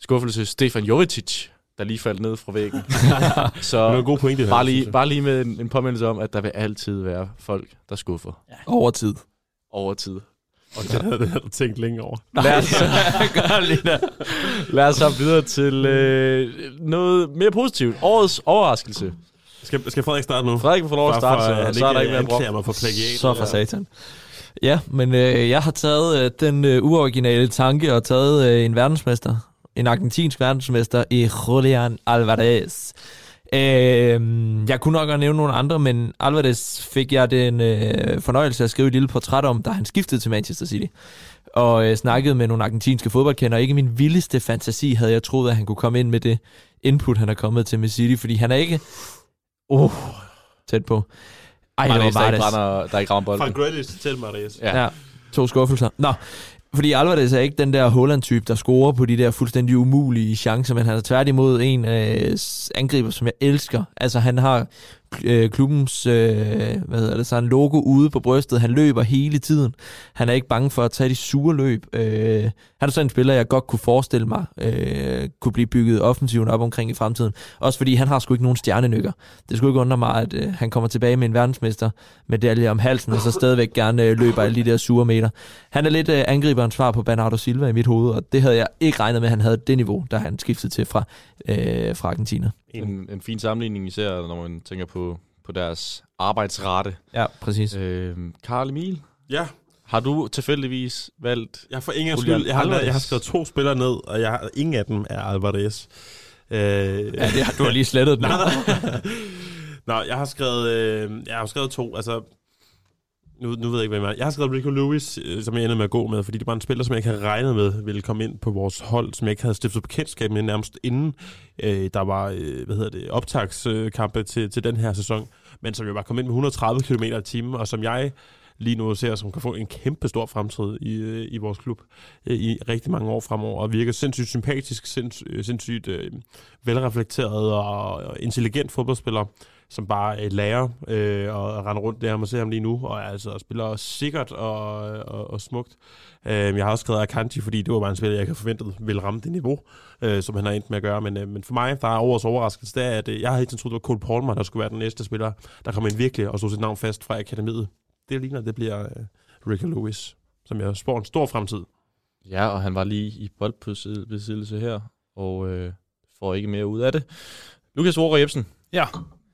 G: skuffelse, Stefan Jovetic, der lige faldt ned fra væggen. så
E: Det var en god pointe,
G: bare, lige,
E: jeg.
G: bare lige med en, en påmindelse om, at der vil altid være folk, der skuffer
D: Over tid.
G: over tid.
E: Og det havde, du tænkt længe over.
G: Lad os, lad os hoppe videre til øh, noget mere positivt. Årets overraskelse.
E: Skal, skal Frederik starte nu?
G: Frederik får lov at starte,
E: for,
G: så, så er der
E: ikke
G: mere
E: anklager
G: brok.
E: mig for plagiat.
D: Så for satan. Ja, men øh, jeg har taget øh, den øh, uoriginale tanke og taget øh, en verdensmester, en argentinsk verdensmester i Julian Alvarez. Øh, jeg kunne nok godt nævne nogle andre, men Alvarez fik jeg den øh, fornøjelse at skrive et lille portræt om, da han skiftede til Manchester City. Og øh, snakkede med nogle argentinske fodboldkendere. Ikke min vildeste fantasi havde jeg troet, at han kunne komme ind med det input, han er kommet til med City, fordi han er ikke... Uh, tæt på. Ej, det var
G: Maris, der, ikke brænder, der ikke rammer bolden.
E: Fra Grealish til Marius.
G: Ja.
D: Ja, to skuffelser. Nå, fordi Alvarez er ikke den der Holland-type, der scorer på de der fuldstændig umulige chancer, men han er tværtimod en øh, angriber, som jeg elsker. Altså, han har øh, klubbens øh, hvad hedder det, så en logo ude på brystet. Han løber hele tiden. Han er ikke bange for at tage de sure løb. Øh, han er sådan en spiller, jeg godt kunne forestille mig øh, kunne blive bygget offensiven op omkring i fremtiden. Også fordi han har sgu ikke nogen stjernenykker. Det skulle ikke undre mig, at øh, han kommer tilbage med en verdensmester medalje om halsen, og så stadigvæk gerne øh, løber alle de der sure meter. Han er lidt øh, angriberens svar på Bernardo Silva i mit hoved, og det havde jeg ikke regnet med, at han havde det niveau, da han skiftede til fra, øh, fra Argentina.
G: En, en fin sammenligning, især når man tænker på, på deres arbejdsrate.
D: Ja, præcis.
G: Øh, Karl Emil,
E: Ja,
G: har du tilfældigvis valgt...
E: jeg får ingen skyld. Jeg har,
G: Alvarez.
E: jeg har skrevet to spillere ned, og jeg har, ingen af dem er Alvarez. Øh,
D: Ja, det har, du har lige slettet den.
E: Nå, jeg har skrevet, øh, jeg har skrevet to, altså, nu, nu ved jeg ikke, hvem jeg er. Jeg har skrevet Rico Lewis, øh, som jeg ender med at gå med, fordi det var en spiller, som jeg ikke havde regnet med ville komme ind på vores hold, som jeg ikke havde stiftet bekendtskab med nærmest inden øh, der var, øh, hvad hedder det, optagskampe til, til den her sæson, men som jo bare kom ind med 130 km i timen, og som jeg lige nu ser, som kan få en kæmpe stor fremtid i, øh, i vores klub øh, i rigtig mange år fremover, og virker sindssygt sympatisk, sinds, sindssygt øh, velreflekteret og, og intelligent fodboldspiller, som bare øh, lærer øh, og render rundt der, man ser ham lige nu, og altså spiller sikkert og, og, og smukt. Øh, jeg har også skrevet Akanji, fordi det var bare en spiller, jeg ikke havde forventet ville ramme det niveau, øh, som han har endt med at gøre. Men, øh, men for mig, der er årets overraskelse, det er, at øh, jeg havde ikke troet, det var Cole Palmer, der skulle være den næste spiller, der kommer ind virkelig og stod sit navn fast fra akademiet. Det ligner, det bliver øh, Ricky Lewis, som jeg spår en stor fremtid.
G: Ja, og han var lige i boldbesiddelse her, og øh, får ikke mere ud af det. Lukas Roger Jebsen.
F: Ja.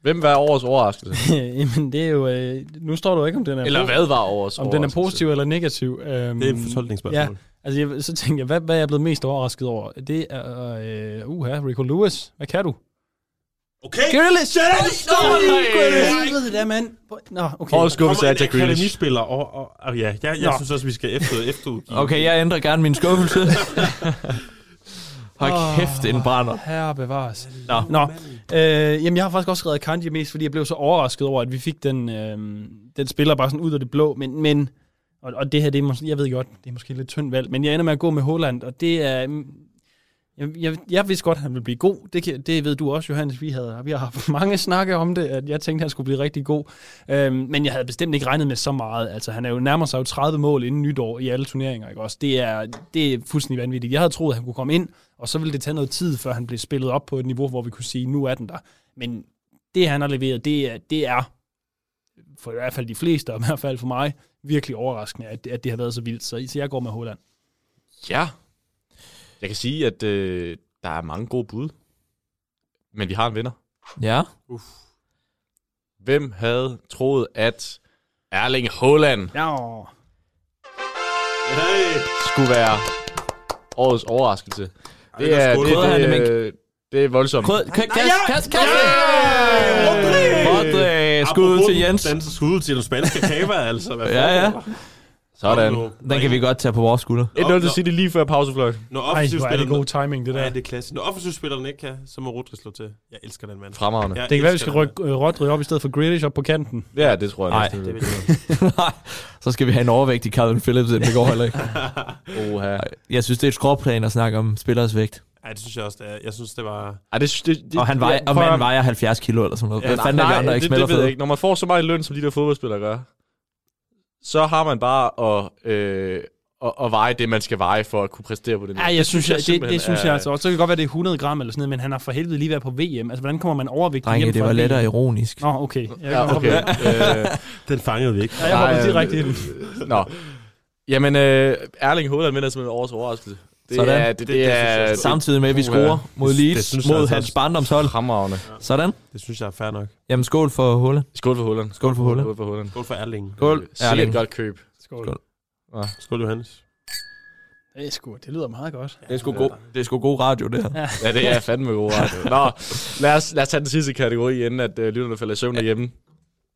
G: Hvem var årets overraskelse?
F: Jamen, det er jo... Øh, nu står du ikke, om den er,
G: Eller hvad var årets
F: om den er positiv eller negativ. Um,
E: Det er et fortolkningsspørgsmål.
F: Altså, jeg, så tænker jeg, hvad, hvad er jeg blevet mest overrasket over? Det er, øh, uha, Rico Lewis. Hvad kan du?
E: Okay,
F: Grealish!
E: Shut up! Stop!
F: Helvede da, mand. Nå, okay.
G: Årets skuffelse er Jack Grealish.
E: akademispiller, og, og, og ja, jeg, jeg
F: Nå.
E: synes også, vi skal efter, efterudgive.
D: Okay, jeg ændrer gerne min skuffelse. Hold kæft, en brænder.
F: Herre bevares.
D: Nå.
F: Nå, øh, jamen jeg har faktisk også skrevet Kanji mest, fordi jeg blev så overrasket over, at vi fik den, øh, den spiller bare sådan ud af det blå, men, men og, og det her, det er måske, jeg ved godt, det er måske lidt tyndt valg, men jeg ender med at gå med Holland, og det er, mm, jeg, jeg, jeg vidste godt, at han ville blive god, det, kan, det ved du også, Johannes, vi, havde, vi har haft mange snakke om det, at jeg tænkte, at han skulle blive rigtig god, øhm, men jeg havde bestemt ikke regnet med så meget, altså han er jo nærmer sig jo 30 mål inden nytår i alle turneringer, ikke også, det er, det er fuldstændig vanvittigt, jeg havde troet, at han kunne komme ind, og så ville det tage noget tid, før han blev spillet op på et niveau, hvor vi kunne sige, nu er den der. Men det, han har leveret, det er, det er for i hvert fald de fleste, og i hvert fald for mig, virkelig overraskende, at, at det har været så vildt. Så, så jeg går med Holland.
G: Ja. Jeg kan sige, at øh, der er mange gode bud. Men vi har en vinder.
D: Ja.
G: Hvem havde troet, at Erling Haaland
F: Ja,
E: Hey.
G: skulle være årets overraskelse? Det
E: er
G: det,
D: det
G: det, det, det er voldsomt.
D: Krød, kast, kast, kast!
E: Rodri!
D: Skud til Jens.
E: Den skud til den spanske kaver, altså. Hvad
D: Ja, ja.
G: Sådan.
D: Den kan vi godt tage på vores skulder.
G: 1-0 til City lige før pausefløjt.
E: Når
F: Ej, hvor er det
E: spiller
F: god timing, det der.
E: Ja, det er klassisk. Når offensivt spilleren ikke kan, så må Rodri slå til. Jeg elsker den mand.
G: Fremragende.
E: Jeg
F: Det kan være, vi skal rykke øh, Rodri op i stedet for Grealish op på kanten.
G: Ja, det tror jeg
D: Nej,
G: det
E: Det vil jeg.
D: så skal vi have en overvægt i Calvin Phillips, det går heller ikke.
G: Oha.
D: Jeg synes, det er et skråplan at snakke om spillers vægt.
E: Ja, det synes jeg også, det er. Jeg synes, det var...
G: Ej, det, det, det,
D: Og, han vejer, og manden vejer 70 kilo eller sådan noget.
E: Ja,
D: Hvad fanden er vi andre ikke
G: det,
D: smelter
G: det ved jeg
D: for?
G: ikke. Når man får så meget løn, som de der fodboldspillere gør, så har man bare at, øh, at, at veje det, man skal veje for at kunne præstere på det.
F: Ja, jeg synes, jeg, det, det synes jeg altså også. Så kan det godt være, det er 100 gram eller sådan noget, men han har for helvede lige været på VM. Altså, hvordan kommer man overvægtig
D: Drenge,
F: hjem
D: det var
F: VM?
D: lettere ironisk.
F: Nå, okay. Jeg,
G: Ja, okay. øh,
E: Den fangede vi ikke.
F: Ja, jeg hopper
G: Nej,
F: direkte ind.
G: Nå. Jamen, øh, Erling Haaland vinder simpelthen årets overraskelse. Det
D: Sådan.
G: er, det, det,
E: Det- det synes jeg
G: er
E: også.
D: Samtidig med, at vi scorer mod
E: Det
D: Leeds,
E: synes jeg
D: mod
E: altså
D: hans barndomshold.
G: fremragende.
D: Sådan.
E: Det synes jeg er fair nok.
D: Jamen, skål for Hulle.
G: Skål for Haaland.
D: Skål for Haaland.
G: Skål for Haaland.
E: Skål for Erling.
D: Skål,
G: Sikkert
D: Erling.
G: godt køb.
F: Skål.
D: Skål.
E: Skål, Johannes.
F: Det, er sgu, det lyder meget godt.
D: Det er sgu god, det er sgu god radio, det her.
G: Ja, det er fandme god ret. Nå, lad os, lad os tage den sidste kategori, inden at øh, lytterne falder i søvn derhjemme.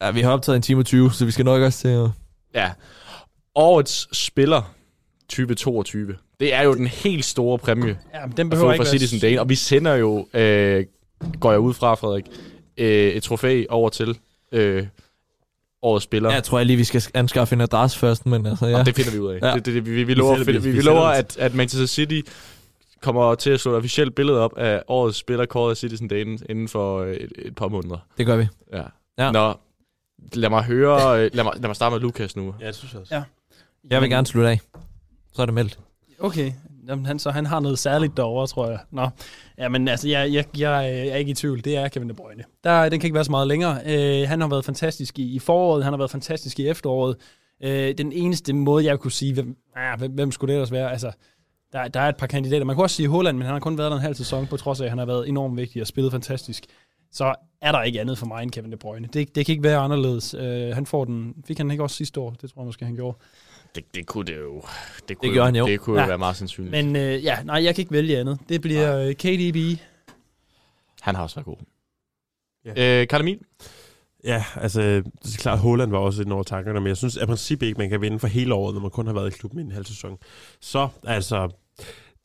D: Ja, vi har optaget en time og 20, så vi skal nok også til at...
G: Ja. Årets spiller 2022. Det er jo den helt store præmie
F: Ja, men den behøver ikke
G: fra
F: være
G: Citizen Dane. Og vi sender jo, øh, går jeg ud fra, Frederik, øh, et trofæ over til øh, årets spiller.
D: Ja, jeg tror jeg lige, vi skal anskaffe en adresse først, men altså, ja.
G: Og det finder vi ud af.
D: Ja.
G: Det, det, det, vi, vi, lover, vi,
E: vi-
G: vi,
E: vi
G: lover at, at Manchester City kommer til at slå et officielt billede op af årets spiller kåret af Citizen Dane inden for øh, et, et par måneder.
D: Det gør vi.
G: Ja.
D: Ja.
G: Nå, lad mig høre, øh, lad mig, lad mig starte med Lukas nu.
E: Ja, det synes jeg også.
F: Ja.
D: Jeg vil gerne slutte af. Så er det meldt.
F: Okay, Jamen, han, så han har noget særligt derovre, tror jeg. Nå, ja, men altså, jeg, jeg, jeg er ikke i tvivl. Det er Kevin De Bruyne. Der, den kan ikke være så meget længere. Øh, han har været fantastisk i, i foråret, han har været fantastisk i efteråret. Øh, den eneste måde, jeg kunne sige, hvem, ah, hvem, hvem skulle det ellers være? Altså, der, der er et par kandidater. Man kunne også sige Holland, men han har kun været der en halv sæson, på trods af, at han har været enormt vigtig og spillet fantastisk. Så er der ikke andet for mig end Kevin De Bruyne. Det, det kan ikke være anderledes. Øh, han får den, fik han ikke også sidste år? Det tror jeg måske, han gjorde.
G: Det, det kunne det jo. Det, kunne
D: Det gør han jo.
G: Det kunne jo
F: Ja.
G: være meget sandsynligt.
F: Men øh, ja, nej, jeg kan ikke vælge andet. Det bliver øh, KDB.
G: Han har også været god.
E: Ja.
G: Øh, Karl Emil?
E: Ja, altså, det er klart, at Holland var også ind over tankerne, men jeg synes at princippet ikke, man kan vinde for hele året, når man kun har været i klubben i en halv sæson. Så, altså,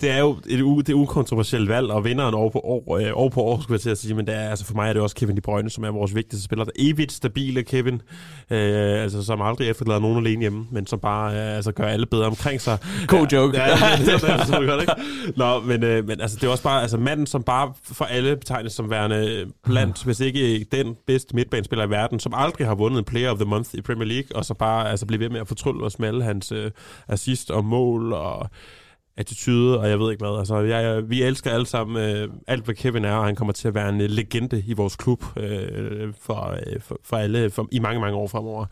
E: det er jo et, u- det er ukontroversielt valg, og vinderen over på år, øh, år på år, skulle jeg til at sige, men det er, altså for mig er det også Kevin De Bruyne, som er vores vigtigste spiller. Der er evigt stabile Kevin, øh, altså som aldrig efterlader nogen alene hjemme, men som bare øh, altså, gør alle bedre omkring sig.
D: God joke.
E: Ja, ja, det, det, det jeg godt, ikke? Nå, men, øh, men altså, det er også bare altså, manden, som bare for alle betegnes som værende blandt, hvis ikke den bedste midtbanespiller i verden, som aldrig har vundet en Player of the Month i Premier League, og så bare altså, blive ved med at fortrylle os med alle hans øh, assist og mål og attitude, og jeg ved ikke hvad. Altså, jeg, vi elsker alle sammen øh, alt, hvad Kevin er, og han kommer til at være en øh, legende i vores klub øh, for, øh, for, for alle for, i mange, mange år fremover.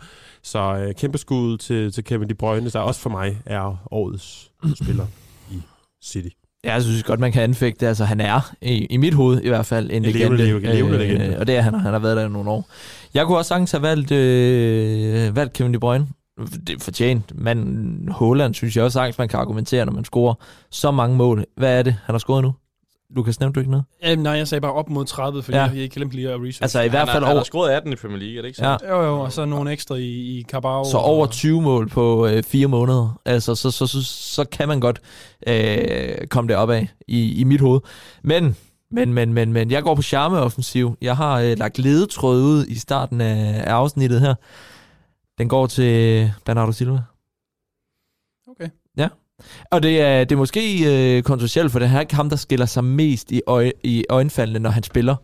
E: Så øh, kæmpe skud til, til Kevin De Bruyne, der også for mig er årets spiller i City.
D: Ja, jeg synes godt, man kan anfægte. Altså, han er, i, i mit hoved i hvert fald, en,
E: En levende
D: legende.
E: leve- levende legende.
D: Og det er han, og han har været der i nogle år. Jeg kunne også sagtens have valgt, øh, valgt Kevin De Bruyne. Det er fortjent. Men Holland synes jeg også sagtens, man kan argumentere, når man scorer så mange mål. Hvad er det, han har scoret nu? Lukas, nævnte du ikke noget?
F: Øhm, nej, jeg sagde bare op mod 30, fordi
D: Ja.
F: ja. jeg, jeg glemte lige at research.
D: Altså i hvert
G: han,
D: fald
G: har, han har
D: over,
G: scoret 18 i Premier League, er det ikke
D: ja,
G: så?
F: Jo, jo, og så nogle ekstra i, i Carabao.
D: så over 20 mål på øh, fire måneder. Altså, så, så, så, så kan man godt øh, komme det op af i, i mit hoved. Men, men, men, men, men, jeg går på charmeoffensiv. Jeg har øh, lagt ledetråd ud i starten af, af afsnittet her. Den går til Bernardo Silva.
F: Okay.
D: Ja. Og det er, det er måske øh, kontroversielt, for det er ikke ham, der skiller sig mest i, øje, i øjenfaldene, når han spiller.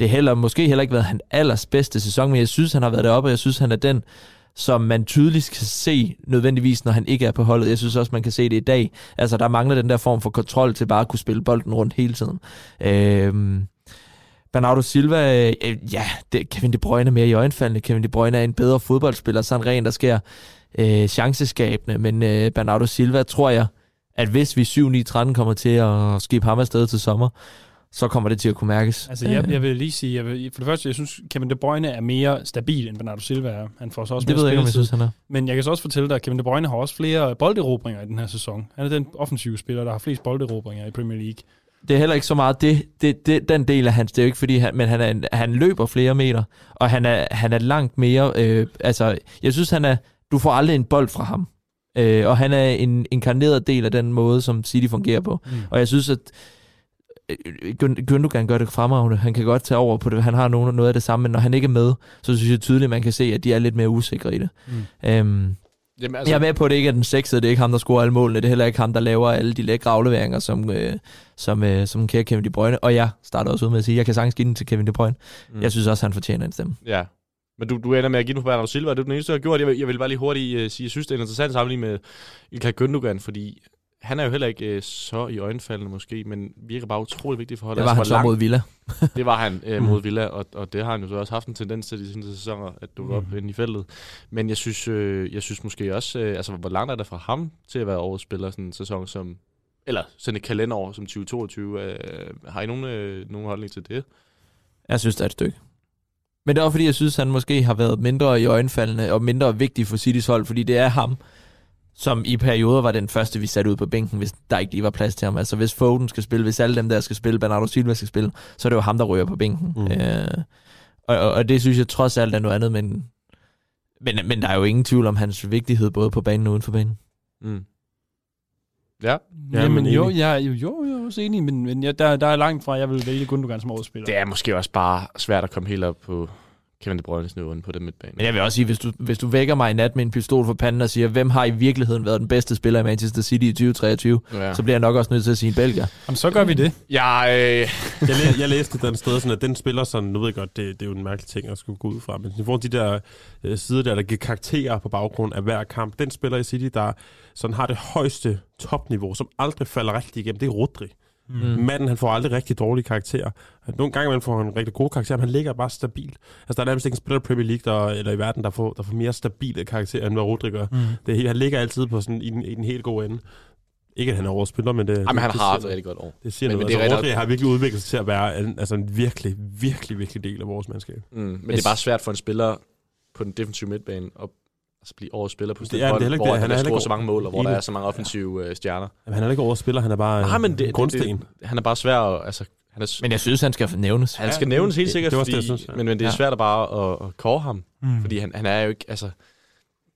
D: Det har heller, måske heller ikke været hans allerbedste sæson, men jeg synes, han har været deroppe, og jeg synes, han er den, som man tydeligt kan se nødvendigvis, når han ikke er på holdet. Jeg synes også, man kan se det i dag. Altså, der mangler den der form for kontrol til bare at kunne spille bolden rundt hele tiden. Øhm, Bernardo Silva, øh, ja, det, Kevin De Bruyne er mere i øjenfaldene. Kevin De Bruyne er en bedre fodboldspiller, sådan rent, der sker øh, chanceskabende. Men øh, Bernardo Silva, tror jeg, at hvis vi 7-9-13 kommer til at skibe ham afsted til sommer, så kommer det til at kunne mærkes.
F: Altså, jeg, jeg vil lige sige, jeg vil, for det første, jeg synes, Kevin De Bruyne er mere stabil, end Bernardo Silva er. Han får så også
D: det ved jeg ikke, om jeg synes, han er.
F: Men jeg kan så også fortælle dig, at Kevin De Bruyne har også flere bolderobringer i den her sæson. Han er den offensive spiller, der har flest bolderobringer i Premier League.
D: Det er heller ikke så meget det, det, det, den del af hans. Det er jo ikke fordi, han, men han, er, han løber flere meter, og han er, han er langt mere... Øh, altså, jeg synes, han er... Du får aldrig en bold fra ham. Øh, og han er en inkarneret del af den måde, som City fungerer på.
F: Mm.
D: Og jeg synes, at øh, Gün- Gündogan gør det fremragende. Han kan godt tage over på det. Han har noget, noget af det samme, men når han ikke er med, så synes jeg tydeligt, at man kan se, at de er lidt mere usikre i det.
F: Mm.
D: Øhm,
G: Jamen,
D: altså, jeg er med på, at det ikke er den sexede, det er ikke ham, der scorer alle målene, det er heller ikke ham, der laver alle de lækre afleveringer, som, øh, som, øh, som kære Kevin De Bruyne. Og jeg starter også ud med at sige, at jeg kan sagtens give den til Kevin De Bruyne.
G: Mm.
D: Jeg synes også, han fortjener en stemme.
G: Ja. Men du, du ender med at give den på Bernardo Silva. Det er den eneste, jeg har gjort. Jeg vil, jeg vil bare lige hurtigt uh, sige, jeg synes, det er interessant sammenligning med Ilkay Gündogan, fordi han er jo heller ikke uh, så i øjenfaldene måske, men virker bare utrolig vigtig for holdet.
D: Det var han
G: Altså,
D: så
G: hvor
D: mod Villa.
G: Det var han uh,
D: Mm.
G: mod Villa, og, og det har han jo så også haft en tendens til de seneste sæsoner, at dukke op
F: Mm.
G: inde i feltet. Men jeg synes, øh, jeg synes måske også, øh, altså hvor langt er det fra ham til at være årets spiller sådan en sæson som, eller sådan et kalenderår som 2022. Øh, har I nogen, øh, nogen holdning til det?
D: Jeg synes, det er et stykke. Men det er også fordi, jeg synes, han måske har været mindre i øjenfaldene og mindre vigtig for Citys hold, fordi det er ham, som i perioder var den første, vi satte ud på bænken, hvis der ikke lige var plads til ham. Altså hvis Foden skal spille, hvis alle dem der skal spille, Bernardo Silva skal spille, så er det jo ham, der ryger på bænken.
E: Mm.
D: Øh, og, og, og det synes jeg trods alt er noget andet, men, men, men der er jo ingen tvivl om hans vigtighed, både på banen og uden for banen.
G: Mm. Ja,
E: Ja,
F: Jamen,
E: men
F: jo, jeg, jo, jo, jeg er også enig, men, men jeg, der, der er langt fra, at jeg vil vælge Gundogan som årets spiller.
G: det er måske også bare svært at komme helt op på, Kevin De Bruyne's niveau på den midtbane.
D: Men jeg vil også sige, hvis du, hvis du vækker mig i nat med en pistol for panden og siger, hvem har i virkeligheden været den bedste spiller i Manchester City i 2023,
G: Ja.
D: så bliver jeg nok også nødt til at sige en belgier.
F: Jamen, så gør vi det.
G: Jeg, øh,
E: jeg, læ- jeg læste den sted, sådan, at den spiller sådan, nu ved jeg godt, det, det er jo en mærkelig ting at skulle gå ud fra, men i forhold til de der øh, sider der, der giver karakterer på baggrund af hver kamp, den spiller i City, der sådan har det højeste topniveau, som aldrig falder rigtig igennem, det er Rodri. Mm. Manden, han får aldrig rigtig dårlige karakterer. Nogle gange man får han rigtig gode karakterer, men han ligger bare stabilt. Altså, der er nærmest ikke en spiller i Premier League der, eller i verden, der får, der får mere stabile karakterer, end hvad Rodri gør. Mm. Det han ligger altid på sådan, i, den, i den helt gode ende. Ikke at han er overspiller, men det,
G: jamen, han
E: det,
G: har haft et rigtig godt år.
E: det siger
G: Men-
E: noget.
G: men det er
E: altså,
G: rigtig-
E: Rodri har virkelig udviklet sig til at være en, altså en virkelig, virkelig, virkelig del af vores mandskab.
G: Mm, men det er bare svært for en spiller på den defensive midtbane at altså blive årets spiller på
E: Det
G: stedet,
E: det er
G: hvor,
E: det. Han
G: han har scoret
E: ikke
G: så mange mål, og hvor der er så mange offensive øh, stjerner.
E: Jamen, han er ikke overspiller, han er bare
G: Nej, men
E: en
G: det, det,
E: grundsten.
G: det, han er bare svær at, altså, han er,
D: Men jeg synes, han skal nævnes.
G: han skal nævnes helt sikkert,
E: det også
G: fordi,
E: det, synes, ja.
G: men, men det er
D: Ja.
G: svært at bare at, at kåre ham,
F: Mm.
G: fordi han, han er jo ikke, altså,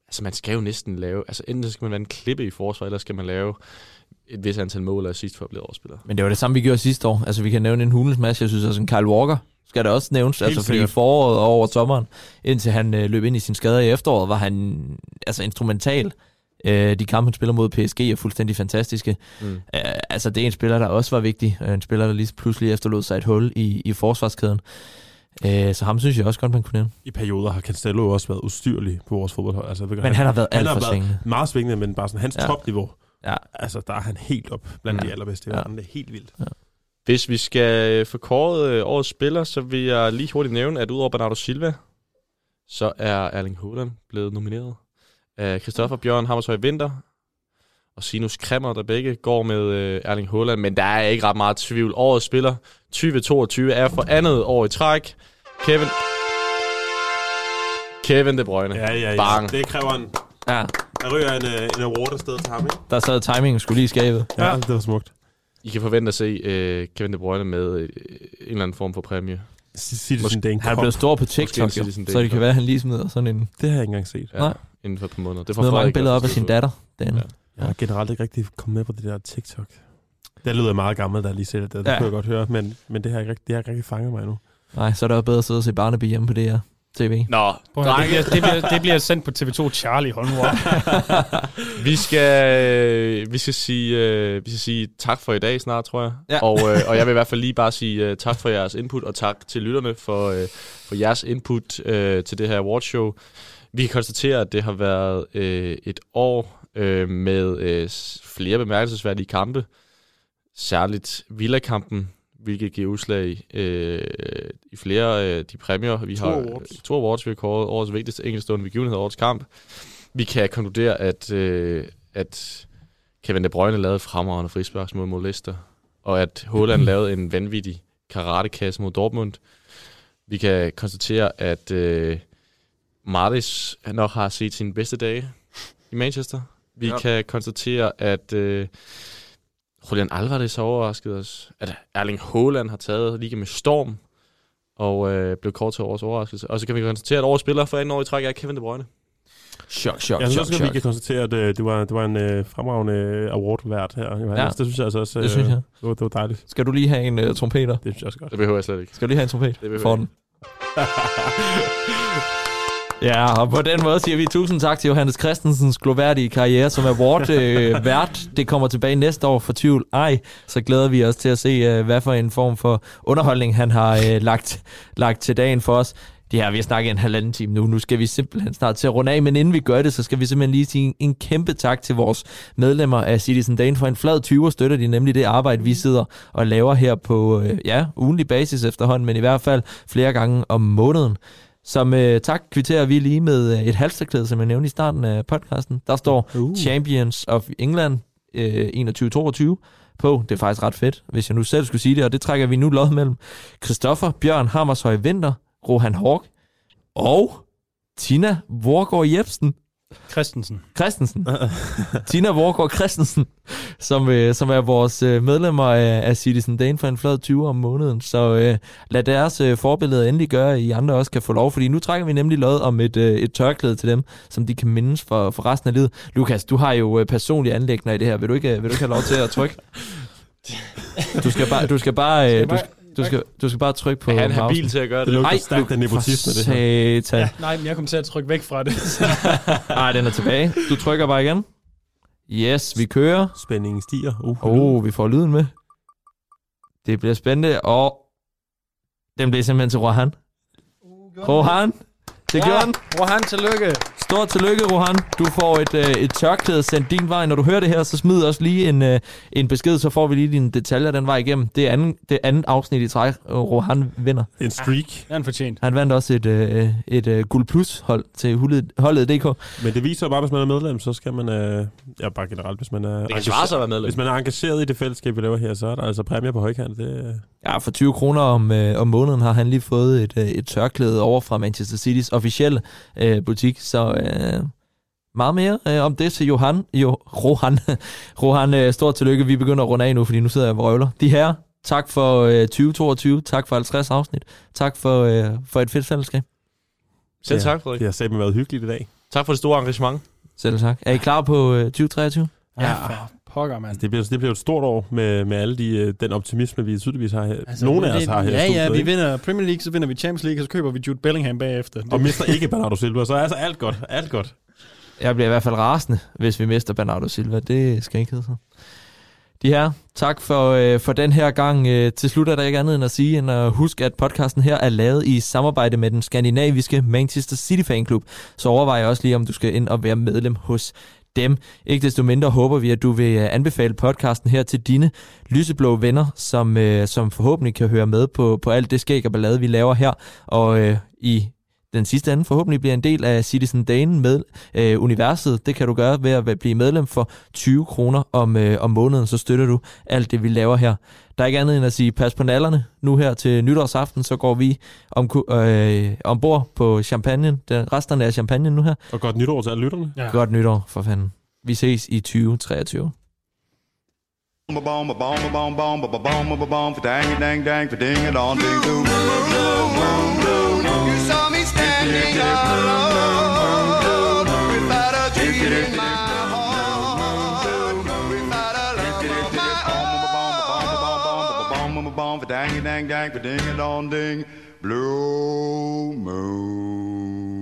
G: altså man skal jo næsten lave, altså enten så skal man være en klippe i forsvar, eller skal man lave et vis antal mål og assist for at blive overspiller.
D: Men det var det samme, vi gjorde sidste år. Altså, vi kan nævne en hulens masse. Jeg synes også, en Kyle Walker skal det også nævnes.
E: Helt
D: altså, fordi i
E: sikkert.
D: foråret og over sommeren, indtil han øh, løb ind i sin skader i efteråret, var han altså instrumental. Øh, de kampe, han spiller mod PSG, er fuldstændig fantastiske.
G: Mm.
D: Øh, altså, det er en spiller, der også var vigtig. Øh, En spiller, der lige pludselig efterlod sig et hul i, i forsvarskæden. Øh, så ham synes jeg også godt, man kunne nævne.
E: I perioder har Cancelo også været ustyrlig på vores fodboldhold. Altså,
D: Men han har været
E: han
D: alt
E: har
D: for
E: været
D: svingende.
E: meget svingende, men bare sådan hans
D: Ja.
E: ja. topniveau.
D: Ja.
E: Altså, der er han helt op blandt
D: Ja.
E: de allerbedste
D: Ja.
E: Det er helt vildt.
G: Hvis vi skal øh, få kåret øh, årets spiller, så vil jeg lige hurtigt nævne, at udover Bernardo Silva, så er Erling Haaland blevet nomineret af Christoffer Bjørn Hammershøj Vinter og Sinus Kremmer, der begge går med øh, Erling Haaland, men der er ikke ret meget tvivl. Årets spiller 2022 er for andet år i træk. Kevin Kevin De Bruyne.
E: Ja, ja, ja.
G: Bang.
E: Det kræver en...
D: Ja,
E: Der ryger en, øh, en award afsted til ham, ikke?
D: der sad timingen skulle lige i skabet.
E: Ja, ja. det var smukt.
G: I kan forvente at se øh, Kevin De Bruyne med øh, en eller anden form for præmie.
E: Citizen Dane
D: Han er blevet stor på TikTok, så det kan være, at han lige smider sådan en...
E: Det har jeg ikke engang set.
G: Ja,
D: Nej.
G: Inden for et par måneder. Det
D: Smider mange billeder op af sin datter. Den.
G: Ja.
E: Jeg har generelt ikke rigtig kommet med på det der TikTok. Det lyder meget gammelt, jeg lige set det. Det
D: Ja.
E: ja. kunne jeg godt høre, men, men det har ikke rigtig, det har ikke rigtig fanget mig nu.
D: Nej, så er det jo bedre at sidde og se Barnaby hjemme på det her tv.
G: Nå,
F: Prøv, det, bliver, det, bliver, det bliver sendt på TV2 Charlie, hold nu op.
G: Vi skal, vi skal sige, øh, vi skal sige tak for i dag snart, tror jeg.
D: Ja.
G: Og, øh, og jeg vil i hvert fald lige bare sige øh, tak for jeres input, og tak til lytterne for, øh, for jeres input øh, til det her awardshow. Vi kan konstatere, at det har været øh, et år øh, med øh, flere bemærkelsesværdige kampe. Særligt Villa-kampen, hvilket giver udslag øh, i flere af øh, de præmier. Vi
E: To
G: har
E: awards.
G: to awards, vi har kåret årets vigtigste enkeltstående begivenhed årets kamp. Vi kan konkludere, at, øh, at Kevin De Bruyne lavede et fremragende frisparksmål mod Leicester, og at Haaland lavede en vanvittig karatekasse mod Dortmund. Vi kan konstatere, at øh, Martis nok har set sine bedste dage i Manchester. Vi
D: ja.
G: kan konstatere, at øh, Julian Alvarez har overrasket os. At Erling Haaland har taget liga med storm og øh, blev kort til årets overraskelse. Og så kan vi konstatere, at årets spiller for anden år i træk er Kevin De Bruyne.
D: Chok, chok,
E: Jeg synes også, at vi kan konstatere, at øh, det var, det var en øh, fremragende award vært her. Johannes.
D: Ja.
E: Det synes jeg altså også, øh,
D: Det synes jeg.
E: Det, var, det var dejligt.
D: Skal du lige have en uh, trompeter?
E: Det synes jeg også godt.
G: Det behøver jeg slet ikke.
D: Skal du lige have en trompet?
G: behøver
D: For
G: jeg
D: den. Ja, og på den måde siger vi tusind tak til Johannes Christensens gloværdige karriere som øh, vært. Det kommer tilbage næste år for tvivl. Ej, så glæder vi os til at se, øh, hvad for en form for underholdning han har øh, lagt, lagt til dagen for os. Det her, vi har snakket en halvanden time nu. Nu skal vi simpelthen snart til at runde af, men inden vi gør det, så skal vi simpelthen lige sige en, en kæmpe tak til vores medlemmer af Citizen Dane. For en flad 20 støtter de nemlig det arbejde, vi sidder og laver her på øh, ja, ugenlig basis efterhånden, men i hvert fald flere gange om måneden. Som øh, tak kvitterer vi lige med øh, et halsterklæde, som jeg nævnte i starten af podcasten. Der står uh. Champions of England øh, 21-22 på. Det er faktisk ret fedt, hvis jeg nu selv skulle sige det, og det trækker vi nu lod mellem Christoffer Bjørn Hammershøj Vinter, Rohan Hork og Tina Vorgård Jebsen.
F: Christensen.
D: Christensen. Tina Vorgård Christensen, som, øh, som er vores øh, medlemmer af, af Citizen Dane for en flad 20 om måneden. Så øh, lad deres øh, forbilleder endelig gøre, at I andre også kan få lov, fordi nu trækker vi nemlig lod om et, øh, et tørklæde til dem, som de kan mindes for, for resten af livet. Lukas, du har jo øh, personlige anlægner i det her. Vil du ikke, øh, vil du ikke have lov til at trykke? Du skal bare... Du skal bare, øh, du skal, Du skal, du skal bare trykke på
G: Er han
D: mausen.
G: habil til at gøre
E: Det
G: det?
E: lugter stærkt af nepotisme, det her.
D: Satan.
F: Ja, nej, men jeg kommer til at trykke væk fra det.
D: Nej, den er tilbage. Du trykker bare igen. Yes, vi kører.
E: Spændingen stiger. Uh,
D: Oh, vi får lyden med. Det bliver spændende, og den bliver simpelthen til Rohan. Rohan, det gjorde den.
F: Rohan, tillykke.
D: Stort tillykke, Rohan. Du får et, øh, et tørklæde sendt din vej. Når du hører det her, så smid også lige en, øh, en besked, så får vi lige dine detaljer den vej igennem. Det er anden, det anden afsnit i træk, og Rohan vinder.
E: En streak.
F: Det er han fortjent.
D: Han vandt også et, øh, et øh, guld plus hold til holdet, holdet DK.
E: Men det viser jo bare, hvis man er medlem, så skal man... Øh, ja, bare generelt, hvis man er...
G: Det kan svare sig at være medlem.
E: Hvis man er engageret i det fællesskab, vi laver her, så er der altså præmier på højkant. Det, øh,
D: Ja, for 20 kroner om, øh, om måneden har han lige fået et, øh, et tørklæde over fra Manchester Citys officielle øh, butik. Så øh, meget mere øh, om det til Johan. Jo, Rohan. Rohan, øh, stort tillykke. Vi begynder at runde af nu, fordi nu sidder jeg og vrøvler. De her, tak for øh, 2022. Tak for 50 afsnit. Tak for, øh, for et fedt fællesskab.
G: Selv
E: Ja.
G: tak, Frederik.
E: det har simpelthen været hyggeligt i dag.
G: Tak for det store engagement.
D: Selv tak. Er I klar på øh, 2023?
F: Ja, for pokker, mand.
E: Altså, det, bliver, det bliver et stort år med, med alle de, øh, den optimisme, vi tydeligvis har her. Altså, Nogle af os har her
F: Ja, ja,
E: studiet,
F: vi
E: ikke?
F: vinder Premier League, så vinder vi Champions League, og så køber vi Jude Bellingham bagefter. Det,
E: Og mister ikke Bernardo Silva, så er altså alt godt. Alt godt.
D: Jeg bliver i hvert fald rasende, hvis vi mister Bernardo Silva. Det skal ikke hedde sig. De her, tak for, øh, for den her gang. Øh, til slut er der ikke andet end at sige, end at huske, at podcasten her er lavet i samarbejde med den skandinaviske Manchester City Fanklub. Så overvej også lige, om du skal ind og være medlem hos dem. Ikke desto mindre håber vi, at du vil øh, anbefale podcasten her til dine lyseblå venner, som, øh, som forhåbentlig kan høre med på, på alt det skæg og ballade, vi laver her. Og øh, i den sidste anden forhåbentlig bliver en del af Citizen Dane med øh, universet. Det kan du gøre ved at blive medlem for 20 kroner om, øh, om måneden, så støtter du alt det, vi laver her. Der er ikke andet end at sige, pas på nallerne. Nu her til nytårsaften, så går vi om, øh, ombord på champagne. Den, resterne af champagne nu her.
E: Og godt nytår til alle lytterne.
F: Ja.
D: Godt nytår, for fanden. Vi ses i 2023.
C: You saw standing alone without a dream in my heart, without a love dang, dang, dang, ding, on, ding, blue moon.